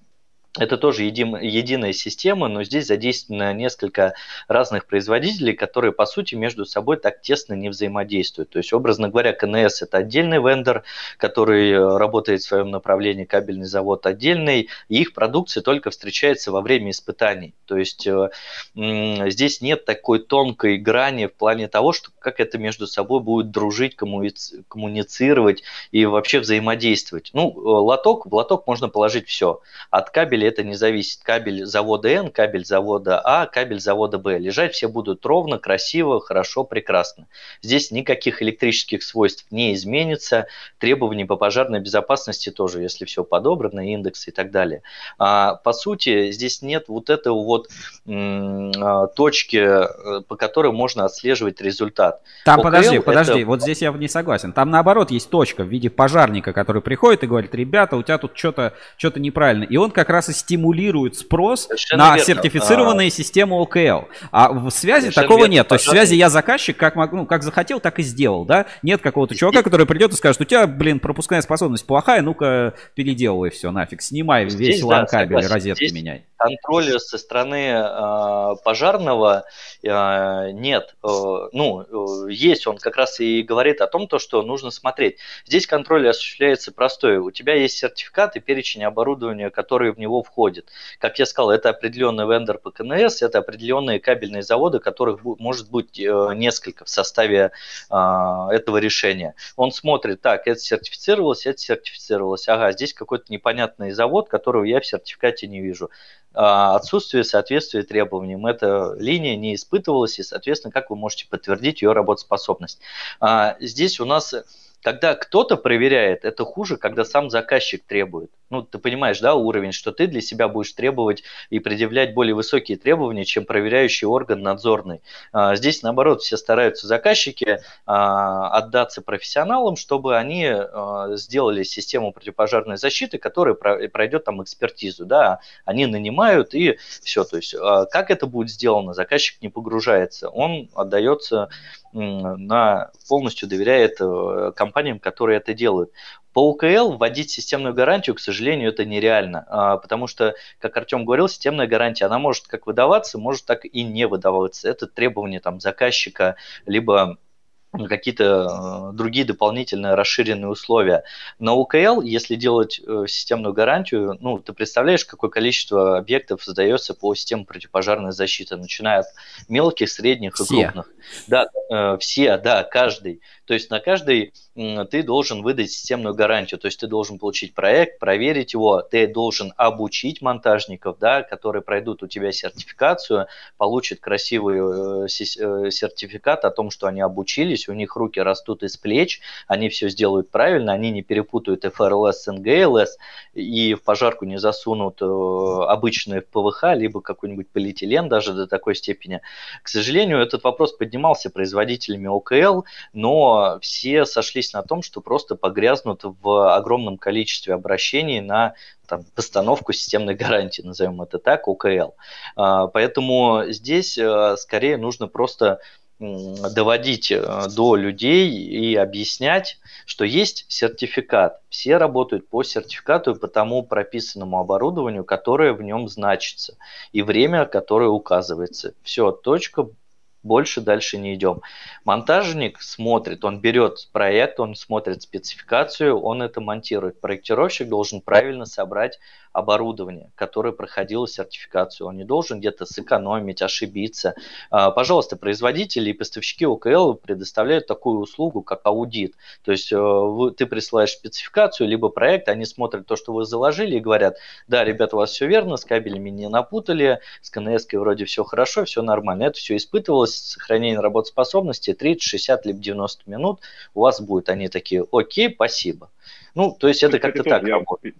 это тоже един, единая система, но здесь задействовано несколько разных производителей, которые, по сути, между собой так тесно не взаимодействуют. То есть, образно говоря, КНС – это отдельный вендор, который э, работает в своем направлении, кабельный завод отдельный, и их продукция только встречается во время испытаний. То есть, э, здесь нет такой тонкой грани в плане того, что как это между собой будет дружить, коммуницировать и вообще взаимодействовать. Ну, э, лоток, в лоток можно положить все. От кабеля кабеля это не зависит. Кабель завода N, кабель завода А, кабель завода Б. Лежать все будут ровно, красиво, хорошо, прекрасно. Здесь никаких электрических свойств не изменится. Требований по пожарной безопасности тоже, если все подобрано, индекс и так далее. А, по сути, здесь нет вот этого вот а, точки, э, по которой можно отслеживать результат. Там, ОКЛ подожди, это... подожди, вот здесь я не согласен. Там наоборот есть точка в виде пожарника, который приходит и говорит, ребята, у тебя тут что-то что неправильно. И он как раз кажется, стимулирует спрос Совершенно на верно. сертифицированные системы ОКЛ. А в связи Совершенно такого верно. нет. То есть в связи я заказчик, как, мог- ну, как захотел, так и сделал, да? Нет какого-то чувака, который придет и скажет, у тебя, блин, пропускная способность плохая, ну-ка переделывай все нафиг, снимай Здесь, весь да, LAN кабель, согласен. розетки Здесь меняй. контроля со стороны э, пожарного э, нет. Э, ну, э, есть, он как раз и говорит о том, то, что нужно смотреть. Здесь контроль осуществляется простой. У тебя есть сертификат и перечень оборудования, который в него входит. Как я сказал, это определенный вендор по КНС, это определенные кабельные заводы, которых может быть э, несколько в составе э, этого решения. Он смотрит, так, это сертифицировалось, это сертифицировалось. Ага, здесь какой-то непонятный завод, которого я в сертификате не вижу а, отсутствие соответствия требованиям. Эта линия не испытывалась, и, соответственно, как вы можете подтвердить ее работоспособность. А, Здесь у нас, когда кто-то проверяет, это хуже, когда сам заказчик требует. Ну, ты понимаешь, да, уровень, что ты для себя будешь требовать и предъявлять более высокие требования, чем проверяющий орган надзорный. А, Здесь, наоборот, все стараются заказчики а, отдаться профессионалам, чтобы они а, сделали систему противопожарной защиты, которая про- пройдет там экспертизу, да, они нанимают и все. То есть как это будет сделано, заказчик не погружается, он отдается на полностью доверяет э, компаниям, которые это делают. По УКЛ вводить системную гарантию, к сожалению, это нереально, а, потому что, как Артем говорил, системная гарантия, она может как выдаваться, может так и не выдаваться. Это требование там заказчика, либо какие-то э, другие дополнительные расширенные условия. На УКЛ, если делать э, системную гарантию, ну, ты представляешь, какое количество объектов создается по системе противопожарной защиты, начиная от мелких, средних и Все. крупных. Да, э, все, да, каждый. То есть на каждый ты должен выдать системную гарантию, то есть ты должен получить проект, проверить его, ты должен обучить монтажников, да, которые пройдут у тебя сертификацию, получат красивый э, сертификат о том, что они обучились, у них руки растут из плеч, они все сделают правильно, они не перепутают ФРЛС с НГЛС и в пожарку не засунут э, обычный ПВХ, либо какой-нибудь полиэтилен даже до такой степени. К сожалению, этот вопрос поднимался производителями ОКЛ, но все сошлись на том, что просто погрязнут в огромном количестве обращений на там, постановку системной гарантии, назовем это так, ОКЛ. А, Поэтому здесь э, скорее нужно просто доводить э, до людей и объяснять, что есть сертификат. Все работают по сертификату и по тому прописанному оборудованию, которое в нем значится, и время, которое указывается. Все, точка, больше дальше не идем. Монтажник смотрит, он берет проект, он смотрит спецификацию, он это монтирует. Проектировщик должен правильно собрать оборудование, которое проходило сертификацию. Он не должен где-то сэкономить, ошибиться. А, Пожалуйста, производители и поставщики ОКЛ предоставляют такую услугу, как аудит. То есть э, ты присылаешь спецификацию, либо проект, они смотрят то, что вы заложили, и говорят, да, ребята, у вас все верно, с кабелями не напутали, с КНС вроде все хорошо, все нормально. Это все испытывалось, сохранение работоспособности 30, 60, либо 90 минут у вас будет. Они такие, окей, спасибо. Ну, то есть это как-то так я работает.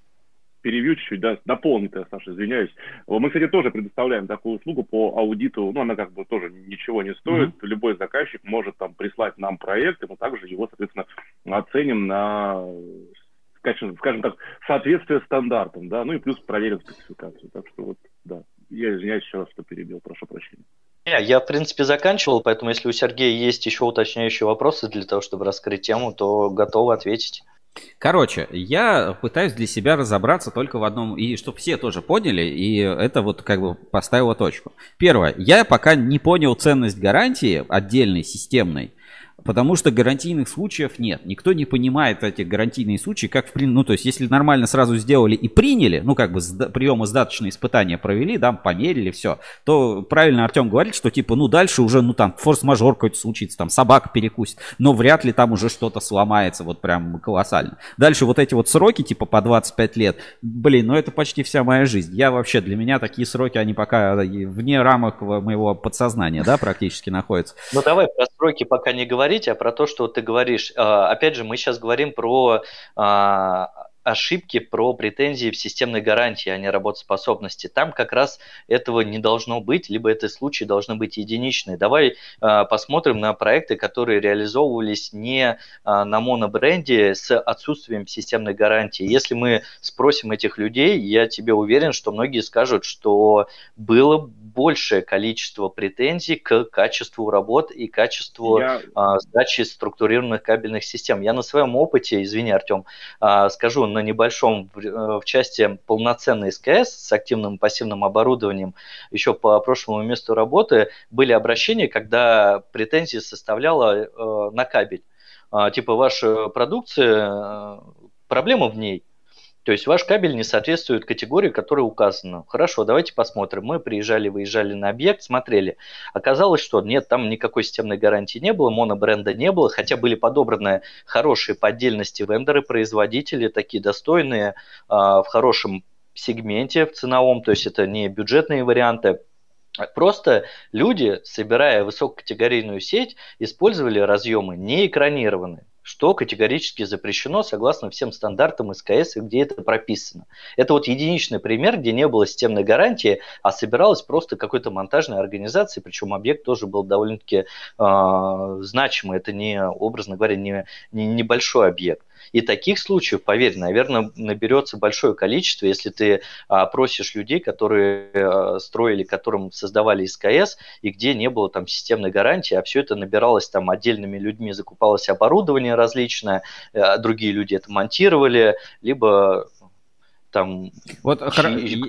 Пе- перебью чуть-чуть, да, дополню тебя, Саша, извиняюсь. Э, Мы, кстати, тоже предоставляем такую услугу по аудиту, ну, она как бы тоже ничего не стоит. Любой заказчик может там прислать нам проект, и мы также его, соответственно, оценим на, скажем, скажем так, соответствие стандартам, да, ну и плюс проверим спецификацию. Так что вот, да, я извиняюсь еще раз, что перебил, прошу прощения. Не, Я, в принципе, заканчивал, поэтому если у Сергея есть еще уточняющие вопросы для того, чтобы раскрыть тему, то готовы ответить. Короче, я пытаюсь для себя разобраться только в одном, и чтобы все тоже поняли, и это вот как бы поставило точку. Первое, я пока не понял ценность гарантии отдельной, системной, потому что гарантийных случаев нет. Никто не понимает эти гарантийные случаи, как в ну то есть если нормально сразу сделали и приняли, ну как бы сда- приемо-сдаточные испытания провели, да, померили, все, то правильно Артем говорит, что типа, ну дальше уже, ну там форс-мажор какой-то случится, там собака перекусит, но вряд ли там уже что-то сломается, вот прям колоссально. Дальше вот эти вот сроки, типа по 25 лет, блин, ну это почти вся моя жизнь. Я вообще, для меня такие сроки, они пока и вне рамок моего подсознания, да, практически находятся. Ну давай про сроки пока не говорить, а про то, что ты говоришь. А, Опять же, мы сейчас говорим про а, ошибки про претензии в системной гарантии, а не работоспособности. Там как раз этого не должно быть, либо эти случаи должны быть единичные. Давай э, посмотрим на проекты, которые реализовывались не э, на монобренде с отсутствием системной гарантии. Если мы спросим этих людей, я тебе уверен, что многие скажут, что было большее количество претензий к качеству работ и качеству я... а, сдачи структурированных кабельных систем. Я на своем опыте, извини, Артем, а, скажу на небольшом в, э, в части полноценной СКС с активным и пассивным оборудованием еще по прошлому месту работы были обращения, когда претензии составляла э, на кабель. А, типа ваша продукция, э, проблема в ней – то есть ваш кабель не соответствует категории, которая указана. Хорошо, давайте посмотрим. Мы приезжали, выезжали на объект, смотрели. Оказалось, что нет, там никакой системной гарантии не было, монобренда не было, хотя были подобраны хорошие по отдельности вендоры, производители, такие достойные, а, в хорошем сегменте, в ценовом, то есть это не бюджетные варианты. Просто люди, собирая высококатегорийную сеть, использовали разъемы не экранированные что категорически запрещено согласно всем стандартам СКС, где это прописано. Это вот единичный пример, где не было системной гарантии, а собиралась просто какой-то монтажной организации, причем объект тоже был довольно-таки э, значимый, это не, образно говоря, не, не небольшой объект. И таких случаев, поверь, наверное, наберется большое количество, если ты а, просишь людей, которые а, строили, которым создавали СКС, и где не было там системной гарантии, а все это набиралось там отдельными людьми, закупалось оборудование различное, а, другие люди это монтировали, либо там... Вот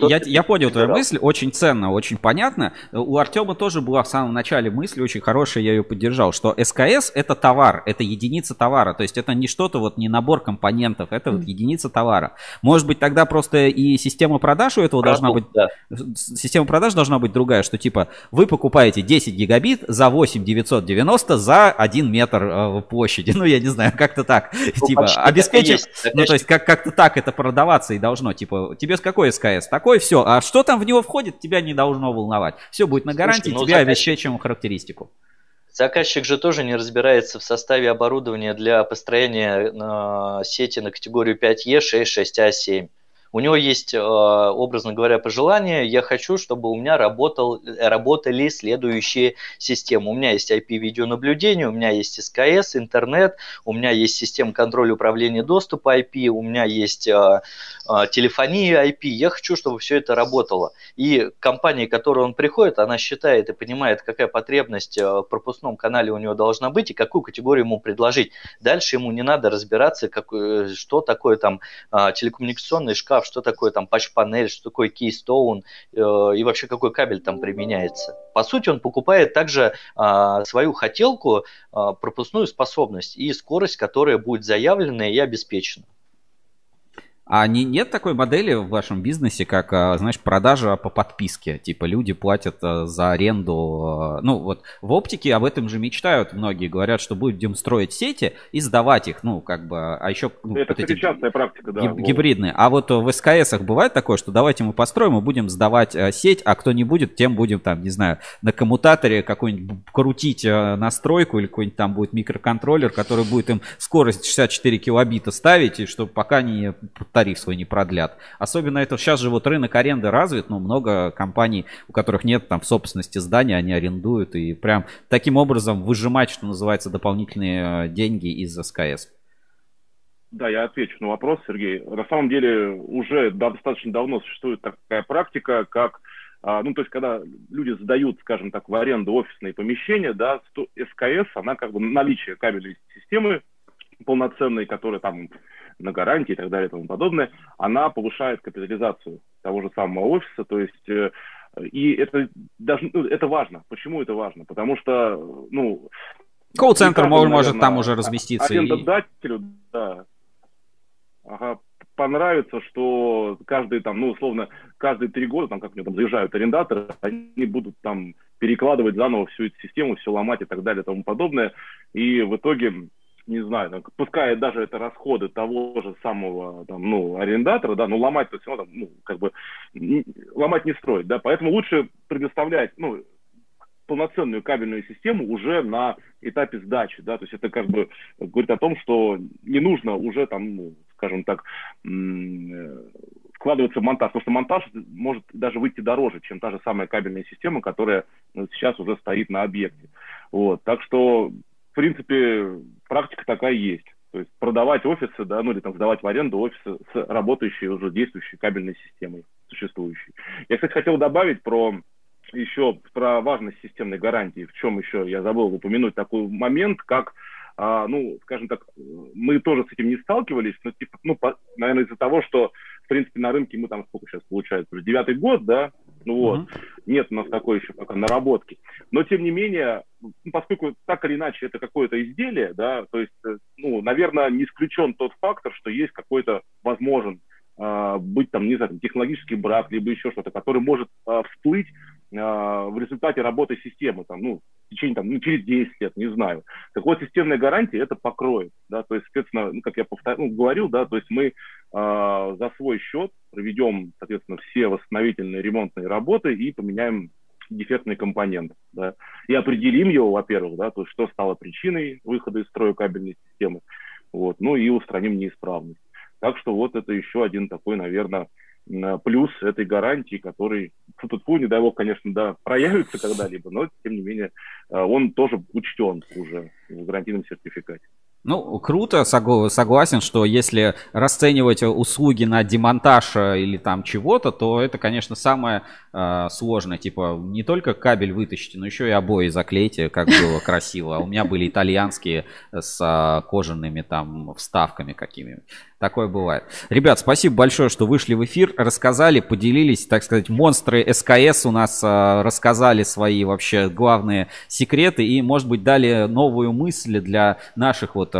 я, я понял твою мысль, очень ценно, очень понятно. У Артема тоже была в самом начале мысль, очень хорошая, я ее поддержал, что СКС это товар, это единица товара, то есть это не что-то, вот не набор компонентов, это вот единица товара. Может быть тогда просто и система продаж у этого Продукт, должна быть, да. система продаж должна быть другая, что типа вы покупаете 10 гигабит за 8 990 за 1 метр э, площади, ну я не знаю, как-то так, ну, типа обеспечить, ну то есть как- как-то так это продаваться и должно типа, тебе с какой СКС? Такой, все. А что там в него входит, тебя не должно волновать. Все будет на гарантии, Слушай, ну, тебя заказчик... обеспечим характеристику. Заказчик же тоже не разбирается в составе оборудования для построения э, сети на категорию 5Е, 6, 6А, 7. У него есть, э, образно говоря, пожелание, я хочу, чтобы у меня работал, работали следующие системы. У меня есть IP-видеонаблюдение, у меня есть СКС, интернет, у меня есть система контроля управления доступа IP, у меня есть э, э, телефония IP. Я хочу, чтобы все это работало. И компания, к которой он приходит, она считает и понимает, какая потребность в пропускном канале у него должна быть и какую категорию ему предложить. Дальше ему не надо разбираться, как, что такое там телекоммуникационный шкаф, состав, что такое там патч-панель, что такое Keystone э, и вообще какой кабель там применяется. По сути, он покупает также э, свою хотелку, э, пропускную способность и скорость, которая будет заявлена и обеспечена. А не, нет такой модели в вашем бизнесе, как, а, знаешь, продажа по подписке? Типа люди платят а, за аренду. А, ну вот в оптике об этом же мечтают многие. Говорят, что будем строить сети и сдавать их. Ну как бы, а еще... Ну, Это вот частая практика, да. Гиб, гибридные. А вот в СКСах бывает такое, что давайте мы построим и будем сдавать сеть, а кто не будет, тем будем там, не знаю, на коммутаторе какой-нибудь крутить настройку или какой-нибудь там будет микроконтроллер, который будет им скорость 64 килобита ставить, и чтобы пока не тариф свой не продлят. Особенно это сейчас же вот рынок аренды развит, но много компаний, у которых нет там в собственности здания, они арендуют и прям таким образом выжимать, что называется, дополнительные э, деньги из СКС. Да, я отвечу на вопрос, Сергей. На самом деле уже достаточно давно существует такая практика, как а, ну, то есть, когда люди сдают, скажем так, в аренду офисные помещения, да, СКС, она как бы наличие кабельной системы полноценной, которая там на гарантии и так далее и тому подобное, она повышает капитализацию того же самого офиса, то есть э, и это даже ну, это важно. Почему это важно? Потому что, ну... Колл-центр может наверное, там уже разместиться. Арендодателю, и... да. Ага, понравится, что каждый там, ну, условно, каждые три года, там, как у него там заезжают арендаторы, они будут там перекладывать заново всю эту систему, все ломать и так далее и тому подобное. И в итоге не знаю, там, пускай даже это расходы того же самого, там, ну, арендатора, да, но ломать то все равно, там, ну, как бы, ломать не строить, да, поэтому лучше предоставлять, ну, полноценную кабельную систему уже на этапе сдачи, да, то есть это как бы говорит о том, что не нужно уже там, ну, скажем так, вкладываться в монтаж, потому что монтаж может даже выйти дороже, чем та же самая кабельная система, которая ну, сейчас уже стоит на объекте. Вот. Так что, в принципе, практика такая есть. То есть продавать офисы, да, ну или там сдавать в аренду офисы с работающей уже действующей кабельной системой, существующей. Я, кстати, хотел добавить про еще про важность системной гарантии. В чем еще я забыл упомянуть такой момент, как а, ну, скажем так, мы тоже с этим не сталкивались, но, типа, ну, по, наверное, из-за того, что, в принципе, на рынке мы там сколько сейчас получается, уже девятый год, да, вот, mm-hmm. нет у нас такой еще пока наработки. Но, тем не менее, ну, поскольку так или иначе это какое-то изделие, да, то есть, э, ну, наверное, не исключен тот фактор, что есть какой-то возможен быть там, не знаю, технологический брак, либо еще что-то, который может э, всплыть а, в результате работы системы, там, ну, в течение, там, ну, через 10 лет, не знаю. Так вот, системная гарантия это покроет, да, то есть, соответственно, ну, как я повтор... ну, говорил, да, то есть мы э, за свой счет проведем, соответственно, все восстановительные ремонтные работы и поменяем дефектный компонент, да, и определим его, во-первых, да, то есть, что стало причиной выхода из строя кабельной системы, вот, ну, и устраним неисправность. Так что вот это еще один такой, наверное, плюс этой гарантии, который, тут не дай бог, конечно, да, проявится когда-либо, но, тем не менее, э, он тоже учтен уже в гарантийном сертификате. Ну, круто, согласен, что если расценивать услуги на демонтаж э, или там чего-то, то это, конечно, самое э, сложное. Типа, не только кабель вытащите, но еще и обои заклейте, как было красиво. А у меня были итальянские с э, кожаными там вставками какими-нибудь. Такое бывает. Ребят, спасибо большое, что вышли в эфир, рассказали, поделились, так сказать, монстры СКС у нас э, рассказали свои вообще главные секреты и, может быть, дали новую мысль для наших вот э,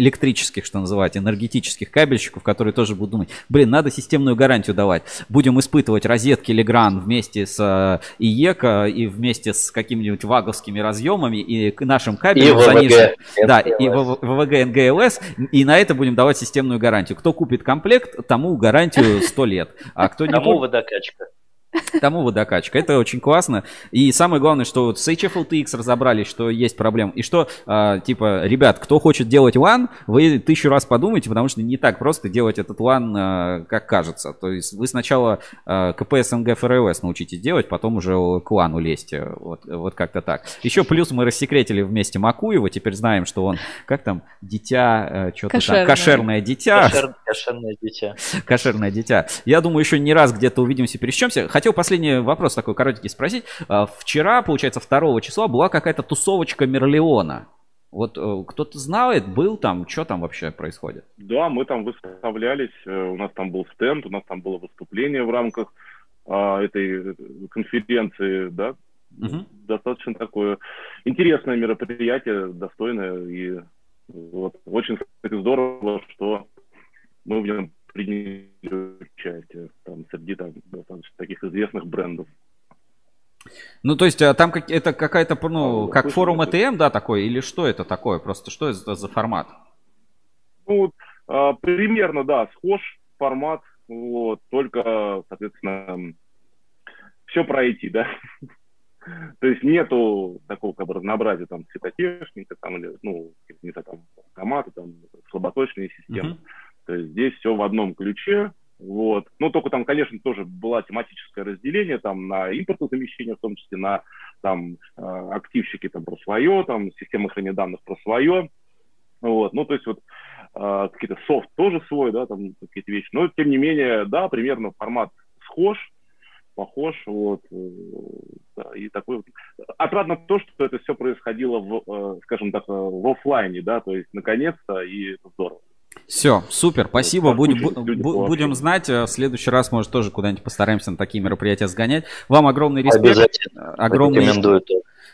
электрических, что называть, энергетических кабельщиков, которые тоже будут думать, блин, надо системную гарантию давать. Будем испытывать розетки Легран вместе с э, ИЕКа и вместе с какими-нибудь ваговскими разъемами и нашим кабелем заниженным. Да, и ВВГ НГЛС, и на это будем давать системную гарантию гарантию. Кто купит комплект, тому гарантию 100 лет. А кто не Тому водокачка. Тому водокачка. Это очень классно. И самое главное, что вот с HFLTX разобрались, что есть проблем. И что, э, типа, ребят, кто хочет делать LAN, вы тысячу раз подумайте, потому что не так просто делать этот LAN, э, как кажется. То есть вы сначала э, КП, СНГ, ФРЛС научитесь делать, потом уже к LAN лезьте. Вот, вот как-то так. Еще плюс мы рассекретили вместе Макуева. Теперь знаем, что он, как там, дитя, э, что-то там, кошерное дитя. Кошер, кошерное дитя. Кошерное дитя. Я думаю, еще не раз где-то увидимся, пересечемся. Хотел последний вопрос такой коротенький спросить. А, вчера, получается, 2 числа была какая-то тусовочка Мерлеона. Вот э, кто-то знает, был там, что там вообще происходит? Да, мы там выставлялись, э, у нас там был стенд, у нас там было выступление в рамках а, этой конференции, да, угу. достаточно такое интересное мероприятие, достойное и вот, очень, кстати, здорово, что мы в нем приняли участие там, среди там, достаточно таких известных брендов. Ну, то есть, а там как, это какая-то, ну, а, как форум ETM, да, такой, или что это такое? Просто что это за формат? Ну, а, примерно, да, схож формат, вот, только, соответственно, все про IT, да. То есть нету такого как бы разнообразия там цветотехника, там, или, ну, знаю, там, автоматы, там, слаботочные системы. Uh-huh. То есть здесь все в одном ключе, вот. Ну, только там, конечно, тоже было тематическое разделение там на импортозамещение, в том числе на там э, активщики там про свое, там системы хранения данных про свое. Вот. Ну, то есть вот э, какие-то софт тоже свой, да, там какие-то вещи. Но, тем не менее, да, примерно формат схож, похож, вот, э, да, и такой вот. Отрадно то, что это все происходило в, скажем так, в офлайне, да, то есть наконец-то, и это здорово. Все, супер, спасибо. Будем, будем знать. Э, в следующий раз, может, тоже куда-нибудь постараемся на такие мероприятия сгонять. Вам огромный респект. Огромный,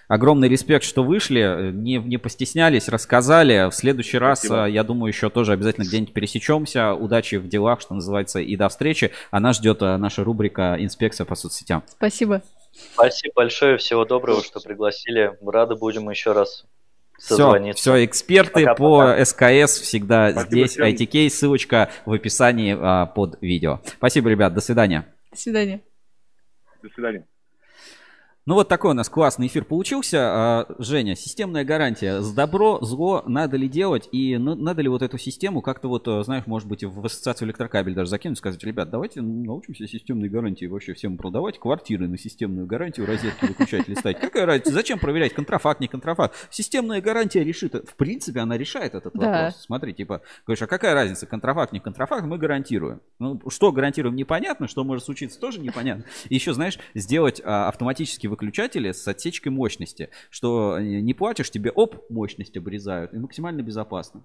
огромный респект, что вышли, не, не постеснялись, рассказали. В следующий спасибо. раз, я думаю, еще тоже обязательно где-нибудь пересечемся. Удачи в делах, что называется, и до встречи. А нас ждет э, наша рубрика «Инспекция по соцсетям». Спасибо. Спасибо большое, всего доброго, что пригласили. Рады будем еще раз все, все, эксперты пока, по пока. СКС всегда Спасибо здесь. Всем. ITK, ссылочка в описании а, под видео. Спасибо, ребят, до свидания. До свидания. До свидания. Ну вот такой у нас классный эфир получился. А, Женя, системная гарантия. С добро, зло надо ли делать? И надо ли вот эту систему как-то вот, э, знаешь, может быть, в ассоциацию электрокабель даже закинуть, сказать, ребят, давайте научимся системной гарантии вообще всем продавать квартиры на системную гарантию, розетки выключатели ставить. Какая разница? Зачем проверять контрафакт, не контрафакт? Системная гарантия решит. В принципе, она решает этот Да. вопрос. Смотри, типа, говоришь, а какая разница, контрафакт, не контрафакт, мы гарантируем. Ну, что гарантируем, непонятно, что может случиться, тоже непонятно. Еще, знаешь, сделать а, автоматические выключатели с отсечкой мощности, что э, не платишь, тебе оп, мощность обрезают, и максимально безопасно.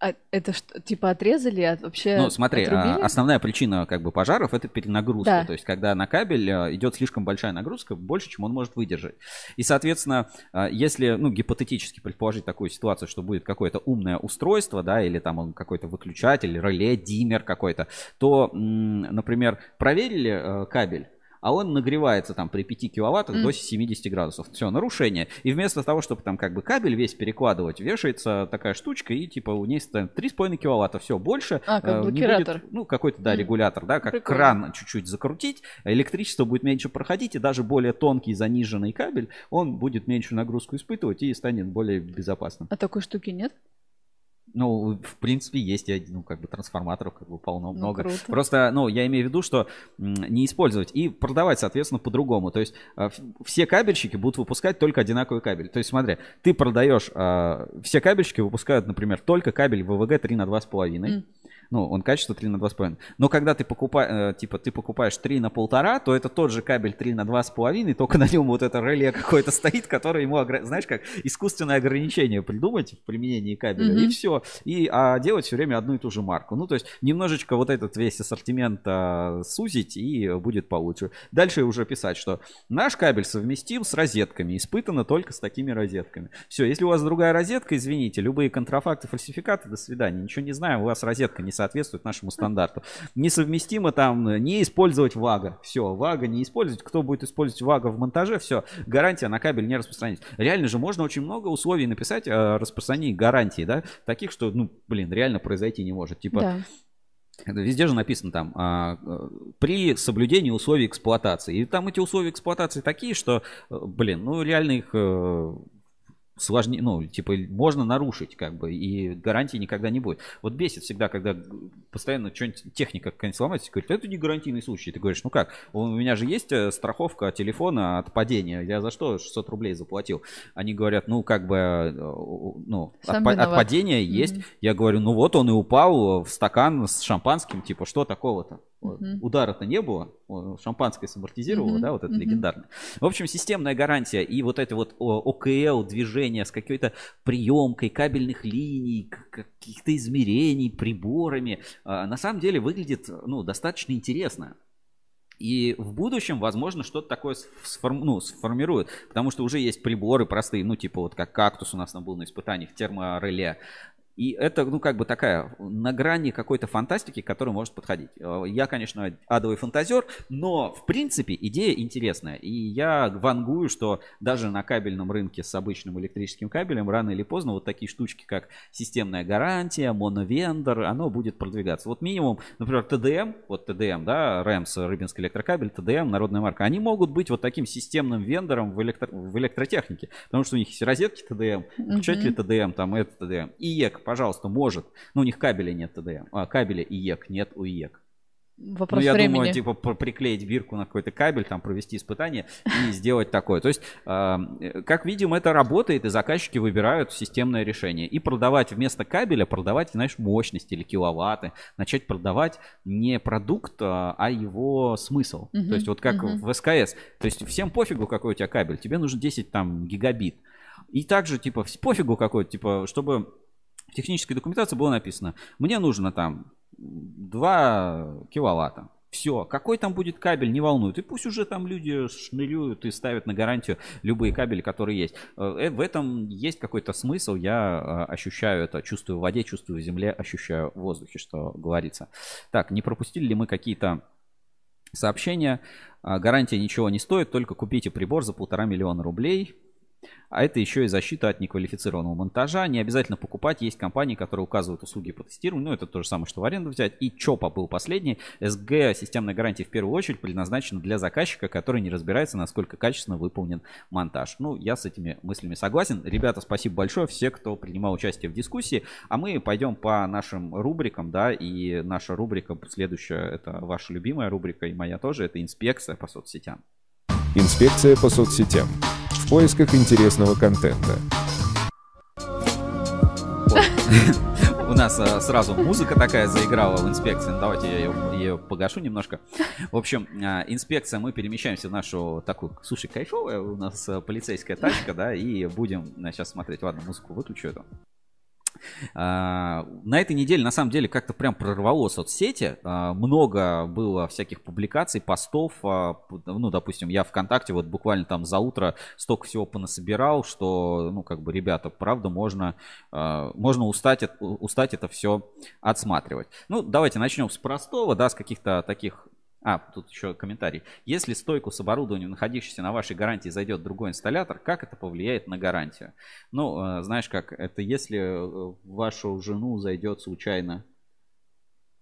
А это что, типа отрезали, а вообще Ну, смотри, а, отрубили? основная причина как бы пожаров это перенагрузка. Да. То есть, когда на кабель а, идет слишком большая нагрузка, больше, чем он может выдержать. И, соответственно, а, если, ну, гипотетически предположить такую ситуацию, что будет какое-то умное устройство, да, или там он какой-то выключатель, реле, диммер какой-то, то, например, проверили э, кабель, а он нагревается там при 5 киловаттах М. до 70 градусов. Все, нарушение. И вместо того, чтобы там как бы кабель весь перекладывать, вешается такая штучка, и типа у ней стоит 3,5 киловатта. Все, больше А, как э, блокиратор. будет, ну, какой-то, да, М. регулятор, да, как Прикольно. кран чуть-чуть закрутить, электричество будет меньше проходить, и даже более тонкий заниженный кабель, он будет меньшую нагрузку испытывать и станет более безопасным. А такой штуки нет? Ну, в принципе, есть, ну, как бы трансформаторов как бы полно Ну, много. круто. Просто, ну, я имею в виду, что не использовать и продавать, соответственно, по-другому. То есть в- все кабельщики будут выпускать только одинаковый кабель. То есть, смотри, ты продаешь, э, все кабельщики выпускают, например, только кабель ВВГ 3 на 2,5. М. Ну, он качество 3 на 2,5. Но когда ты покупаешь, типа, ты покупаешь 3 на полтора, то это тот же кабель 3 на 2,5, только на нем вот это реле какое-то стоит, которое ему, знаешь, как искусственное ограничение придумать в применении кабеля, и Мгм. все. И а делать все время одну и ту же марку. Ну, то есть немножечко вот этот весь ассортимент а, сузить, и будет получше. Дальше уже писать, что наш кабель совместим с розетками, испытано только с такими розетками. Все, если у вас другая розетка, извините, любые контрафакты, фальсификаты, до свидания. Ничего не знаем, у вас розетка не соответствует нашему стандарту. Несовместимо там э, не использовать ВАГа. Все, ВАГа не использовать. Кто будет использовать ВАГа в монтаже, все, гарантия на кабель не распространить. Реально же можно очень много условий написать о распространении гарантии, да, таких, что, ну, блин, реально произойти не может. Типа, Да. Везде же написано там а, э, при соблюдении условий эксплуатации. И там эти условия эксплуатации такие, что, э, блин, ну реально их сложнее, ну, типа, можно нарушить, как бы, и гарантии никогда не будет. Вот бесит всегда, когда постоянно что-нибудь техника какая-нибудь сломается, говорит, это не гарантийный случай. Ты говоришь, ну как, у меня же есть э, страховка телефона от падения, я за что 600 рублей заплатил? Они говорят, ну, как бы, э, ну, Сам от, от падения есть. Мгм. Я говорю, ну вот он и упал в стакан с шампанским, типа, что такого-то? Мгм. Удара-то не было, шампанское самортизировало, Мгм, да, вот это мгм. легендарное. В общем, системная гарантия и вот это вот ОКЛ движение с какой-то приемкой кабельных линий, каких-то измерений, приборами, а, на самом деле выглядит, ну, достаточно интересно. И в будущем, возможно, что-то такое сф- сформ- ну, сформируют. Потому что уже есть приборы простые, ну, типа вот как кактус у нас там был на испытаниях, термореле. И это, ну, как бы такая на грани какой-то фантастики, которая может подходить. Э, Я, конечно, адовый фантазер, но, в принципе, идея интересная. И я вангую, что даже на кабельном рынке с обычным электрическим кабелем рано или поздно вот такие штучки, как системная гарантия, моновендор, оно будет продвигаться. Вот минимум, например, ТДМ, вот ТДМ, да, РЭМС, Рыбинский электрокабель, ТДМ, народная марка, они могут быть вот таким системным вендором в, электро- в электротехнике, потому что у них есть розетки ТДМ, включатели. ТДМ, там это ТДМ. ИЕК, пожалуйста, может. Но у них кабеля нет ТДМ. А, кабеля ИЕК нет у ИЕК. Вопрос ну, я времени. думаю, типа, пр- приклеить бирку на какой-то кабель, там, провести испытание и сделать такое. То есть, э, как видим, это работает, и заказчики выбирают системное решение. И продавать вместо кабеля, продавать, знаешь, мощности или киловатты. Начать продавать не продукт, а а его смысл. То есть, вот как в СКС. То есть, всем пофигу, какой у тебя кабель. Тебе нужно 10 там гигабит. И также, типа, пофигу какой, типа, чтобы в технической документации было написано, мне нужно там 2 киловатта. Все, какой там будет кабель, не волнует. И пусть уже там люди шнырюют и ставят на гарантию любые кабели, которые есть. Э, В этом есть какой-то смысл. Я э, ощущаю это, чувствую в воде, чувствую в земле, ощущаю в воздухе, что говорится. Так, не пропустили ли мы какие-то сообщения? Гарантия ничего не стоит, только купите прибор за полтора миллиона рублей. А это еще и защита от неквалифицированного монтажа. Не обязательно покупать. Есть компании, которые указывают услуги по тестированию. Ну, это то же самое, что в аренду взять. И ЧОПа был последний. СГ, системная гарантия, в первую очередь предназначена для заказчика, который не разбирается, насколько качественно выполнен монтаж. Ну, я с этими мыслями согласен. Ребята, спасибо большое. Все, кто принимал участие в дискуссии. А мы пойдем по нашим рубрикам, да, и наша рубрика следующая, это ваша любимая рубрика, и моя тоже, это инспекция по соцсетям. Инспекция по соцсетям. Поисках интересного контента. У нас а, сразу музыка такая заиграла в инспекции. Ну, давайте я ее, ее погашу немножко. В общем, а, инспекция, мы перемещаемся в нашу такую, слушай, кайфовая у нас а, полицейская тачка, да, и будем сейчас смотреть. Ладно, музыку выключу эту. А, На этой неделе, на самом деле, как-то прям прорвало соцсети. А, Много было всяких публикаций, постов. а, Ну, допустим, я ВКонтакте вот буквально там за утро столько всего понасобирал, что, ну, как бы, ребята, правда, можно, можно устать, устать это все отсматривать. Ну, давайте начнем с простого, да, с каких-то таких а, тут еще комментарий. Если стойку с оборудованием, находящейся на вашей гарантии, зайдет другой инсталлятор, как это повлияет на гарантию? Ну, э, знаешь как, это если э, вашу жену зайдет случайно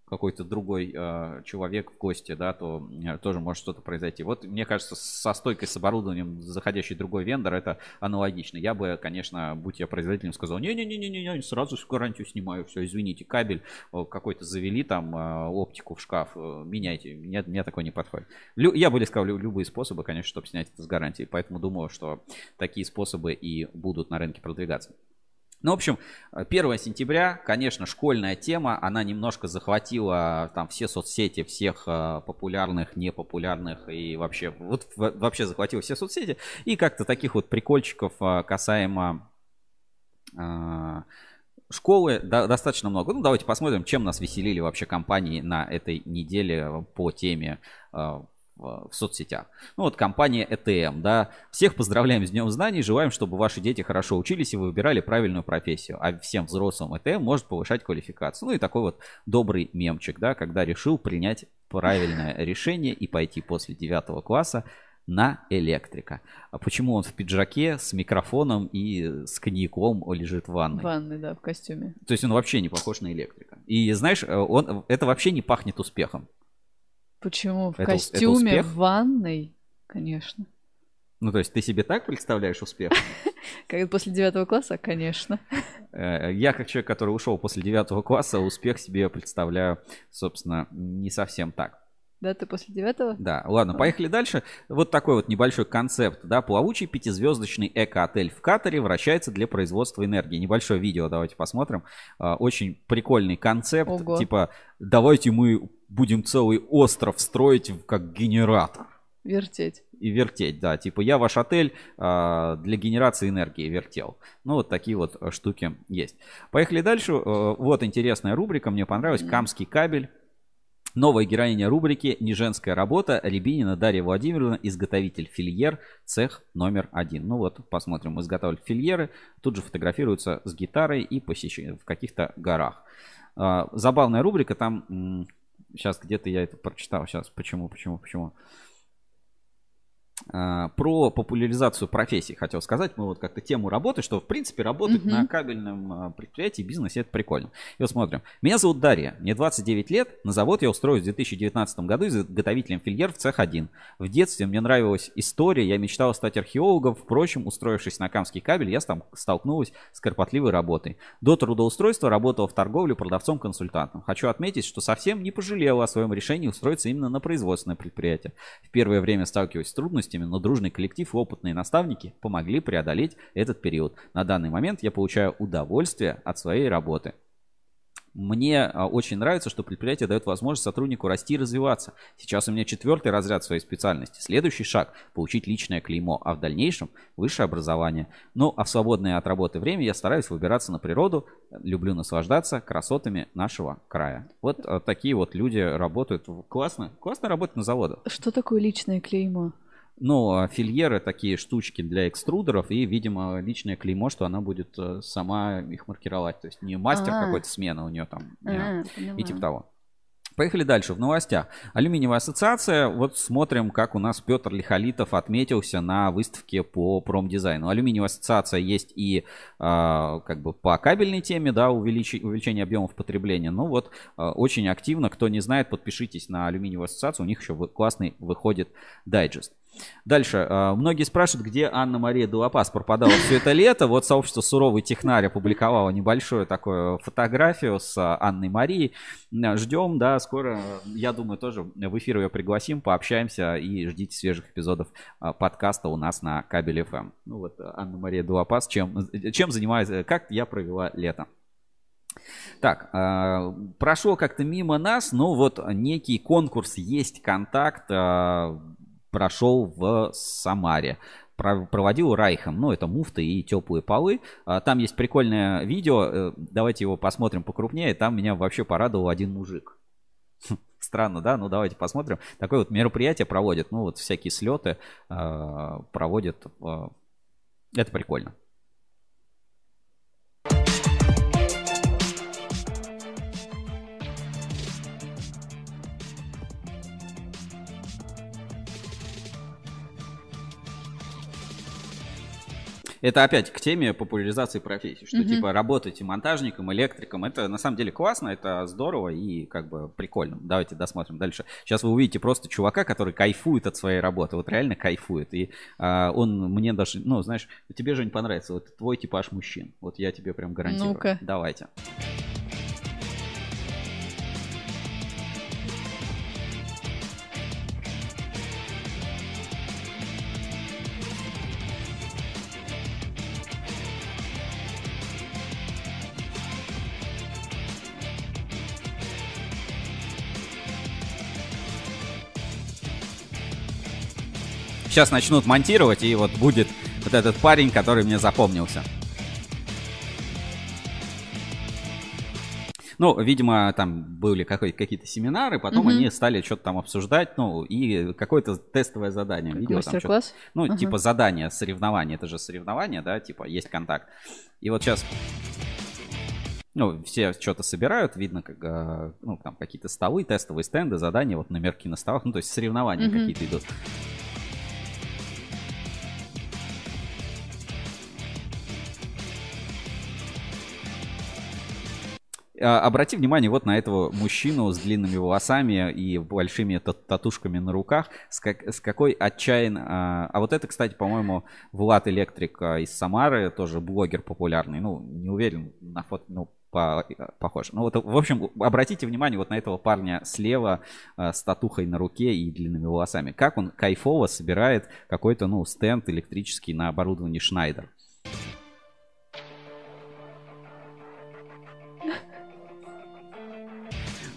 какой-то другой э, человек в гости, да, то э, тоже может что-то произойти. Вот мне кажется, со стойкой с оборудованием, заходящий другой вендор, это аналогично. Я бы, конечно, будь я производителем, сказал, не-не-не-не-не, сразу гарантию снимаю, все, извините, кабель э, какой-то завели, там э, оптику в шкаф, э, меняйте, мне, мне такое не подходит. Лю- я бы искал лю- любые способы, конечно, чтобы снять это с гарантией, поэтому думаю, что такие способы и будут на рынке продвигаться. Ну, в общем, 1 сентября, конечно, школьная тема, она немножко захватила там все соцсети, всех э, популярных, непопулярных и вообще, вот вообще захватила все соцсети. И как-то таких вот прикольчиков э, касаемо школы достаточно много. Ну, давайте посмотрим, чем нас веселили вообще компании на этой неделе по теме в в соцсетях. Ну вот компания ETM, да. Всех поздравляем с Днем Знаний, желаем, чтобы ваши дети хорошо учились и вы выбирали правильную профессию. А всем взрослым ETM может повышать квалификацию. Ну и такой вот добрый мемчик, да, когда решил принять правильное решение и пойти после 9 класса на электрика. А почему он в пиджаке с микрофоном и с коньяком лежит в ванной? В ванной, да, в костюме. То есть он вообще не похож на электрика. И знаешь, э, он, это вообще не пахнет успехом. Почему? В Это- это костюме, успех? в ванной, конечно. Ну, то есть ты себе так представляешь успех? Как после девятого класса, конечно. Э, Я, как человек, который ушел после девятого класса, успех себе представляю, собственно, не совсем так. Да, ты после девятого? Да, ладно, поехали дальше. Вот такой вот небольшой концепт, да, плавучий пятизвездочный эко-отель в Катаре вращается для производства энергии. Небольшое видео давайте посмотрим. А, Очень прикольный концепт, Ого. типа давайте мы будем целый остров строить как генератор Вертеть. и вертеть, да, типа я ваш отель а, для генерации энергии вертел. Ну вот такие вот э, штуки есть. Поехали дальше. Э, Вот интересная рубрика, мне понравилась. Камский кабель. Новая героиня рубрики «Не женская работа» Рябинина Дарья Владимировна, изготовитель фильер, цех номер один. Ну вот, посмотрим, изготавливает фильеры, тут же фотографируется с гитарой и посещ- в каких-то горах. А, Забавная рубрика, там, сейчас где-то я это прочитал, сейчас, почему, почему, почему. А, Про популяризацию профессий хотел сказать. Мы вот как-то тему работы, что в принципе работать Мгм. на кабельном а, предприятии, бизнесе это прикольно. И вот смотрим. Меня зовут Дарья, мне 29 лет. На завод я устроюсь в 2019 году изготовителем фильер в цех 1. В детстве мне нравилась история, я мечтала стать археологом. Впрочем, устроившись на Камский кабель, я там столкнулась с кропотливой работой. До трудоустройства работала в торговле продавцом-консультантом. Хочу отметить, что совсем не пожалела о своем решении устроиться именно на производственное предприятие. В первое время сталкиваясь с трудностями, но дружный коллектив и опытные наставники помогли преодолеть этот период. На данный момент я получаю удовольствие от своей работы. Мне а, очень нравится, что предприятие дает возможность сотруднику расти и развиваться. Сейчас у меня четвертый разряд своей специальности. Следующий шаг – получить личное клеймо, а в дальнейшем – высшее образование. Ну, а в свободное от работы время я стараюсь выбираться на природу, люблю наслаждаться красотами нашего края. Вот а, такие вот люди работают. Классно, классно работать на заводах. Что такое личное клеймо? Ну, а фильеры такие штучки для экструдеров и, видимо, личное клеймо, что она будет э, сама их маркировать. То есть не мастер А. какой-то смены у нее там не- А, и типа того. Поехали дальше. В новостях. Алюминиевая ассоциация. Вот смотрим, как у нас Петр Лихолитов отметился на выставке по промдизайну. Алюминиевая ассоциация есть и а, как бы по кабельной теме, да, увеличи, увеличение объемов потребления. Ну вот а, очень активно. Кто не знает, подпишитесь на алюминиевую ассоциацию. У них еще классный выходит дайджест. Дальше. А, Многие спрашивают, где Анна-Мария Дуапас пропадала все это лето. Вот сообщество «Суровый технарь» опубликовало небольшую такую фотографию с а, Анной Марией. Ждем, да, скоро, я думаю, тоже в эфир ее пригласим, пообщаемся и ждите свежих эпизодов а, подкаста у нас на Кабель ФМ. Ну вот а, Анна-Мария Дуапас, чем, чем занимается, как я провела лето. Так, э, прошло как-то мимо нас, но вот некий конкурс «Есть контакт» прошел в Самаре. Про- Проводил Райхом, ну это муфты и теплые полы. А, Там есть прикольное видео, э, давайте его посмотрим покрупнее. Там меня вообще порадовал один мужик. Странно, да? Ну давайте посмотрим. Такое вот мероприятие проводят, ну вот всякие слеты э, проводят. э, Это прикольно. Это опять к теме популяризации профессии, что Мгм. типа работайте монтажником, электриком, это на самом деле классно, это здорово и как бы прикольно. Давайте досмотрим дальше. Сейчас вы увидите просто чувака, который кайфует от своей работы, вот реально кайфует. И а, он мне даже, ну знаешь, тебе же не понравится, вот твой типаж мужчин. Вот я тебе прям гарантирую. Ну-ка. Давайте. Сейчас начнут монтировать, и вот будет вот этот парень, который мне запомнился. Ну, видимо, там были какие-то семинары, потом Мгм. они стали что-то там обсуждать, ну, и какое-то тестовое задание. Как там что-то? мастер-класс? Ну, Ага. типа задание, соревнование, это же соревнование, да, типа есть контакт. И вот сейчас, ну, все что-то собирают, видно, как, а, ну, там какие-то столы, тестовые стенды, задания, вот номерки на столах, ну, то есть соревнования Мгм. какие-то идут. Обрати внимание вот на этого мужчину с длинными волосами и большими та- татушками на руках. С, как- с какой отчаян... А, а вот это, кстати, по-моему, Влад Электрик а, из Самары, тоже блогер популярный. Ну, не уверен, на фото, ну, по- похож. Ну, вот, в общем, обратите внимание вот на этого парня слева а, с татухой на руке и длинными волосами. Как он кайфово собирает какой-то, ну, стенд электрический на оборудовании Schneider.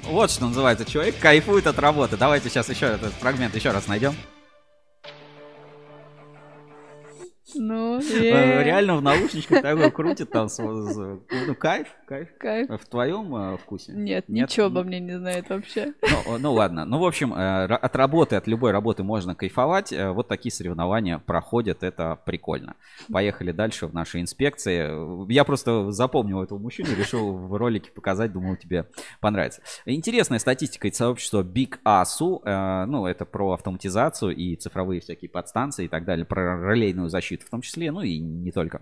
Вот что называется, человек кайфует от работы. Давайте сейчас еще этот фрагмент еще раз найдем. Ну, Э, Реально в наушничках такой крутит там. Ну, кайф, кайф. Кайф. В твоем э, вкусе? Нет, ничего обо мне не знает вообще. Ну, ну ладно. Ну, в общем, э, от работы, от любой работы можно кайфовать. Вот такие соревнования проходят. Это прикольно. Поехали дальше в нашей инспекции. Я просто запомнил этого мужчину, решил в ролике показать. Думал, тебе понравится. Интересная статистика из сообщества Big ASU. Ну, это про автоматизацию и цифровые всякие подстанции и так далее. Про релейную защиту в том числе. Ну, и не только.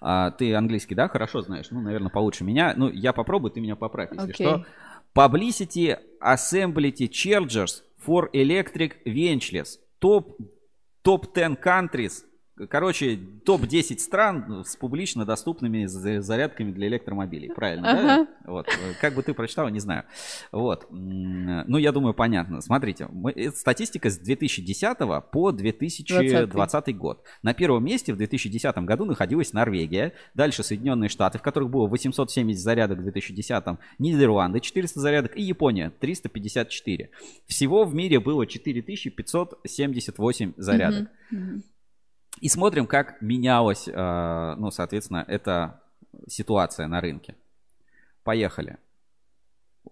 А, ты английский, да, хорошо знаешь? Ну, наверное, получше меня. Ну, я попробую, ты меня поправь, если Окей. что. Publicity Assemblity Chargers for Electric Ventureless. Топ, топ 10 countries. Короче, топ-10 стран с публично доступными за- зарядками для электромобилей. Правильно, Ага. да? Вот. Как бы ты прочитал, не знаю. Вот. Ну, я думаю, понятно. Смотрите, мы- это статистика с 2010 по 2020 год. На первом месте в 2010 году находилась Норвегия, дальше Соединенные Штаты, в которых было 870 зарядок в 2010, Нидерланды 400 зарядок и Япония 354. Всего в мире было 4578 зарядок. Мгм. И смотрим, как менялась, э, ну, соответственно, эта ситуация на рынке. Поехали.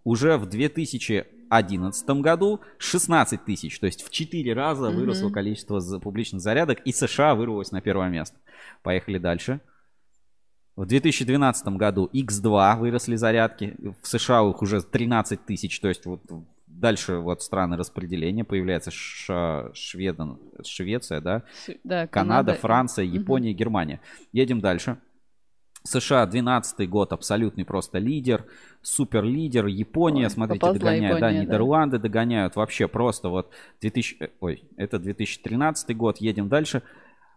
Уже в 2011 году 16 тысяч, то есть в 4 раза Мгм. выросло количество публичных зарядок, и США вырвалось на первое место. Поехали дальше. В 2012 году X2 выросли зарядки. В США их уже 13 тысяч. То есть вот дальше вот страны распределения появляется Ш- Шведен, Швеция, да? С- Да, Канада, Канада. Франция. Япония, Германия. Едем дальше. США 12 год абсолютный просто лидер, супер лидер. Япония, Ой, смотрите, да, Япония, да. Нидерланды догоняют вообще просто вот 2000, э, ой, это 2013 год, едем дальше.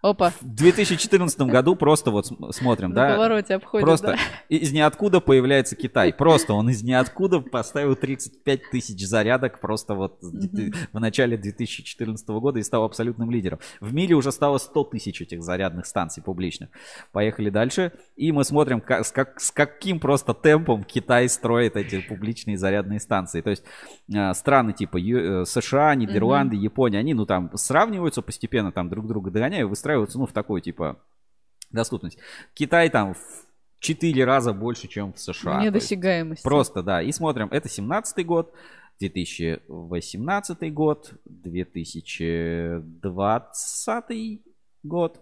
Опа. В 2014 году просто вот см- смотрим, На да, повороте обходит, просто да. из ниоткуда появляется Китай. Просто он из ниоткуда поставил 35 тысяч зарядок просто вот в начале 2014 года и стал абсолютным лидером. В мире уже стало 100 тысяч этих зарядных станций публичных. Поехали дальше. И мы смотрим, как, с, как- с каким просто темпом Китай строит эти публичные зарядные станции. То есть э, страны типа Ю- э, США, Нидерланды, Япония, они ну там сравниваются постепенно, там друг друга догоняют, выстраиваются ну в такой типа доступность. Китай там в 4 раза больше, чем в США. Есть Недосягаемость. Просто, да. И смотрим, это 17 год, 2018 год, 2020 год.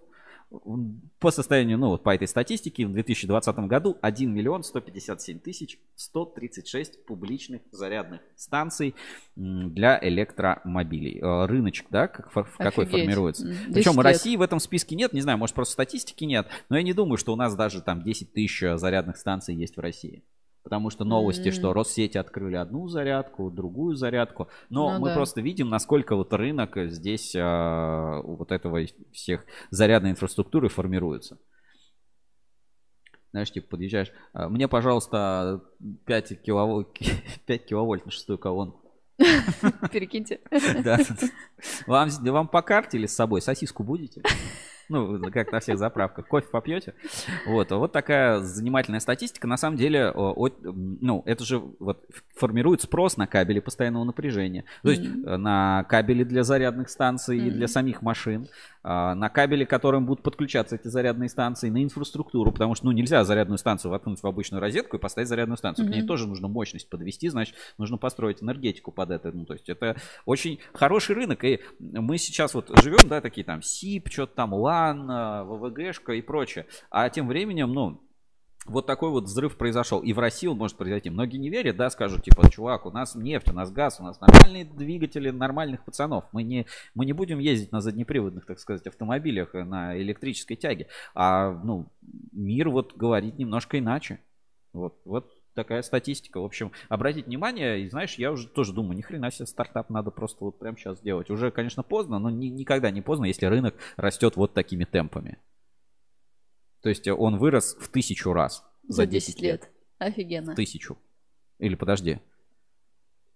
По состоянию, ну вот по этой статистике, в 2020 году 1 миллион 157 тысяч 136 публичных зарядных станций для электромобилей. Э, Рыночек, да, как, фор- какой Офигеть. формируется. М, 10 Причем лет. России в этом списке нет, не знаю, может просто статистики нет, но я не думаю, что у нас даже там 10 тысяч зарядных станций есть в России. Потому что новости, М. что Россети открыли одну зарядку, другую зарядку. Но Ну мы да. просто видим, насколько вот рынок здесь а, вот этого всех зарядной инфраструктуры формируется. Знаешь, типа подъезжаешь, «А, мне, пожалуйста, 5 киловольт, 5 киловольт на шестую колонку. Перекиньте. Да. Вам, вам по карте или с собой сосиску будете? Ну, как на всех заправках. Кофе попьете? Вот. А Вот такая занимательная статистика. На самом деле, о, о, ну, это же вот формирует спрос на кабели постоянного напряжения. То есть э, на кабели для зарядных станций и для самих машин, на кабели, к которым будут подключаться эти зарядные станции, на инфраструктуру, потому что, ну, нельзя зарядную станцию воткнуть в обычную розетку и поставить зарядную станцию. К ней тоже нужно мощность подвести, значит, нужно построить энергетику под это. Ну, то есть это очень хороший рынок, и мы сейчас вот живем, да, такие там СИП, что-то там ЛАН, э, ВВГшка и прочее. А тем временем, ну, вот такой вот взрыв произошел. И в России он может произойти. Многие не верят, да, скажут, типа, чувак, у нас нефть, у нас газ, у нас нормальные двигатели нормальных пацанов. Мы не, мы не будем ездить на заднеприводных, так сказать, автомобилях, э, на электрической тяге. А, ну, мир вот говорит немножко иначе. Вот, вот такая статистика. В общем, обратить внимание, и знаешь, я уже тоже думаю, ни хрена себе стартап надо просто вот прямо сейчас делать. Уже, конечно, поздно, но ни- никогда не поздно, если рынок растет вот такими темпами. То есть э, он вырос в тысячу раз За 10 лет. Офигенно. Тысячу. Или подожди.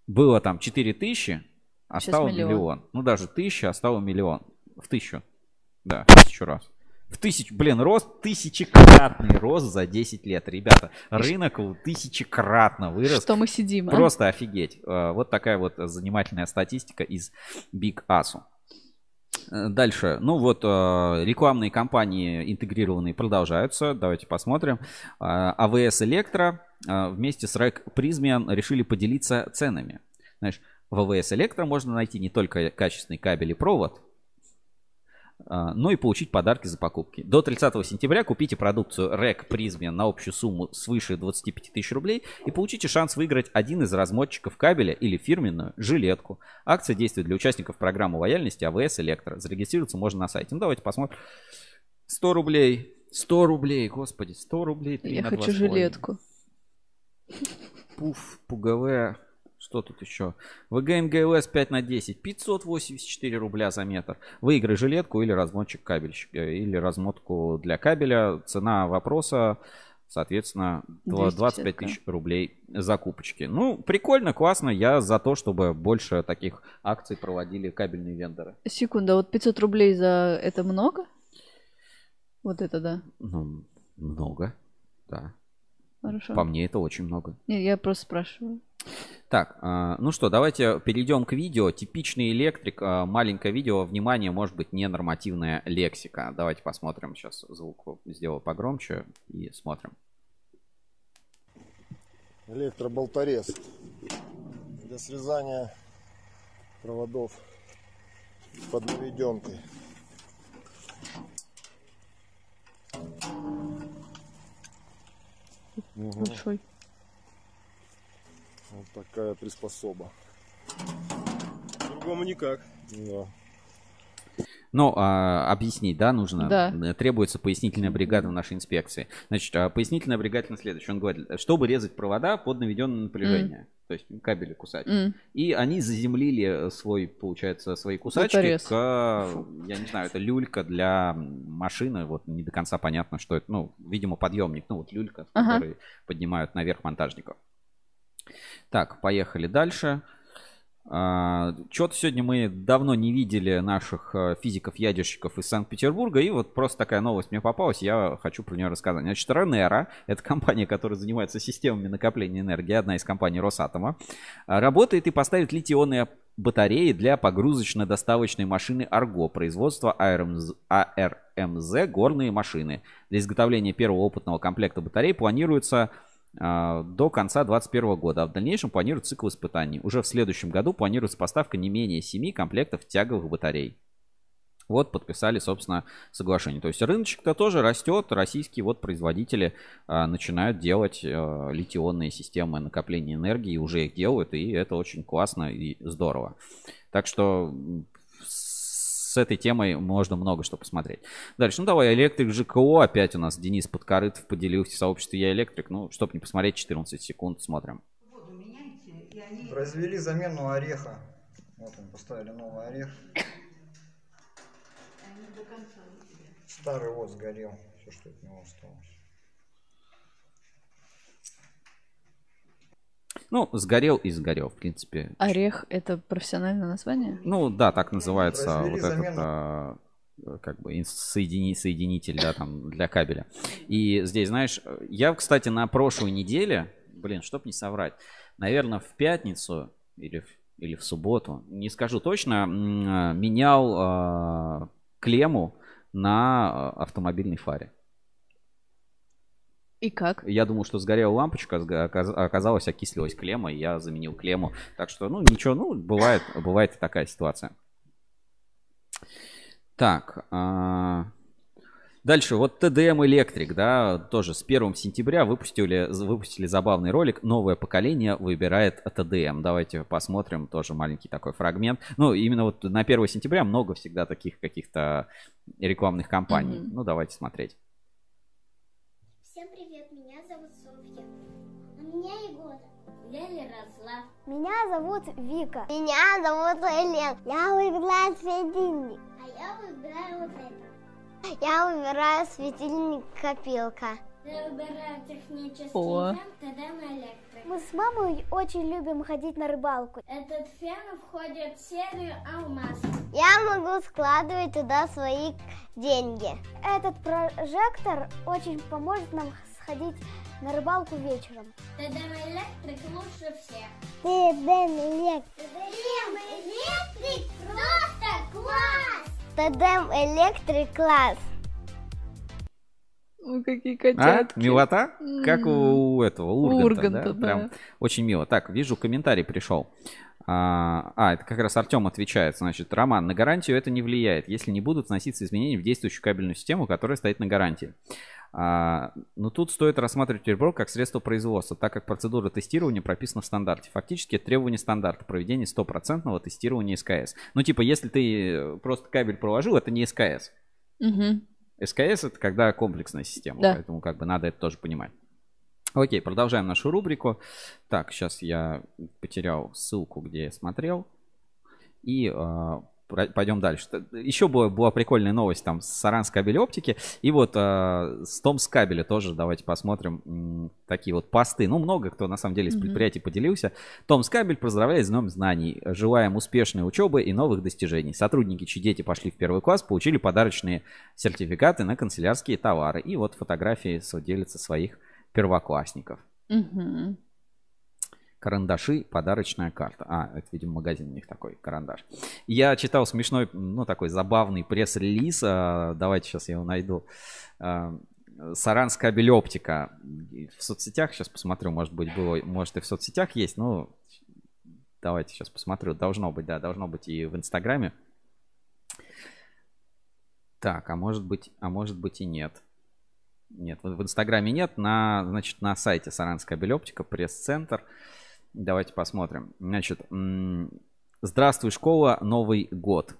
Было там 4 тысячи, а Сейчас стало миллион. миллион. Ну даже тысяча, а стало миллион. В тысячу. Да, в тысячу раз. В тысячу, блин, рост, тысячекратный рост за 10 лет. Ребята, рынок тысячекратно вырос. Что мы сидим, а? Просто офигеть. Э, Вот такая вот занимательная статистика из Big ASU. Э, Дальше. Ну вот э, рекламные кампании интегрированные продолжаются. Давайте посмотрим. Э, АВС Электро э, вместе с РЭК Prysmian решили поделиться ценами. Знаешь, в АВС Электро можно найти не только качественный кабель и провод, а, но и получить подарки за покупки. До 30 сентября купите продукцию РЭК Prysmian на общую сумму свыше 25 тысяч рублей и получите шанс выиграть один из размотчиков кабеля или фирменную жилетку. Акция действует для участников программы лояльности АВС Электро. Зарегистрироваться можно на сайте. Ну давайте посмотрим. 100 рублей. 100 рублей, господи, 100 рублей. Я на хочу 2,5. жилетку. Пуф, ПУГВ, что тут еще? ВГ МГЛС 5 на 10, 584 рубля за метр. Выиграй жилетку или размотчик кабельщик, э, или размотку для кабеля. Цена вопроса, соответственно, два- 250 25 тысяч рублей закупочки. Ну, прикольно, классно. Я за то, чтобы больше таких акций проводили кабельные вендоры. Секунда, вот 500 рублей за это много? Вот это да. Ну, много, да. Хорошо. По мне это очень много. Не, я просто спрашиваю. Так, а, ну что, давайте перейдем к видео. Типичный электрик, а, маленькое видео, внимание, может быть ненормативная лексика. Давайте посмотрим, сейчас звук сделаю погромче и смотрим. электроболторез для срезания проводов под наведенкой. Большой. Вот такая приспособа. По-другому никак. Да. Ну, а, объяснить, да, нужно. Да. Требуется пояснительная бригада в нашей инспекции. Значит, а, пояснительная бригада на следующее. Он говорит, чтобы резать провода под наведенное напряжение. То есть кабели кусать. М. И они заземлили свой, получается, свои кусачки Болторез. к, я не знаю, это люлька для машины. Вот не до конца понятно, что это. Ну, видимо, подъемник. Ну, вот люлька, Ага. который поднимают наверх монтажников. Так, поехали дальше. Что-то сегодня мы давно не видели наших э, физиков-ядерщиков из Санкт-Петербурга, и вот просто такая новость мне попалась, я хочу про нее рассказать. Значит, Ренера, это компания, которая занимается системами накопления энергии, одна из компаний Росатома, а, работает и поставит литионные батареи для погрузочно-доставочной машины Арго, производства АРМЗ, АРМЗ «Горные машины». Для изготовления первого опытного комплекта батарей планируется а, до конца 2021 года. А в дальнейшем планируют цикл испытаний. Уже в следующем году планируется поставка не менее 7 комплектов тяговых батарей. Вот подписали, собственно, соглашение. То есть рыночек-то тоже растет. Российские вот производители а, начинают делать а, литионные системы накопления энергии. Уже их делают, и это очень классно и здорово. Так что с этой темой можно много что посмотреть. Дальше, ну давай, электрик ЖКО. Опять у нас Денис Подкорытов поделился в сообществе «Я электрик». Ну, чтобы не посмотреть, 14 секунд смотрим. Произвели замену ореха. Вот они поставили новый орех. Старый вот сгорел. Все, что от него осталось. Ну, сгорел и сгорел, в принципе. Орех это профессиональное название? Ну да, так называется вот этот а, как бы ин- соедини- соединитель, да, там для кабеля. И здесь, знаешь, я, кстати, на прошлой неделе, блин, чтоб не соврать, наверное, в пятницу или в, или в субботу, не скажу точно, а, менял а, клемму на автомобильной фаре. И как? Я думал, что сгорела лампочка, оказалось, окислилась клемма, и я заменил клемму. Так что, ну, ничего, ну, бывает, бывает и такая ситуация. Так, а, дальше, вот TDM Electric, да, тоже с 1 сентября выпустили, выпустили забавный ролик «Новое поколение выбирает TDM». Давайте посмотрим, тоже маленький такой фрагмент. Ну, именно вот на 1 сентября много всегда таких каких-то рекламных кампаний. Мгм. Ну, давайте смотреть. Всем привет, меня зовут Софья. А меня Егор. Я Ярослав. Меня зовут Вика. Меня зовут Элен. Я выбираю светильник. А я выбираю вот это. Я выбираю светильник копилка. Я выбираю технический О. фен ТДМ Электрик. Мы с мамой очень любим ходить на рыбалку. Этот фен входит в серию Алмаз. Я могу складывать туда свои деньги. Этот прожектор очень поможет нам сходить на рыбалку вечером. ТДМ Электрик лучше всех. ТДМ Электрик. ТДМ Электрик просто класс! ТДМ Электрик класс. Ой, какие А? котятки. Милота? Как у, у этого, у Урганта, Урганта, да? да. Прям очень мило. Так, вижу, комментарий пришел. А, а, это как раз Артем отвечает. Значит, Роман, на гарантию это не влияет, если не будут вноситься изменения в действующую кабельную систему, которая стоит на гарантии. А, но тут стоит рассматривать перебор как средство производства, так как процедура тестирования прописана в стандарте. Фактически это требование стандарта проведения стопроцентного тестирования СКС. Ну, типа, если ты просто кабель проложил, это не СКС. Мгм. СКС это когда комплексная система, Да. поэтому как бы надо это тоже понимать. Окей, продолжаем нашу рубрику. Так, сейчас я потерял ссылку, где я смотрел. И а, пойдем дальше. Еще была, была прикольная новость там с Саранс кабель оптики. И вот а, с Томс кабеля тоже давайте посмотрим м, такие вот посты. Ну, много кто на самом деле из предприятий поделился. Томс кабель поздравляет с Днем знаний. Желаем успешной учебы и новых достижений. Сотрудники, чьи дети пошли в первый класс, получили подарочные сертификаты на канцелярские товары. И вот фотографии соделятся своих первоклассников. Мгм. Карандаши, подарочная карта. А, это, видимо, магазин у них такой, карандаш. Я читал смешной, ну, такой забавный пресс-релиз. а, Давайте сейчас я его найду. А, Саранс кабель оптика. В соцсетях сейчас посмотрю, может быть, было, может и в соцсетях есть, ну, давайте сейчас посмотрю. Должно быть, да, должно быть и в Инстаграме. Так, а может быть, а может быть и нет. Нет, в Инстаграме нет. На, значит, на сайте Саранская Белептика, пресс-центр. Давайте посмотрим. Значит, здравствуй, школа, Новый год.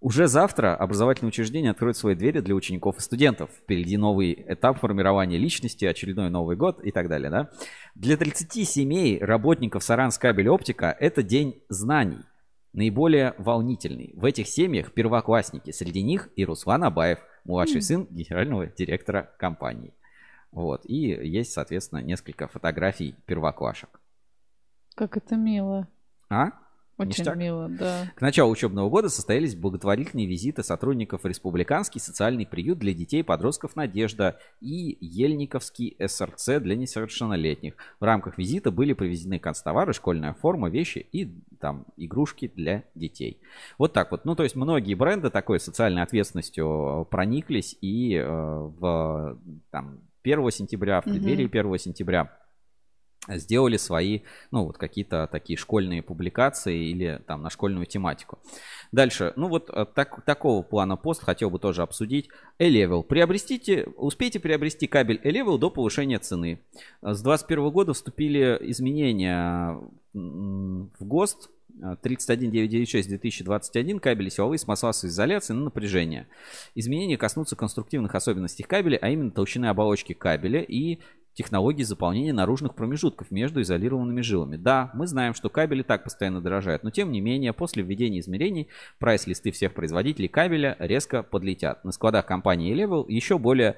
Уже завтра образовательные учреждения откроют свои двери для учеников и студентов. Впереди новый этап формирования личности, очередной Новый год и так далее. Да? Для 30 семей работников Саранскабель Оптика это день знаний. Наиболее волнительный. В этих семьях первоклассники. Среди них и Руслан Абаев, младший М. сын генерального директора компании. Вот. И есть, соответственно, несколько фотографий первоклашек. Как это мило. А? Очень Ништяк? мило, да. К началу учебного года состоялись благотворительные визиты сотрудников Республиканский социальный приют для детей и подростков «Надежда» и Ельниковский СРЦ для несовершеннолетних. В рамках визита были привезены канцтовары, школьная форма, вещи и там игрушки для детей. Вот так вот. Ну, то есть многие бренды такой социальной ответственностью прониклись и э, в там, 1 сентября, в преддверии Мгм. 1 сентября сделали свои, ну, вот какие-то такие школьные публикации или там на школьную тематику. Дальше, ну вот э, так, такого плана пост хотел бы тоже обсудить. E-Level. Приобрестите, успейте приобрести кабель E-Level до повышения цены. Э, С 2021 года вступили изменения в ГОСТ э, 31996-2021 кабели силовые с массовой изоляцией на напряжение. Изменения коснутся конструктивных особенностей кабеля, а именно толщины оболочки кабеля и технологии заполнения наружных промежутков между изолированными жилами. Да, мы знаем, что кабели так постоянно дорожают, но тем не менее, после введения измерений, прайс-листы всех производителей кабеля резко подлетят. На складах компании Level еще более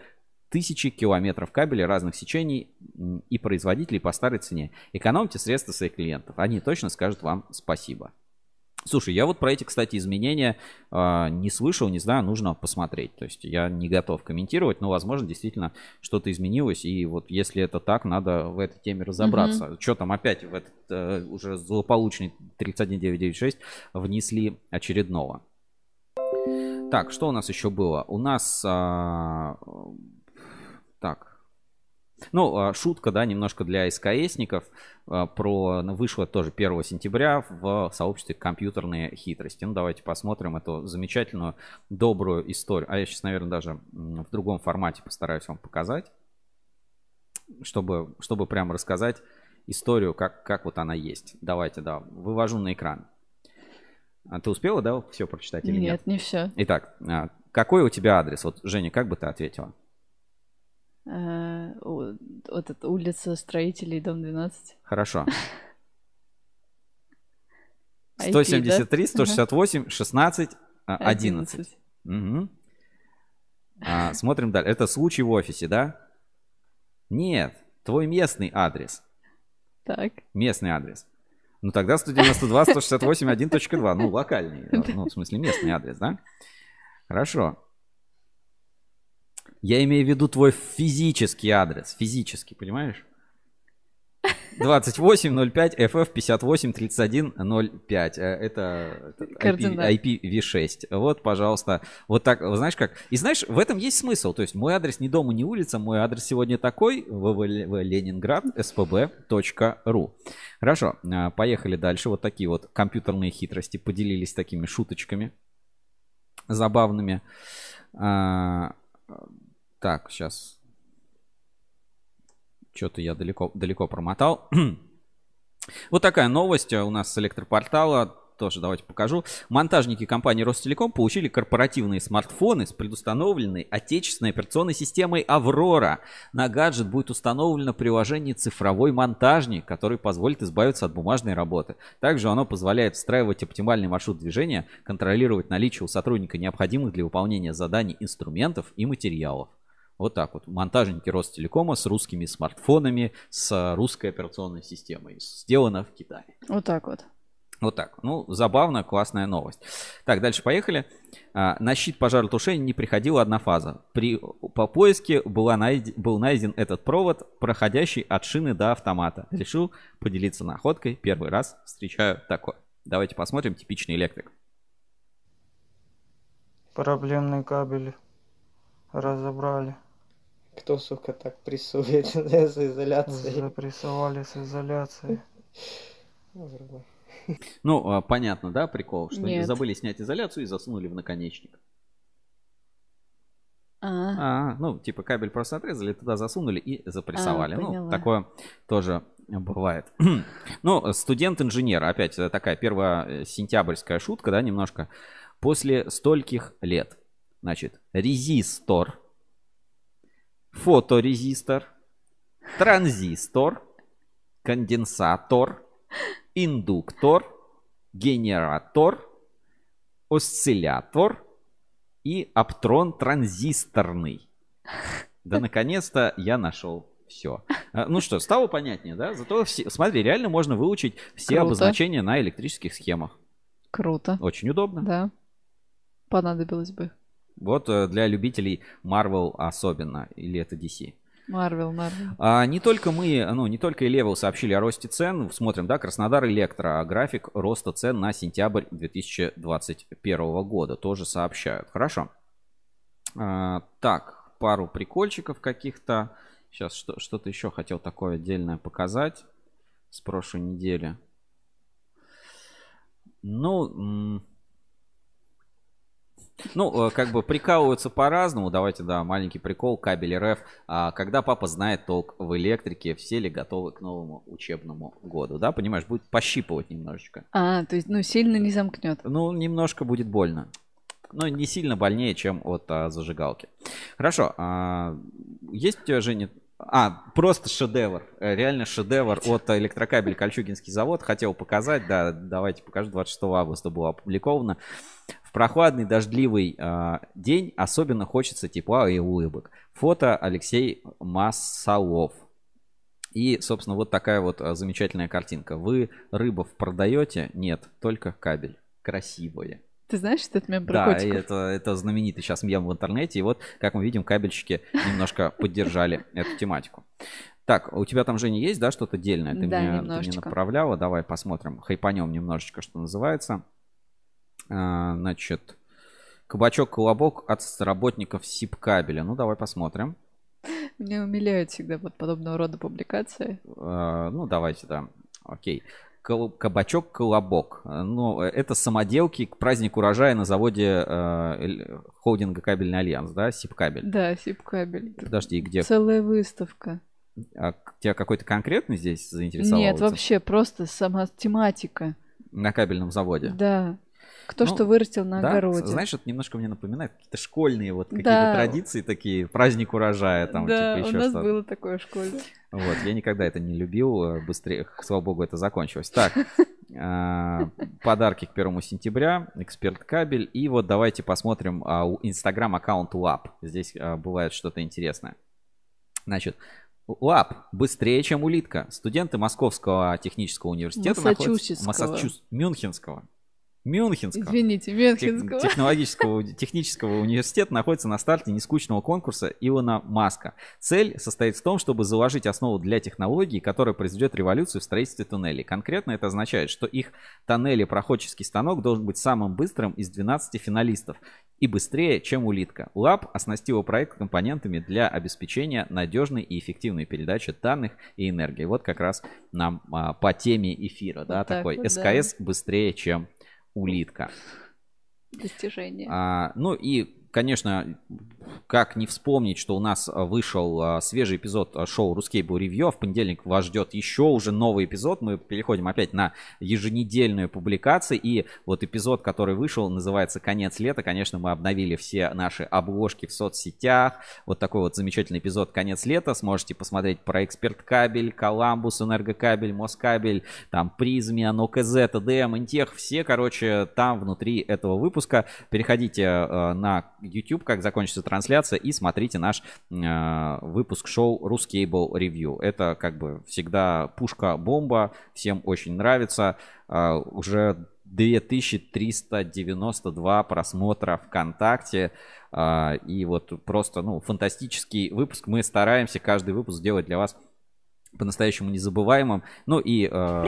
тысячи километров кабеля разных сечений и производителей по старой цене. Экономьте средства своих клиентов. Они точно скажут вам спасибо. Слушай, я вот про эти, кстати, изменения э, не слышал, не знаю, нужно посмотреть. То есть я не готов комментировать, но, возможно, действительно что-то изменилось. И вот если это так, надо в этой теме разобраться. Что там опять в этот э, уже злополучный 31996 внесли очередного. Так, что у нас еще было? У нас... а, так. Ну, а, шутка, да, немножко для СКСников. а, Про, ну, вышла тоже 1 сентября в сообществе компьютерные хитрости. Ну, давайте посмотрим эту замечательную, добрую историю. А я сейчас, наверное, даже в другом формате постараюсь вам показать, чтобы, чтобы прям рассказать историю, как, как вот она есть. Давайте, да, вывожу на экран. А ты успела, да, все прочитать или нет? Нет, не все. Итак, а, какой у тебя адрес? Вот, Женя, как бы ты ответила? Э, Вот эта улица строителей, дом 12. Хорошо. IP, 173, да? 168, 16, а, 11. 11. Мгм. А, смотрим дальше. Это случай в офисе, да? Нет, твой местный адрес. Так. Местный адрес. Ну тогда 192, 168, 1.2. Ну, локальный. Ну, в смысле, местный адрес, да? Хорошо. Я имею в виду твой физический адрес. Физический, понимаешь? 2805 FF 58 31 05. Э, Это этот IP, Координаты. IPv6. Вот, пожалуйста. Вот так, знаешь как? И знаешь, в этом есть смысл. То есть мой адрес не дома, не улица. Мой адрес сегодня такой. www. Ленинград. spb.ru. Хорошо, а, поехали дальше. Вот такие вот компьютерные хитрости поделились такими шуточками забавными. Так, сейчас. Что-то я далеко, далеко промотал. Вот такая новость у нас с электропортала. Тоже давайте покажу. Монтажники компании Ростелеком получили корпоративные смартфоны с предустановленной отечественной операционной системой Аврора. На гаджет будет установлено приложение «Цифровой монтажник», который позволит избавиться от бумажной работы. Также оно позволяет встраивать оптимальный маршрут движения, контролировать наличие у сотрудника необходимых для выполнения заданий инструментов и материалов. Вот так вот. Монтажники Ростелекома с русскими смартфонами, с русской операционной системой. Сделано в Китае. Вот так вот. Вот так. Ну, забавно, классная новость. Так, дальше поехали. А, на щит пожаротушения не приходила одна фаза. При, по поиске была найд- был найден этот провод, проходящий от шины до автомата. Решил поделиться находкой. Первый раз встречаю такое. Давайте посмотрим типичный электрик. Проблемный кабель разобрали. Кто, сука, так прессует с изоляцией? Запрессовали с изоляцией. Ну, а, понятно, да, прикол? Что Нет. забыли снять изоляцию и засунули в наконечник. А, А, ну, типа кабель просто отрезали, туда засунули и запрессовали. А, ну, такое тоже бывает. ну, студент-инженер, опять такая первая э, сентябрьская шутка, да, немножко. После стольких лет, значит, резистор, фоторезистор, транзистор, конденсатор, индуктор, генератор, осциллятор и аптрон транзисторный. Да наконец-то я нашел все. Ну что, стало понятнее, да? Зато все, смотри, реально можно выучить все Круто. обозначения на электрических схемах. Круто. Очень удобно. Да. Понадобилось бы. Вот э, для любителей Marvel особенно, или это DC. Марвел, Марвел. А, не только мы, ну, не только и Level сообщили о росте цен. Смотрим, да, Краснодар Электро. График роста цен на сентябрь 2021 года тоже сообщают. Хорошо. А, так, пару прикольчиков каких-то. Сейчас что, что-то еще хотел такое отдельное показать с прошлой недели. Ну, ну, э, как бы прикалываются по-разному. Давайте, да, маленький прикол, кабель РФ. А, когда папа знает толк в электрике, все ли готовы к новому учебному году? Да, понимаешь, будет пощипывать немножечко. А, то есть, ну, сильно не замкнет. Ну, немножко будет больно. Но не сильно больнее, чем от а, зажигалки. Хорошо. а, есть, э, Женя... А, просто шедевр. Э, Реально шедевр от электрокабель Кольчугинский завод. Хотел показать, да, давайте покажу. 26 августа было опубликовано. Прохладный дождливый а, день особенно хочется тепла и улыбок. Фото Алексей Масалов. И, собственно, вот такая вот а, замечательная картинка. Вы рыбов продаете? Нет, только кабель. Красивое. Ты знаешь этот мем про Да, котиков? это, это знаменитый сейчас мем в интернете. И вот, как мы видим, кабельщики немножко поддержали эту тематику. Так, у тебя там, Женя, есть, да, что-то дельное? Ты, Да, мне, ты мне направляла. Давай посмотрим. Хайпанем немножечко, что называется. А, значит, кабачок-колобок от работников СИП-кабеля. Ну, давай посмотрим. Меня умиляют всегда вот подобного рода публикации. А, ну, давайте, да. Окей. Кол- Кабачок-колобок. Ну, это самоделки к празднику урожая на заводе э, холдинга Кабельный Альянс, да, СИП-кабель. Да, сип-кабель. Подожди, где? Целая выставка. А тебя какой-то конкретный здесь заинтересовал? Нет, вообще просто сама тематика. На кабельном заводе. Да. Кто Ну, что вырастил на да, огороде. Знаешь, это немножко мне напоминает какие-то школьные вот какие-то Да. традиции такие, праздник урожая там да, типа у еще нас что-то. было такое в школе. Вот, я никогда это не любил, э, быстрее, слава богу, это закончилось. Так, а, подарки к первому сентября, эксперт кабель. И вот давайте посмотрим а, у инстаграм аккаунт УАП. Здесь а, бывает что-то интересное. Значит, УАП быстрее, чем улитка. Студенты Московского технического университета находятся... Массачусетского. Массачус... Мюнхенского. Мюнхенского. Извините, Тех- Мюнхенского. Технологического, технического университета находится на старте нескучного конкурса Илона Маска. Цель состоит в том, чтобы заложить основу для технологии, которая произведет революцию в строительстве туннелей. Конкретно это означает, что их тоннелепроходческий станок должен быть самым быстрым из 12 финалистов и быстрее, чем улитка. УАП оснастила проект компонентами для обеспечения надежной и эффективной передачи данных и энергии. Вот как раз нам а, по теме эфира, да, Вот так такой вот, да. СКС быстрее, чем улитка. Достижение. А, ну и, конечно, как не вспомнить, что у нас а, вышел а, свежий эпизод а, шоу Рускейбл Ревью. В понедельник вас ждет еще уже новый эпизод. Мы переходим опять на еженедельную публикацию. И вот эпизод, который вышел, называется «Конец лета». Конечно, мы обновили все наши обложки в соцсетях. Вот такой вот замечательный эпизод «Конец лета». Сможете посмотреть про эксперт кабель, Коламбус, Энергокабель, Москабель, там Призмия, ОКЗ, ТДМ, Интех. Все, короче, там внутри этого выпуска. Переходите на YouTube, как закончится трансляция, и смотрите наш э, выпуск шоу Ruscable Review. Это как бы всегда пушка-бомба. Всем очень нравится. Э, уже 2392 просмотра ВКонтакте. А, И вот просто, ну, фантастический выпуск. Мы стараемся каждый выпуск делать для вас по-настоящему незабываемым. Ну и э,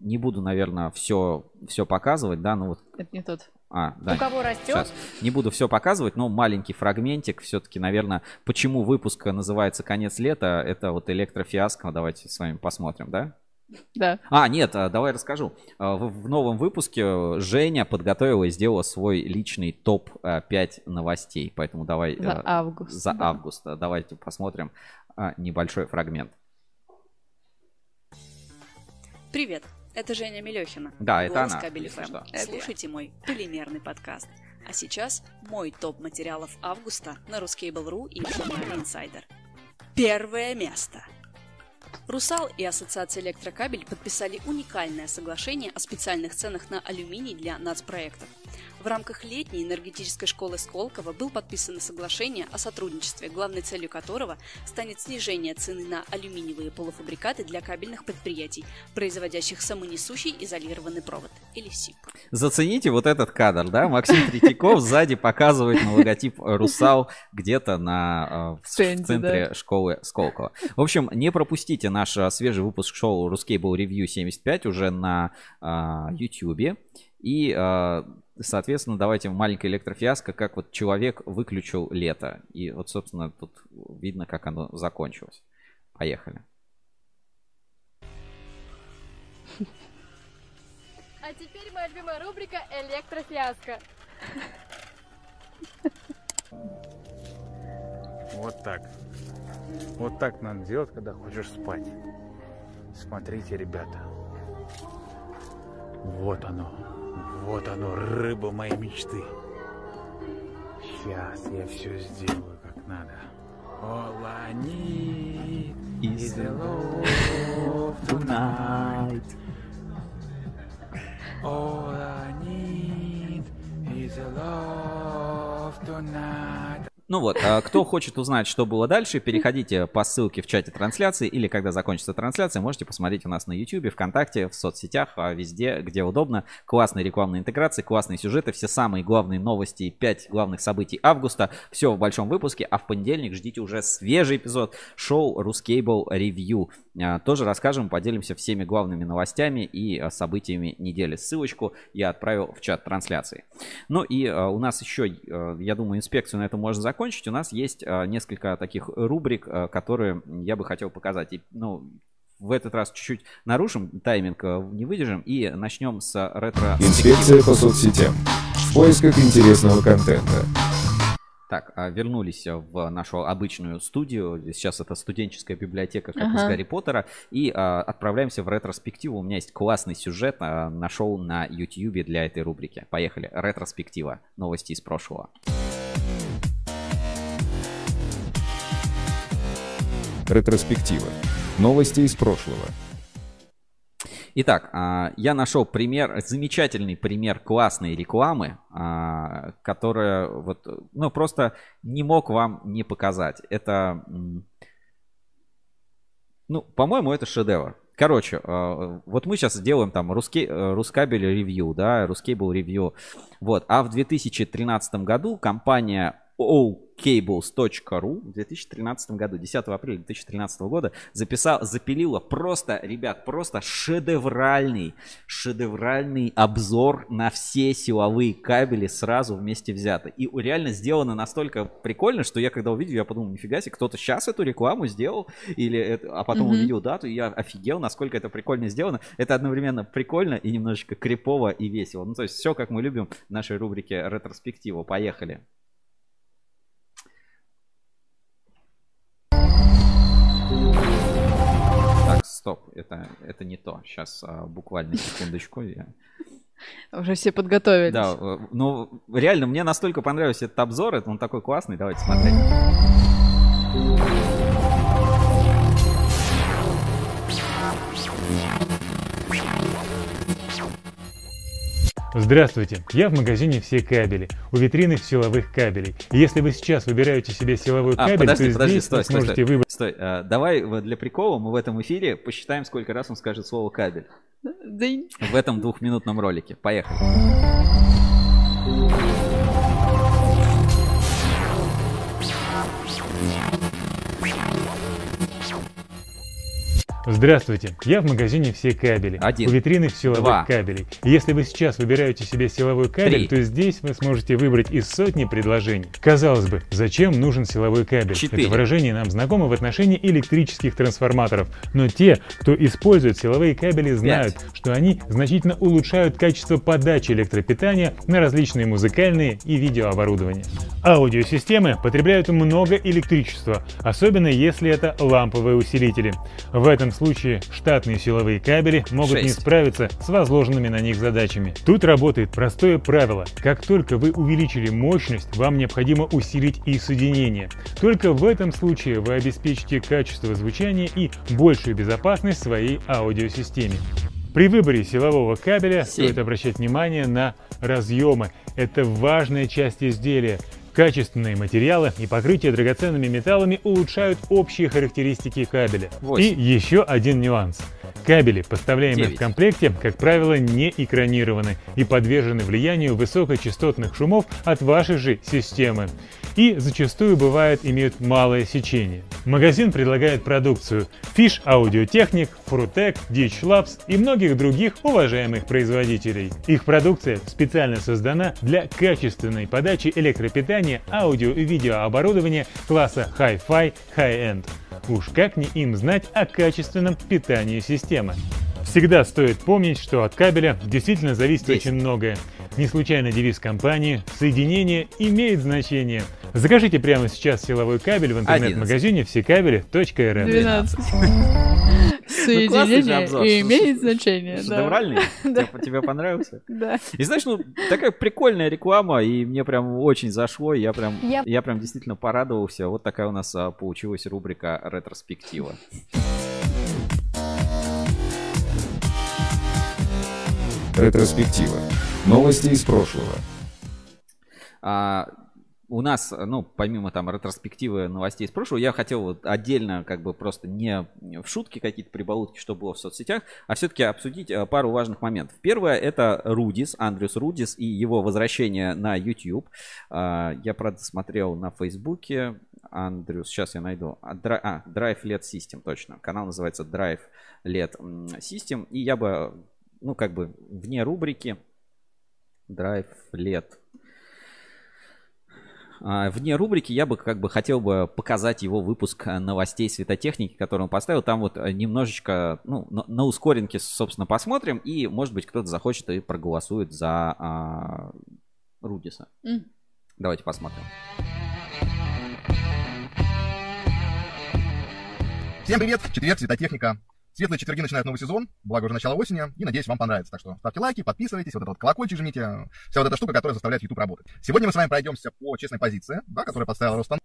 не буду, наверное, все, все показывать, да, ну вот. Это не тот. А, да. У кого растет? Сейчас. Не буду все показывать, но маленький фрагментик все-таки, наверное, почему выпуск называется «Конец лета», это вот электрофиаско. Давайте с вами посмотрим, да? Да. А, нет, а, давай расскажу. А, В, новом выпуске Женя подготовила и сделала свой личный топ-5 новостей. Поэтому давай... За э, август, За да. август. да. Давайте посмотрим небольшой фрагмент. Привет, это Женя Мелехина. Да, это голос она, Кабель что. Слушайте мой полимерный подкаст. А сейчас мой топ материалов августа на Ruskable.ru и журнале Insider. Первое место. Русал и Ассоциация Электрокабель подписали уникальное соглашение о специальных ценах на алюминий для нацпроектов. В рамках летней энергетической школы Сколково был подписано соглашение о сотрудничестве, главной целью которого станет снижение цены на алюминиевые полуфабрикаты для кабельных предприятий, производящих самонесущий изолированный провод, или СИП. Зацените вот этот кадр, да? Максим Третьяков сзади показывает на логотип «Русал» где-то на, э, в Стенде, центре да. школы Сколково. В общем, не пропустите наш э, свежий выпуск шоу «Ruscable Review 75» уже на YouTube. И, э, соответственно, давайте маленькая электрофиаско, как вот человек выключил лето. И вот, собственно, тут видно, как оно закончилось. Поехали. А теперь моя любимая рубрика «Электрофиаско». Вот так. Вот так надо делать, когда хочешь спать. Смотрите, ребята. Вот оно. Вот оно, рыба моей мечты. Сейчас я все сделаю как надо. Need is love tonight. All I need is a love tonight. Ну вот, а кто хочет узнать, что было дальше, переходите по ссылке в чате трансляции или когда закончится трансляция, можете посмотреть у нас на YouTube, ВКонтакте, в соцсетях, а, везде, где удобно. Классные рекламные интеграции, классные сюжеты, все самые главные новости, 5 главных событий августа. Все в большом выпуске, а в понедельник ждите уже свежий эпизод шоу Ruscable Review. А, Тоже расскажем, поделимся всеми главными новостями и событиями недели. Ссылочку я отправил в чат трансляции. Ну и у нас еще, я думаю, инспекцию на этом можно закончить. У нас есть а, несколько таких рубрик, а, которые я бы хотел показать. И, ну, в этот раз чуть-чуть нарушим тайминг, а, не выдержим и начнем с ретро. Инспекция по соцсетям. В поисках интересного контента. Так, вернулись в нашу обычную студию. Сейчас это студенческая библиотека, как из Ага. Гарри Поттера. И а, отправляемся в ретроспективу. У меня есть классный сюжет, а, нашел на YouTube для этой рубрики. Поехали. Ретроспектива. Новости из прошлого. Ретроспектива. Новости из прошлого. Итак, а, я нашел пример, замечательный пример классной рекламы, а, которая вот, ну, просто не мог вам не показать. Это, ну, по-моему, это шедевр. Короче, э, вот мы сейчас делаем там русский, Рускабель ревью, да, Рускейбл ревью. Вот. А в 2013 году компания allcables.ru в 2013 году, 10 апреля 2013 года, записал, запилила просто, ребят, просто шедевральный, шедевральный обзор на все силовые кабели сразу вместе взято. И реально сделано настолько прикольно, что я когда увидел, я подумал, нифига себе, кто-то сейчас эту рекламу сделал, или это, а потом Мгм. увидел дату, и я офигел, насколько это прикольно сделано. Это одновременно прикольно и немножечко крипово и весело. Ну, то есть все, как мы любим в нашей рубрике ретроспектива. Поехали. Стоп, это, это не то. Сейчас буквально секундочку. Я... Уже все подготовились. Да, э, ну реально мне настолько понравился этот обзор, это он такой классный. Давайте смотреть. А, подожди, то подожди, здесь стой, вы стой, сможете стой. выбрать. Стой, э, давай вот для прикола мы в этом эфире посчитаем, сколько раз он скажет слово кабель. В этом двухминутном ролике. Поехали. Здравствуйте, я в магазине «Все кабели». Один. У витрины силовых Два. кабелей. И Если вы сейчас выбираете себе силовой кабель, Три. то здесь вы сможете выбрать из сотни предложений. Казалось бы, зачем нужен силовой кабель? Четыре. Это выражение нам знакомо в отношении электрических трансформаторов. Но те, кто использует силовые кабели, знают, что они значительно улучшают качество подачи электропитания на различные музыкальные и видеооборудование. Аудиосистемы потребляют много электричества, особенно если это ламповые усилители. В этом случае штатные силовые кабели могут не Шесть. справиться с возложенными на них задачами. Тут работает простое правило. Как только вы увеличили мощность, вам необходимо усилить и соединение. Только в этом случае вы обеспечите качество звучания и большую безопасность своей аудиосистеме. При выборе силового кабеля стоит обращать внимание на разъемы. Это важная часть изделия. Качественные материалы и покрытие драгоценными металлами улучшают общие характеристики кабеля. Восемь. И еще один нюанс. Кабели, поставляемые Девять. в комплекте, как правило, не экранированы и подвержены влиянию высокочастотных шумов от вашей же системы. И зачастую бывает имеют малое сечение. Магазин предлагает продукцию Fish Audio-Technic, Frutec, Ditch Labs и многих других уважаемых производителей. Их продукция специально создана для качественной подачи электропитания, аудио и видеооборудования класса Hi-Fi High-End. Уж как не им знать о качественном питании системы. Всегда стоит помнить, что от кабеля действительно зависит очень многое. Не случайно девиз компании «Соединение имеет значение». Закажите прямо сейчас силовой кабель в интернет-магазине всекабели.рф. 12. Ну, Соединение имеет значение. да. Шедевральный? Да. Тебе- понравился? Да. И знаешь, ну, такая прикольная реклама, и мне прям очень зашло, я прям, Я- я прям действительно порадовался. Вот такая у нас а, получилась рубрика «Ретроспектива». Ретроспектива. Новости из прошлого. А, у нас, ну, помимо там ретроспективы новостей из прошлого, я хотел вот отдельно, как бы просто не в шутки какие-то прибаутки, что было в соцсетях, а все-таки обсудить а, пару важных моментов. Первое это Рудис, Андрюс Рудис и его возвращение на YouTube. А, я, правда, смотрел на Фейсбуке. Андрюс, сейчас я найду. А, а, Drive LED System, точно. Канал называется Drive LED System. И я бы, ну, как бы вне рубрики Drive LED а, Вне рубрики я бы как бы хотел бы показать его выпуск а, новостей светотехники, который он поставил. Там вот а, немножечко, ну, на, ускоренке, собственно, посмотрим. И, может быть, кто-то захочет и проголосует за а, Рудиса. М. Давайте посмотрим. Всем привет! Четверг, светотехника. Светлые четверги начинают новый сезон, благо уже начало осени, и надеюсь, вам понравится. Так что ставьте лайки, подписывайтесь, вот этот вот колокольчик жмите, вся вот эта штука, которая заставляет YouTube работать. Сегодня мы с вами пройдемся по честной позиции, да, которую поставил Ростан.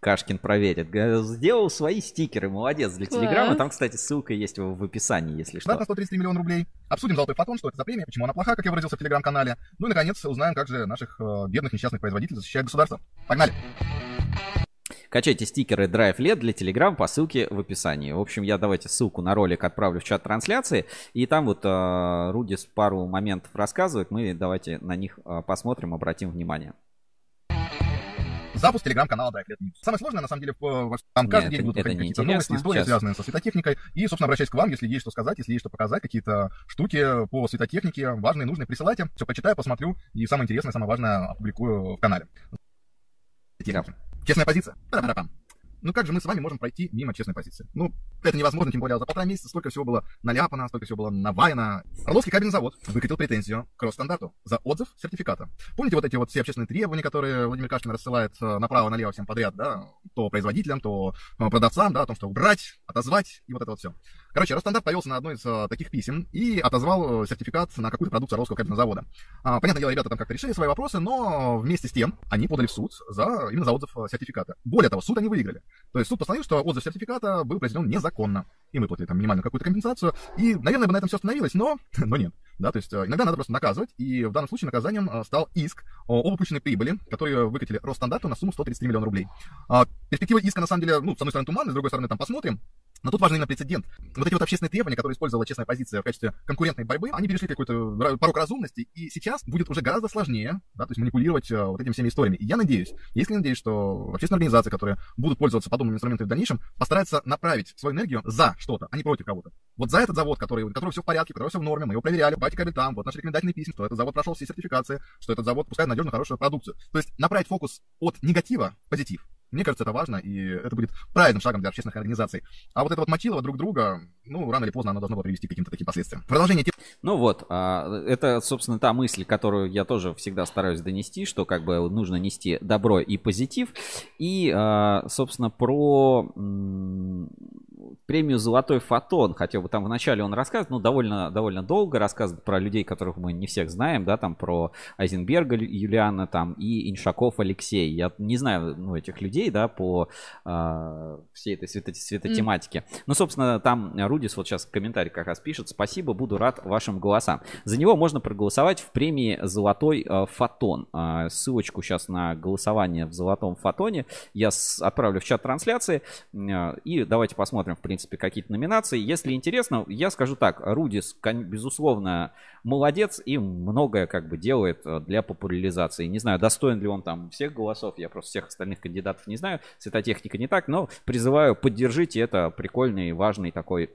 Кашкин проверит. Сделал свои стикеры, молодец для Класс. Телеграма. Там, кстати, ссылка есть в описании, если что. Штат на 133 миллиона рублей. Обсудим золотой фотон, что это за премия, почему она плоха, как я выразился в телеграм-канале. Ну и, наконец, узнаем, как же наших э, бедных несчастных производителей защищает государство. Погнали! Качайте стикеры Drive LED для Telegram по ссылке в описании. В общем, я давайте ссылку на ролик отправлю в чат трансляции. И там вот э, Рудис пару моментов рассказывает. Мы давайте на них э, посмотрим, обратим внимание. Запуск телеграм-канала Drive News. Самое сложное, на самом деле, в- там каждый Нет, день это- будут выходить какие-то новости, истории, Сейчас. связанные со светотехникой. И, собственно, обращаюсь к вам, если есть что сказать, если есть что показать, какие-то штуки по светотехнике, важные, нужные, присылайте. Все почитаю, посмотрю, и самое интересное, самое важное опубликую в канале. Техники. Честная позиция. Пара-пара-пам. Ну как же мы с вами можем пройти мимо честной позиции? Ну, это невозможно, тем более за полтора месяца столько всего было наляпано, столько всего было наваяно. Орловский кабельный завод выкатил претензию к Росстандарту за отзыв сертификата. Помните вот эти вот все общественные требования, которые Владимир Кашкин рассылает э, направо-налево всем подряд, да? То производителям, то э, продавцам, да, о том, что убрать, отозвать и вот это вот все. Короче, Росстандарт повелся на одно из э, таких писем и отозвал э, сертификат на какую-то продукцию Орловского кабельного завода. А, понятное дело, ребята там как-то решили свои вопросы, но вместе с тем они подали в суд за, именно за отзыв э, сертификата. Более того, суд они выиграли. То есть суд постановил, что отзыв сертификата был произведен незаконно. Им выплатили там минимальную какую-то компенсацию. И, наверное, бы на этом все остановилось, но, но нет. Да, то есть э, иногда надо просто наказывать, и в данном случае наказанием стал иск о об упущенной прибыли, который выкатили Росстандарту на сумму 133 миллиона рублей. А, перспектива иска, на самом деле, ну, с одной стороны, туманная, с другой стороны, там посмотрим. Но тут важен именно прецедент. Вот эти вот общественные требования, которые использовала честная позиция в качестве конкурентной борьбы, они перешли какой-то порог разумности, и сейчас будет уже гораздо сложнее, да, то есть манипулировать э, вот этими всеми историями. И я надеюсь, если надеюсь, что общественные организации, которые будут пользоваться подобными инструментами в дальнейшем, постараются направить свою энергию за что-то, а не против кого-то. Вот за этот завод, который, у которого все в порядке, у которого все в норме, мы его проверяли, байте кабель там, вот наши рекомендательные письма, что этот завод прошел все сертификации, что этот завод пускает надежную, хорошую продукцию. То есть направить фокус от негатива в позитив. Мне кажется, это важно, и это будет правильным шагом для общественных организаций. А вот это вот мочилово друг друга, ну, рано или поздно оно должно было привести к каким-то таким последствиям. Продолжение тем... Ну вот, а, это, собственно, та мысль, которую я тоже всегда стараюсь донести, что как бы нужно нести добро и позитив. И, а, собственно, про премию «Золотой фотон». Хотел бы там вначале он рассказывает, ну, довольно, довольно долго рассказывает про людей, которых мы не всех знаем, да, там про Айзенберга Юлиана там и Иншаков Алексей. Я не знаю, ну, этих людей, да, по э, всей этой свято светотематике. Mm. Ну, собственно, там Рудис вот сейчас комментарий как раз пишет. Спасибо, буду рад вашим голосам. За него можно проголосовать в премии «Золотой э, фотон». Э, ссылочку сейчас на голосование в «Золотом фотоне» я с, отправлю в чат трансляции. Э, и давайте посмотрим, в принципе, какие-то номинации. Если интересно, я скажу так, Рудис, безусловно, молодец и многое как бы делает э, для популяризации. Не знаю, достоин ли он там всех голосов, я просто всех остальных кандидатов не знаю, светотехника не так, но призываю, поддержите, это прикольный, важный такой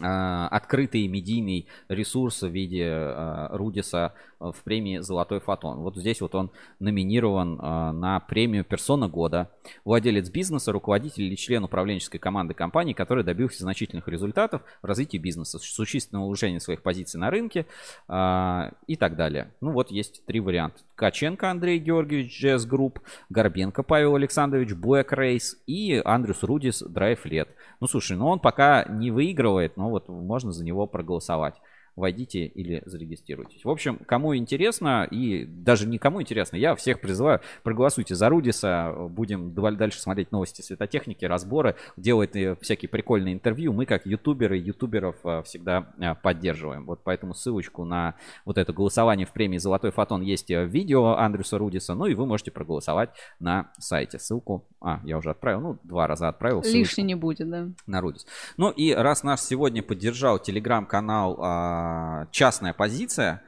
а, открытый медийный ресурс в виде а, Рудиса в премии «Золотой фотон». Вот здесь вот он номинирован а, на премию «Персона года». Владелец бизнеса, руководитель или член управленческой команды компании, который добился значительных результатов в развитии бизнеса, существенного улучшения своих позиций на рынке и так далее. Ну вот есть три варианта. Каченко Андрей Георгиевич, Jazz Group, Горбенко Павел Александрович, Black Race и Андрюс Рудис, Drive Led. Ну слушай, ну он пока не выигрывает, но вот можно за него проголосовать войдите или зарегистрируйтесь. В общем, кому интересно, и даже никому интересно, я всех призываю, проголосуйте за Рудиса, будем дальше смотреть новости светотехники, разборы, делать э, всякие прикольные интервью. Мы, как ютуберы, ютуберов э, всегда э, поддерживаем. Вот поэтому ссылочку на вот это голосование в премии «Золотой фотон» есть в видео Андрюса Рудиса, ну и вы можете проголосовать на сайте. Ссылку, а, я уже отправил, ну, два раза отправил. Лишней не будет, да. На Рудис. Ну и раз наш сегодня поддержал телеграм-канал а, частная позиция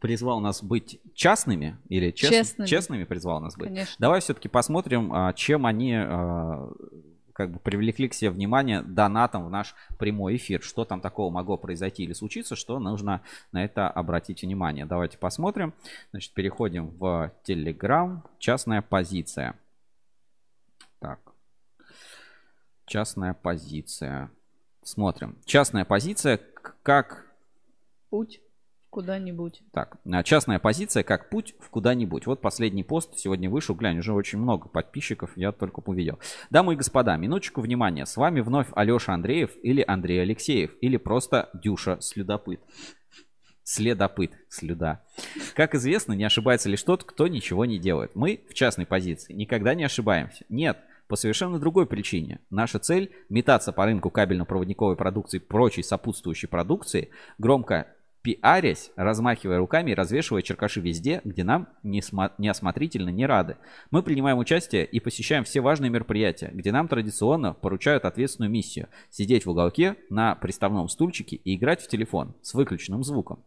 призвал нас быть частными или чест... честными. честными призвал нас быть. Конечно. Давай все-таки посмотрим, а, чем они а, как бы привлекли к себе внимание донатом в наш прямой эфир. Что там такого могло произойти или случиться, что нужно на это обратить внимание. Давайте посмотрим. Значит, переходим в Telegram. Частная позиция. Так. Частная позиция. Смотрим. Частная позиция как Путь куда-нибудь. Так, а частная позиция как путь в куда-нибудь. Вот последний пост сегодня вышел. Глянь, уже очень много подписчиков, я только увидел. Дамы и господа, минуточку внимания. С вами вновь Алеша Андреев или Андрей Алексеев, или просто Дюша Следопыт. Следопыт, слюда. Как известно, не ошибается лишь тот, кто ничего не делает. Мы в частной позиции никогда не ошибаемся. Нет, по совершенно другой причине. Наша цель – метаться по рынку кабельно-проводниковой продукции и прочей сопутствующей продукции, громко пиарясь, размахивая руками и развешивая черкаши везде, где нам неосмотрительно не рады. Мы принимаем участие и посещаем все важные мероприятия, где нам традиционно поручают ответственную миссию – сидеть в уголке на приставном стульчике и играть в телефон с выключенным звуком.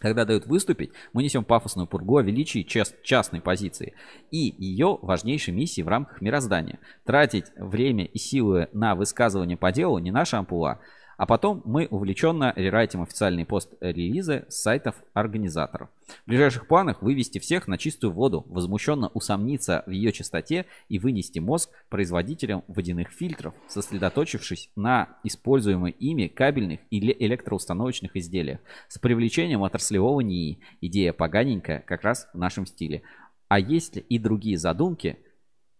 Когда дают выступить, мы несем пафосную пургу о величии частной позиции и ее важнейшей миссии в рамках мироздания. Тратить время и силы на высказывание по делу не наша ампула – а потом мы увлеченно рерайтим официальные пост-релизы с сайтов организаторов. В ближайших планах вывести всех на чистую воду, возмущенно усомниться в ее чистоте и вынести мозг производителям водяных фильтров, сосредоточившись на используемой ими кабельных или электроустановочных изделиях с привлечением отраслевого НИИ. Идея поганенькая, как раз в нашем стиле. А есть ли и другие задумки,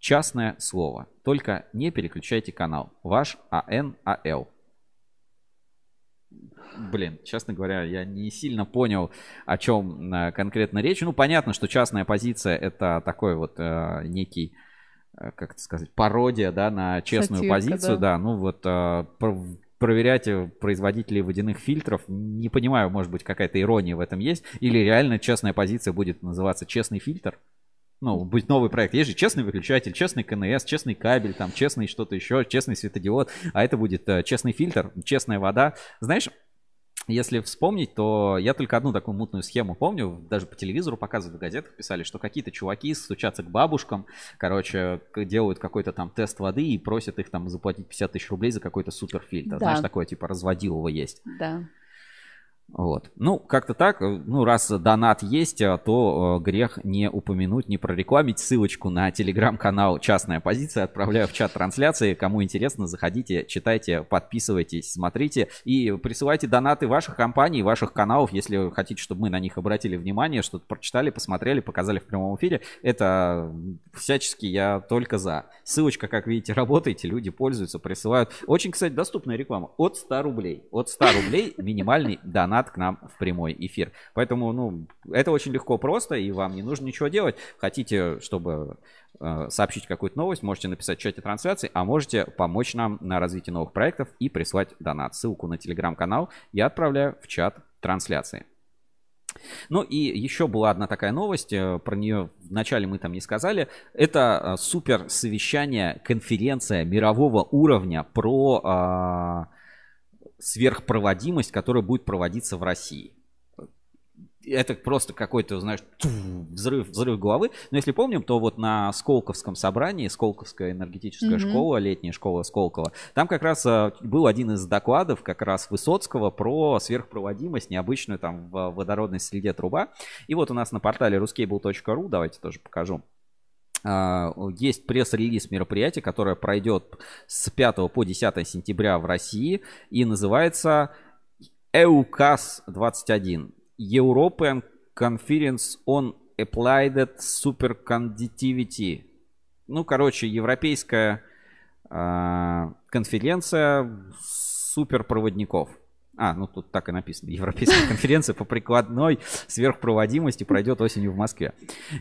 частное слово. Только не переключайте канал. Ваш АНАЛ. Блин, честно говоря, я не сильно понял, о чем э, конкретно речь. Ну, понятно, что частная позиция это такой вот э, некий, э, как это сказать, пародия, да, на честную Сатирка, позицию, да. да. Ну вот э, проверять производителей водяных фильтров. Не понимаю, может быть, какая-то ирония в этом есть. Или реально честная позиция будет называться честный фильтр. Ну, будет новый проект. Есть же честный выключатель, честный КНС, честный кабель, там, честный что-то еще, честный светодиод. А это будет э, честный фильтр, честная вода. Знаешь, если вспомнить, то я только одну такую мутную схему помню, даже по телевизору показывают, в газетах писали, что какие-то чуваки стучатся к бабушкам, короче, делают какой-то там тест воды и просят их там заплатить 50 тысяч рублей за какой-то суперфильтр. Да. Знаешь, такое типа разводилово есть. Да. Вот. Ну, как-то так. э, Ну, раз донат есть, э, то э, грех не упомянуть, не прорекламить ссылочку на телеграм-канал «Частная позиция». Отправляю в чат трансляции. Кому интересно, заходите, читайте, подписывайтесь, смотрите. И присылайте донаты ваших компаний, ваших каналов, если хотите, чтобы мы на них обратили внимание, что-то прочитали, посмотрели, показали в прямом эфире. Это всячески я только за. Ссылочка, как видите, работает, люди пользуются, присылают. Очень, кстати, доступная реклама. От 100 рублей. От 100 рублей минимальный донат к нам в прямой эфир. Поэтому, ну, это очень легко просто, и вам не нужно ничего делать. Хотите, чтобы э, сообщить какую-то новость, можете написать в чате трансляции, а можете помочь нам на развитии новых проектов и прислать донат. Ссылку на телеграм-канал я отправляю в чат трансляции. Ну и еще была одна такая новость, э, про нее вначале мы там не сказали. Это э, супер совещание, конференция мирового уровня про а, сверхпроводимость, которая будет проводиться в России. Это просто какой-то, знаешь, взрыв, взрыв головы. Но если помним, то вот на Сколковском собрании, Сколковская энергетическая Мгм. школа, летняя школа Сколково, там как раз а, был один из докладов как раз Высоцкого про сверхпроводимость, необычную там в водородной среде труба. И вот у нас на портале ruscable.ru, давайте тоже покажу. А, Есть пресс-релиз мероприятия, которое пройдет с 5 по 10 сентября в России и называется EUCAS 21. European Conference on Applied Superconductivity. Ну, короче, европейская а, конференция суперпроводников. А, ну тут так и написано. Европейская конференция по прикладной сверхпроводимости пройдет осенью в Москве.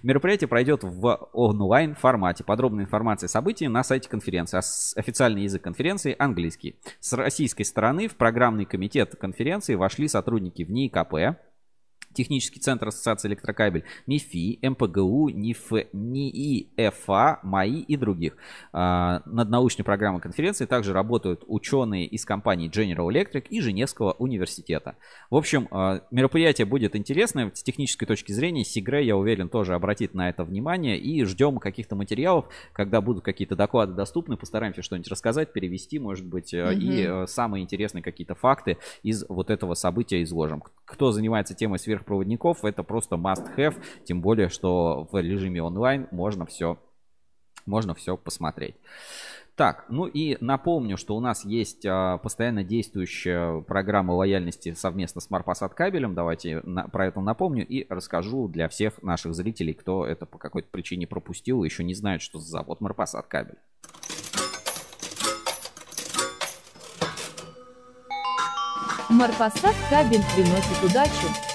Мероприятие пройдет в онлайн формате. Подробная информация о событии на сайте конференции. А Официальный язык конференции английский. С российской стороны в программный комитет конференции вошли сотрудники в НИИКП, Технический центр Ассоциации Электрокабель, МИФИ, МПГУ, НИФ, НИИФА, МАИ и других. А, Над научной программой конференции также работают ученые из компаний General Electric и Женевского университета. В общем, а, мероприятие будет интересное с технической точки зрения. Сигре, я уверен, тоже обратит на это внимание. И ждем каких-то материалов, когда будут какие-то доклады доступны. Постараемся что-нибудь рассказать, перевести, может быть, э, и э, самые интересные какие-то факты из вот этого события изложим. Кто занимается темой сверхпроводников, это просто must have, тем более, что в режиме онлайн можно все, можно все посмотреть. Так, ну и напомню, что у нас есть а, постоянно действующая программа лояльности совместно с Марпасад кабелем. Давайте про это напомню и расскажу для всех наших зрителей, кто это по какой-то причине пропустил и еще не знает, что за завод Марпасад кабель. Марпасад кабель приносит удачу.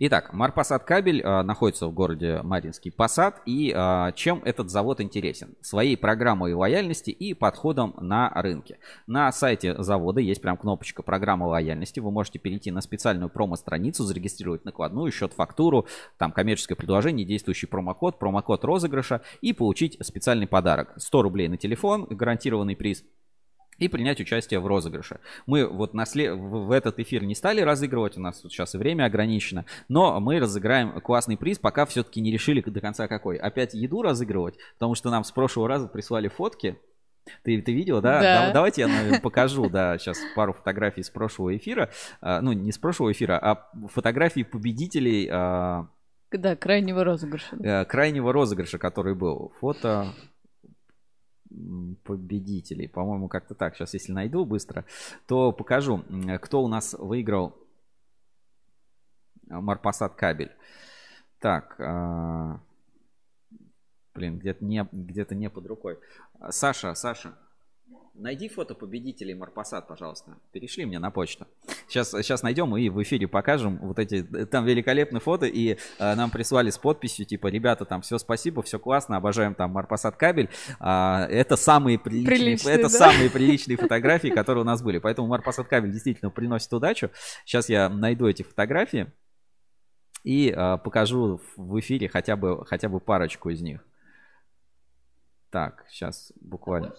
Итак, Марпасад кабель а, находится в городе Маринский Посад. И а, чем этот завод интересен? Своей программой лояльности и подходом на рынке. На сайте завода есть прям кнопочка программа лояльности. Вы можете перейти на специальную промо-страницу, зарегистрировать накладную, счет-фактуру, там коммерческое предложение, действующий промокод, промокод розыгрыша и получить специальный подарок. 100 рублей на телефон, гарантированный приз и принять участие в розыгрыше. Мы вот на сле- в этот эфир не стали разыгрывать, у нас тут сейчас время ограничено, но мы разыграем классный приз, пока все-таки не решили до конца какой. Опять еду разыгрывать, потому что нам с прошлого раза прислали фотки. Ты, ты видел, да? Да. Да- Давайте я наверное, покажу, да, сейчас пару фотографий с прошлого эфира. А, Ну, не с прошлого эфира, а фотографии победителей а, Да, крайнего розыгрыша. э, крайнего розыгрыша, который был. Фото победителей. По-моему, как-то так. Сейчас, если найду быстро, то покажу, кто у нас выиграл Марпасад кабель. Так, а, блин, где-то не, где-то не под рукой. Саша, Саша, найди фото победителей Марпасад, пожалуйста. Перешли мне на почту. Сейчас, сейчас найдем и в эфире покажем вот эти, там великолепные фото, и э, нам прислали с подписью, типа, ребята, там все спасибо, все классно, обожаем там Марпасад кабель. А, это самые приличные, Приличные, это да. самые приличные фотографии, которые у нас были. Поэтому Марпасад кабель действительно приносит удачу. Сейчас я найду эти фотографии. И э, покажу в эфире хотя бы, хотя бы парочку из них. Так, сейчас буквально.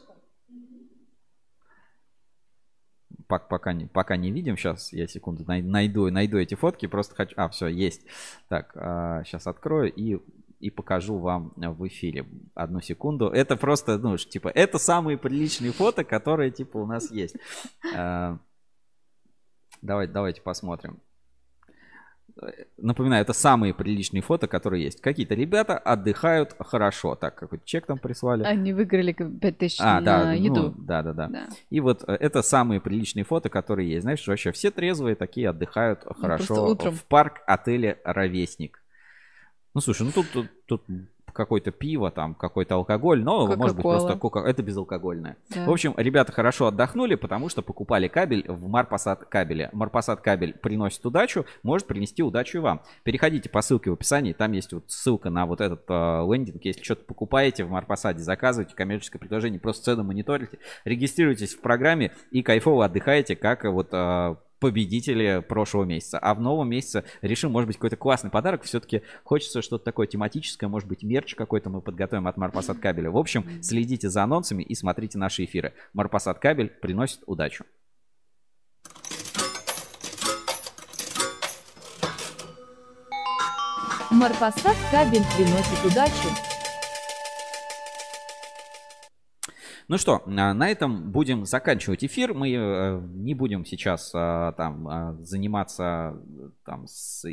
Пока, пока, не, видим. Сейчас я секунду найду, найду эти фотки. Просто хочу... А, все, есть. Так, сейчас открою и и покажу вам в эфире. Одну секунду. Это просто, ну, типа, это самые приличные фото, которые, типа, у нас есть. Давайте, давайте посмотрим. Напоминаю, это самые приличные фото, которые есть. Какие-то ребята отдыхают хорошо. Так, какой чек там прислали. Они выиграли 5000 а, на да, еду. Ну, да, да, да, да. И вот э, это самые приличные фото, которые есть. Знаешь, вообще все трезвые такие отдыхают ну, хорошо утром. в парк отеля «Ровесник». Ну, слушай, ну тут, тут, тут какое-то пиво, там какой-то алкоголь, но может быть просто кока. Это безалкогольное. Да. В общем, ребята хорошо отдохнули, потому что покупали кабель в Марпасад кабеле. Марпасад кабель приносит удачу, может принести удачу и вам. Переходите по ссылке в описании, там есть вот ссылка на вот этот э, лендинг. Если что-то покупаете в Марпасаде, заказывайте коммерческое предложение, просто цену мониторите, регистрируйтесь в программе и кайфово отдыхаете, как вот э, победители прошлого месяца. А в новом месяце решим, может быть, какой-то классный подарок. Все-таки хочется что-то такое тематическое, может быть, мерч какой-то мы подготовим от Марпасад кабеля. В общем, следите за анонсами и смотрите наши эфиры. Марпасад кабель приносит удачу. Марпасад кабель приносит удачу. Ну что, а, на этом будем заканчивать эфир. Мы э, не будем сейчас а, там а, заниматься там с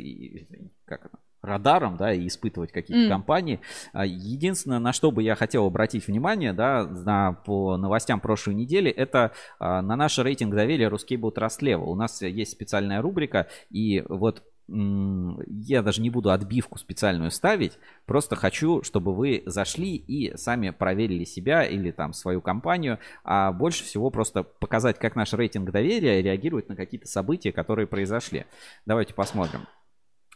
как это, радаром, да, и испытывать какие-то mm. компании. Единственное, на что бы я хотел обратить внимание, да, на, по новостям прошлой недели, это на наш рейтинг доверия Рускейбл Трастлева. У нас есть специальная рубрика, и вот я даже не буду отбивку специальную ставить, просто хочу, чтобы вы зашли и сами проверили себя или там свою компанию, а больше всего просто показать, как наш рейтинг доверия реагирует на какие-то события, которые произошли. Давайте посмотрим.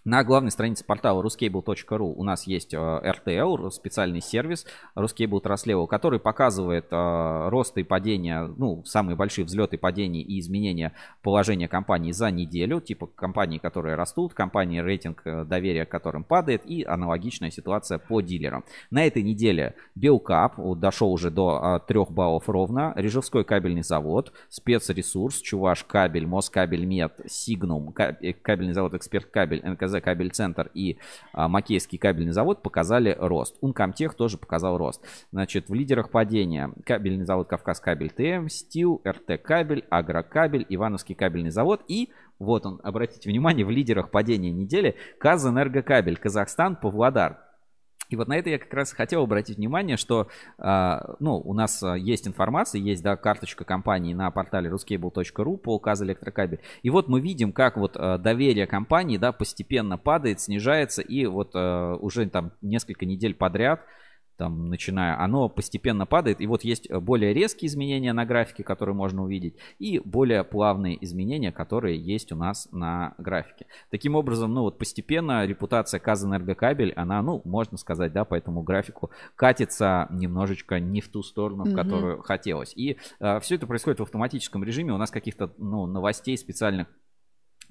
На главной странице портала ruscable.ru у нас есть э, RTL, специальный сервис Ruscable Trust который показывает э, рост и падение, ну, самые большие взлеты, падения и изменения положения компании за неделю, типа компании, которые растут, компании, рейтинг э, доверия которым падает, и аналогичная ситуация по дилерам. На этой неделе Белкап дошел уже до 3 баллов ровно, Режевской кабельный завод, спецресурс, Чуваш кабель, Москабель Мед, Сигнум, кабельный завод Эксперт кабель, НКЗ кабель-центр и а, Макейский кабельный завод показали рост. Ункомтех тоже показал рост. Значит, в лидерах падения кабельный завод Кавказ кабель ТМ, Стил, РТ кабель, Агрокабель, Ивановский кабельный завод и вот он, обратите внимание, в лидерах падения недели Казэнергокабель, Казахстан, Павлодар. И вот на это я как раз хотел обратить внимание, что э, ну, у нас а, есть информация, есть да, карточка компании на портале ruscable.ru по указу электрокабель. И вот мы видим, как вот э, доверие компании да, постепенно падает, снижается, и вот уже там несколько недель подряд там, начиная, оно постепенно падает. И вот есть более резкие изменения на графике, которые можно увидеть, и более плавные изменения, которые есть у нас на графике. Таким образом, ну вот постепенно репутация Казэнергокабель, она, ну, можно сказать, да, по этому графику катится немножечко не в ту сторону, в которую mm-hmm. хотелось. И э, все это происходит в автоматическом режиме. У нас каких-то, ну, новостей специальных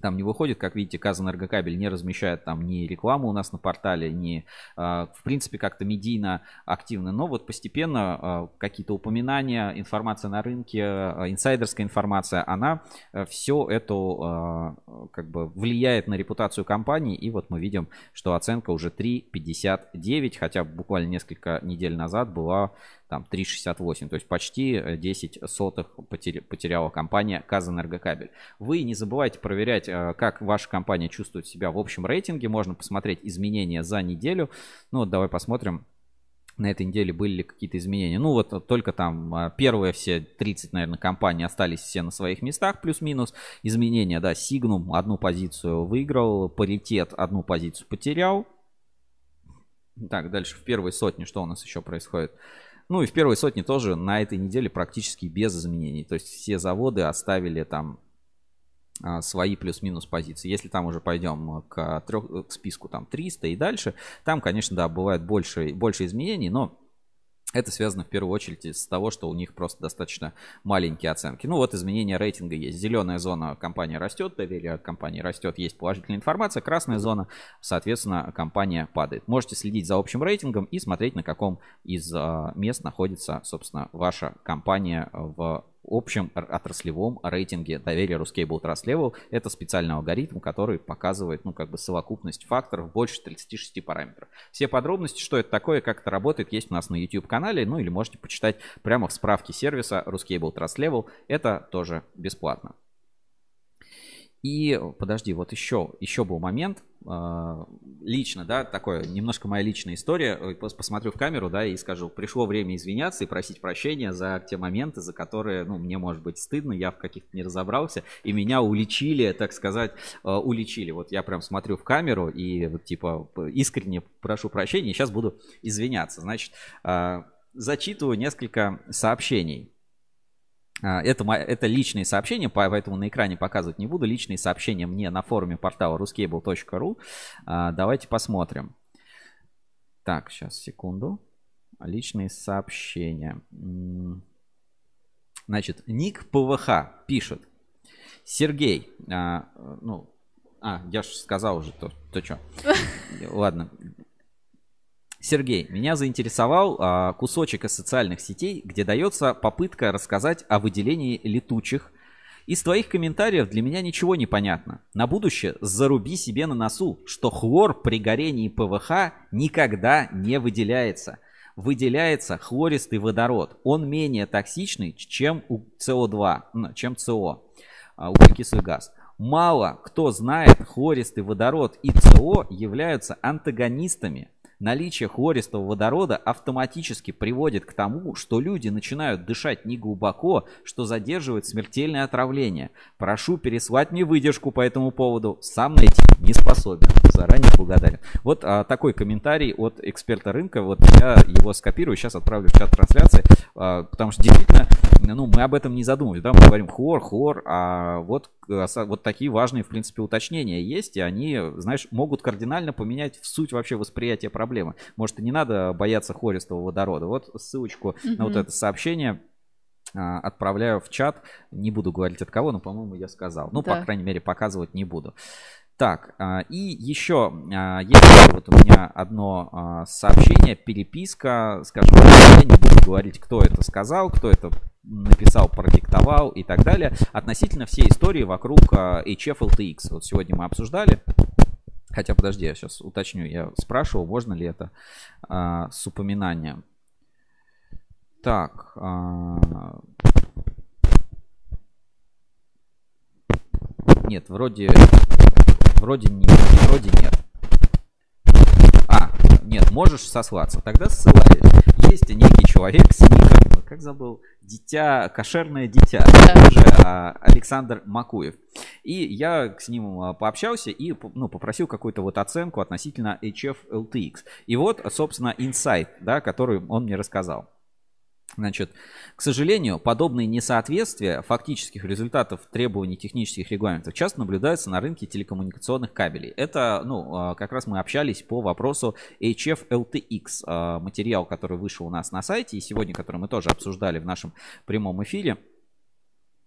там не выходит, как видите, Казэнергокабель не размещает там ни рекламу у нас на портале, ни, а, в принципе, как-то медийно активно. Но вот постепенно а, какие-то упоминания, информация на рынке, а, инсайдерская информация, она все это как бы влияет на репутацию компании. И вот мы видим, что оценка уже 3,59, хотя буквально несколько недель назад была там 3,68, то есть почти 10 э, сотых потеряла компания Казэнергокабель. Вы не забывайте проверять, э, как ваша компания чувствует себя в общем рейтинге, можно посмотреть изменения за неделю. Ну вот давай посмотрим, на этой неделе были ли какие-то изменения. Ну вот только там э, первые все 30, наверное, компаний остались все на своих местах, плюс-минус. Изменения, да, Signum одну позицию выиграл, паритет одну позицию потерял. Так, дальше в первой сотне что у нас еще происходит? Ну и в первой сотне тоже на этой неделе практически без изменений. То есть все заводы оставили там а, свои плюс-минус позиции. Если там уже пойдем к, трех, к списку там 300 и дальше, там, конечно, да, бывает больше, больше изменений, но Это связано в первую очередь с того, что у них просто достаточно маленькие оценки. Ну вот изменение рейтинга есть. Зеленая зона компания растет, доверие компании растет, есть положительная информация. Красная зона, соответственно, компания падает. Можете следить за общим рейтингом и смотреть, на каком из а, мест находится, собственно, ваша компания в общем отраслевом рейтинге доверия Ruscable Trust Level. Это специальный алгоритм, который показывает, ну, как бы совокупность факторов больше 36 параметров. Все подробности, что это такое, как это работает, есть у нас на YouTube-канале, ну, или можете почитать прямо в справке сервиса Ruscable Trust Level. Это тоже бесплатно. И подожди, вот еще, еще был момент, а, лично, да, такое, немножко моя личная история. Посмотрю в камеру, да, и скажу, пришло время извиняться и просить прощения за те моменты, за которые, ну, мне может быть стыдно, я в каких-то не разобрался, и меня уличили, так сказать, а, уличили. Вот я прям смотрю в камеру и вот типа искренне прошу прощения, и сейчас буду извиняться. Значит, а, зачитываю несколько сообщений. А, это, это личные сообщения, поэтому на экране показывать не буду. Личные сообщения мне на форуме портала ruscable.ru. А, давайте посмотрим. Так, сейчас, секунду. Личные сообщения. Значит, ник ПВХ пишет. Сергей, а, ну, а, я же сказал уже то, то что. Ладно, Сергей, меня заинтересовал а, кусочек из социальных сетей, где дается попытка рассказать о выделении летучих. Из твоих комментариев для меня ничего не понятно. На будущее заруби себе на носу, что хлор при горении ПВХ никогда не выделяется. Выделяется хлористый водород. Он менее токсичный, чем у СО2, чем СО, а, углекислый газ. Мало кто знает, хлористый водород и СО являются антагонистами наличие хлористого водорода автоматически приводит к тому, что люди начинают дышать неглубоко, что задерживает смертельное отравление. Прошу переслать мне выдержку по этому поводу. Сам найти не способен. Заранее благодарен. Вот а, такой комментарий от эксперта рынка. Вот я его скопирую, сейчас отправлю в чат трансляции, а, потому что действительно, ну, мы об этом не задумывались. Да? Мы говорим хлор, хлор, а вот вот такие важные, в принципе, уточнения есть, и они, знаешь, могут кардинально поменять в суть вообще восприятия проблемы. Может, и не надо бояться хористого водорода. Вот ссылочку mm-hmm. на вот это сообщение а, отправляю в чат. Не буду говорить от кого, но, по-моему, я сказал. Ну, да. по крайней мере, показывать не буду. Так, а, и еще а, есть вот у меня одно сообщение, переписка, скажем, я не буду говорить, кто это сказал, кто это написал, продиктовал и так далее, относительно всей истории вокруг HF LTX. Вот сегодня мы обсуждали, хотя подожди, я сейчас уточню, я спрашивал, можно ли это с упоминанием. Так, нет, вроде Вроде нет, вроде нет. А, нет, можешь сослаться. Тогда ссылаюсь. Есть некий человек с ником, как забыл, дитя, кошерное дитя, да. уже а, Александр Макуев. И я с ним а, пообщался и ну, попросил какую-то вот оценку относительно HF LTX. И вот, собственно, инсайт, да, который он мне рассказал. Значит, к сожалению, подобные несоответствия фактических результатов требований технических регламентов часто наблюдаются на рынке телекоммуникационных кабелей. Это, ну, а, как раз мы общались по вопросу HF LTX, а, материал, который вышел у нас на сайте, и сегодня, который мы тоже обсуждали в нашем прямом эфире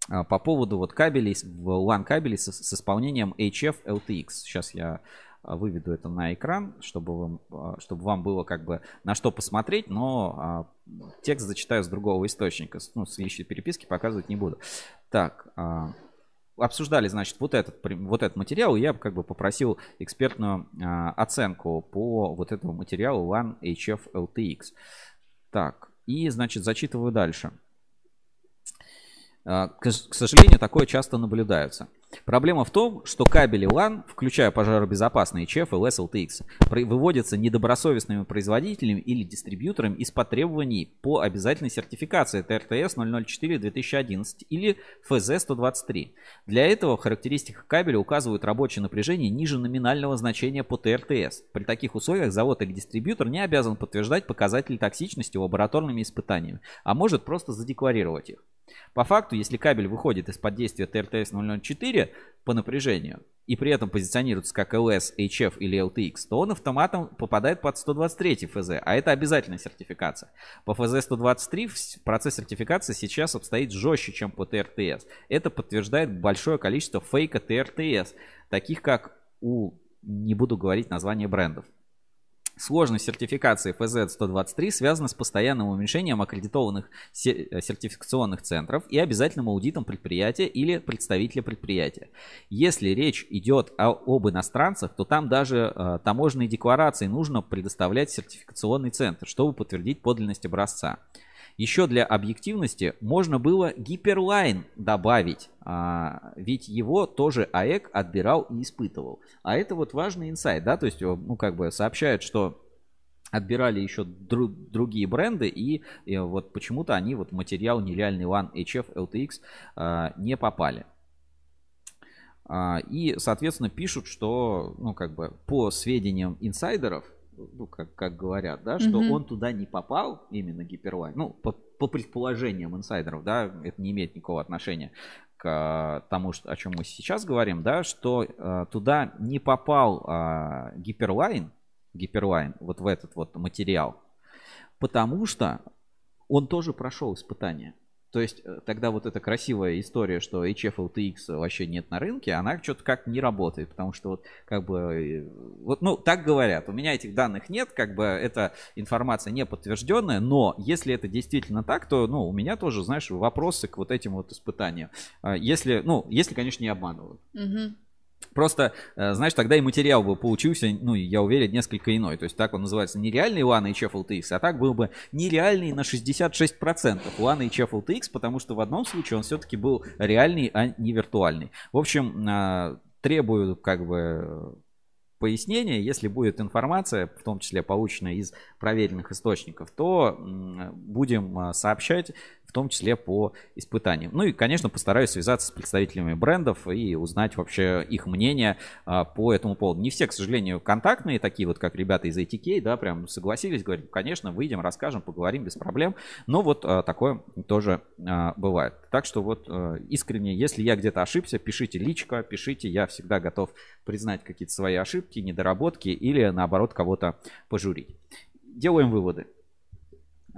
а, по поводу вот кабелей, LAN кабелей с, с исполнением HF LTX. Сейчас я выведу это на экран, чтобы вам, а, чтобы вам было как бы на что посмотреть, но а, текст зачитаю с другого источника. Ну, с личной переписки показывать не буду. Так, обсуждали, значит, вот этот, вот этот материал, и я как бы попросил экспертную оценку по вот этому материалу LAN HF LTX. Так, и, значит, зачитываю дальше. К сожалению, такое часто наблюдается. Проблема в том, что кабели LAN, включая пожаробезопасные HF и LS-LTX, выводятся недобросовестными производителями или дистрибьюторами из-под требований по обязательной сертификации ТРТС 004-2011 или ФЗ-123. Для этого в характеристиках кабеля указывают рабочее напряжение ниже номинального значения по ТРТС. При таких условиях завод или дистрибьютор не обязан подтверждать показатели токсичности лабораторными испытаниями, а может просто задекларировать их. По факту, если кабель выходит из-под действия ТРТС 004 по напряжению и при этом позиционируется как LS, HF или LTX, то он автоматом попадает под 123 ФЗ, а это обязательная сертификация. По ФЗ 123 процесс сертификации сейчас обстоит жестче, чем по ТРТС. Это подтверждает большое количество фейка ТРТС, таких как у, не буду говорить название брендов. Сложность сертификации FZ-123 связана с постоянным уменьшением аккредитованных э, сертификационных центров и обязательным аудитом предприятия или представителя предприятия. Если речь идет о, об иностранцах, то там даже э, таможенные декларации нужно предоставлять сертификационный центр, чтобы подтвердить подлинность образца. Еще для объективности можно было гиперлайн добавить, а, ведь его тоже АЭК отбирал и испытывал. А это вот важный инсайт, да, то есть, ну, как бы сообщают, что отбирали еще дру- другие бренды, и, и вот почему-то они вот материал нереальный LAN HF LTX а, не попали. А, и, соответственно, пишут, что, ну, как бы, по сведениям инсайдеров, ну, как, как говорят, да, что mm-hmm. он туда не попал, именно Гиперлайн, ну, по, по предположениям инсайдеров, да, это не имеет никакого отношения к тому, что, о чем мы сейчас говорим, да, что э, туда не попал э, Гиперлайн, Гиперлайн, вот в этот вот материал, потому что он тоже прошел испытание. То есть э, тогда вот эта красивая история, что HF LTX вообще нет на рынке, она что-то как не работает, потому что вот как бы, э, вот, ну, так говорят, у меня этих данных нет, как бы эта информация не подтвержденная, но если это действительно так, то, ну, у меня тоже, знаешь, вопросы к вот этим вот испытаниям. А если, ну, если, конечно, не обманывают. Угу. Просто, э, знаешь, тогда и материал бы получился, ну, я уверен, несколько иной. То есть так он называется нереальный LAN HF LTX, а так был бы нереальный на 66% LAN HF LTX, потому что в одном случае он все-таки был реальный, а не виртуальный. В общем, э, требую как бы пояснения, если будет информация, в том числе полученная из проверенных источников, то будем э, сообщать в том числе по испытаниям. Ну и, конечно, постараюсь связаться с представителями брендов и узнать вообще их мнение а, по этому поводу. Не все, к сожалению, контактные, такие вот, как ребята из ATK, да, прям согласились, говорят, конечно, выйдем, расскажем, поговорим без проблем. Но вот а, такое тоже а, бывает. Так что вот а, искренне, если я где-то ошибся, пишите личко, пишите, я всегда готов признать какие-то свои ошибки, недоработки или, наоборот, кого-то пожурить. Делаем выводы.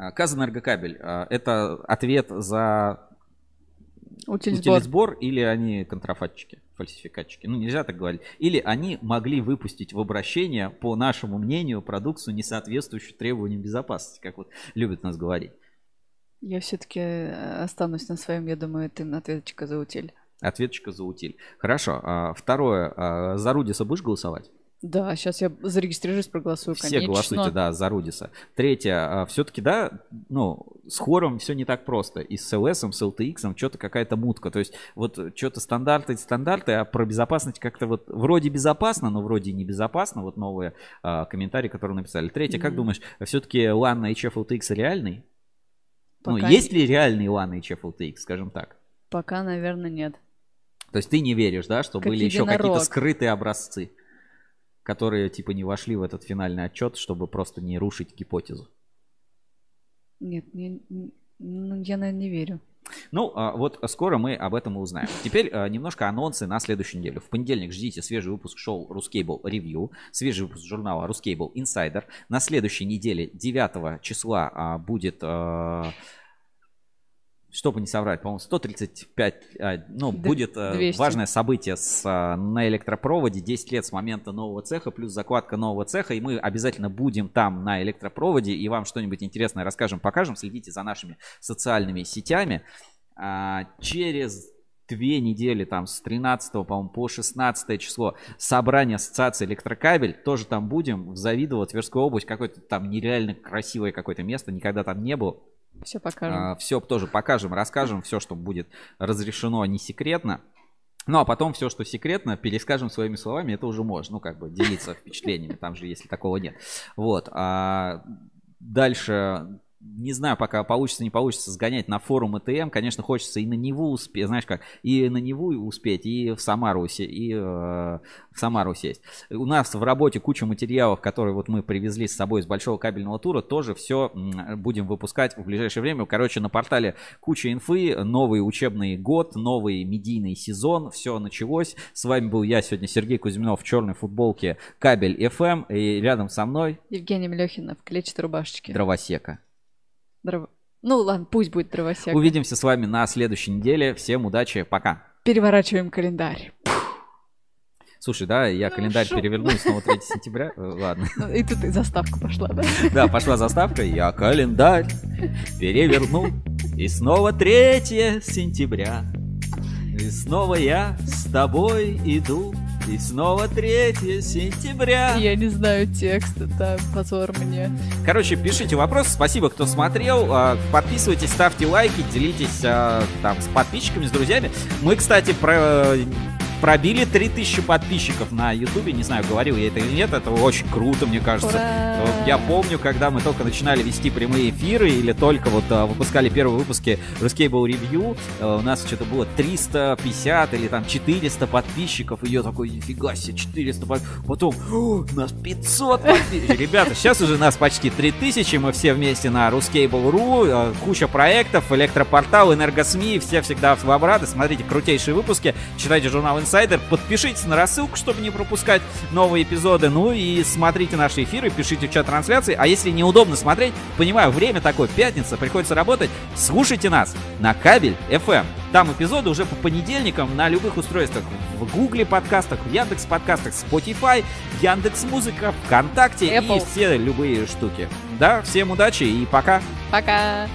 А, Казэнергокабель а, – это ответ за утилизбор. утилизбор или они контрафатчики, фальсификатчики? Ну, нельзя так говорить. Или они могли выпустить в обращение, по нашему мнению, продукцию, не соответствующую требованиям безопасности, как вот любят нас говорить. Я все-таки э, останусь на своем, я думаю, это ответочка за утиль. Ответочка за утиль. Хорошо. А, второе. За Рудиса будешь голосовать? Да, сейчас я зарегистрируюсь, проголосую, Все конечно. голосуйте, да, за Рудиса. Третье, а, все-таки, да, ну, с хором все не так просто. И с LS, с LTX что-то какая-то мутка. То есть вот что-то стандарты, стандарты, а про безопасность как-то вот вроде безопасно, но вроде не безопасно. Вот новые а, комментарии, которые написали. Третье, mm-hmm. как думаешь, все-таки LAN на HF LTX реальный? Ну, Пока ну, есть ли реальный LAN на HF LTX, скажем так? Пока, наверное, нет. То есть ты не веришь, да, что как были еще какие-то скрытые образцы? Которые типа не вошли в этот финальный отчет, чтобы просто не рушить гипотезу? Нет, не, не, ну, я, наверное, не верю. Ну, а, вот скоро мы об этом и узнаем. Теперь а, немножко анонсы на следующую неделю. В понедельник ждите свежий выпуск шоу Рускейбл Ревью, свежий выпуск журнала Рускейбл Инсайдер. На следующей неделе 9 числа а, будет чтобы не соврать, по-моему, 135, а, ну, Д- будет 200. Э, важное событие с, а, на электропроводе, 10 лет с момента нового цеха, плюс закладка нового цеха, и мы обязательно будем там на электропроводе, и вам что-нибудь интересное расскажем, покажем, следите за нашими социальными сетями. А, через две недели, там, с 13 по-моему, по 16 число, собрание ассоциации электрокабель, тоже там будем, в Завидово, Тверская область, какое-то там нереально красивое какое-то место, никогда там не был, все покажем. А, все тоже покажем, расскажем, все, что будет разрешено, не секретно. Ну, а потом все, что секретно, перескажем своими словами, это уже можно, ну, как бы делиться впечатлениями, там же, если такого нет. Вот. А дальше не знаю, пока получится, не получится сгонять на форум ЭТМ. Конечно, хочется и на Неву успеть, знаешь как, и на Неву успеть, и в Самару, и э, в Самару сесть. У нас в работе куча материалов, которые вот мы привезли с собой из большого кабельного тура, тоже все будем выпускать в ближайшее время. Короче, на портале куча инфы, новый учебный год, новый медийный сезон, все началось. С вами был я сегодня, Сергей Кузьминов в черной футболке Кабель FM, и рядом со мной Евгения Мелехина в клетчатой рубашечке. Дровосека. Дров- Ну ладно, пусть будет дровосек. Увидимся с вами на следующей неделе. Всем удачи, пока. Переворачиваем календарь. Слушай, да, я календарь шо? перевернул снова 3 сентября. Э, Ладно. Ну, И тут и заставка пошла, да? Да, пошла заставка. Я календарь перевернул. И снова 3 сентября. И снова я с тобой иду. И снова 3 сентября. Я не знаю текст, это позор мне. Короче, пишите вопросы. Спасибо, кто смотрел. А, Подписывайтесь, ставьте лайки, делитесь а, там с подписчиками, с друзьями. Мы, кстати, про пробили 3000 подписчиков на ютубе, не знаю, говорил я это или нет, это очень круто, мне кажется. Ура! Я помню, когда мы только начинали вести прямые эфиры или только вот а, выпускали первые выпуски Ruscable Review, а, у нас что-то было 350 или там 400 подписчиков, и я такой, нифига себе, 400 подписчиков. Потом, «О, у нас 500 подписчиков. Ребята, сейчас уже нас почти 3000, мы все вместе на Ruscable.ru, а, куча проектов, электропортал, энергосми, все всегда вам рады. Смотрите крутейшие выпуски, читайте журнал Insider, подпишитесь на рассылку, чтобы не пропускать новые эпизоды, ну и смотрите наши эфиры, пишите в чат трансляции, а если неудобно смотреть, понимаю, время такое, пятница, приходится работать, слушайте нас на кабель FM. Там эпизоды уже по понедельникам на любых устройствах. В Гугле подкастах, в Яндекс подкастах, Spotify, Яндекс Музыка, ВКонтакте Apple. и все любые штуки. Да, всем удачи и пока. Пока.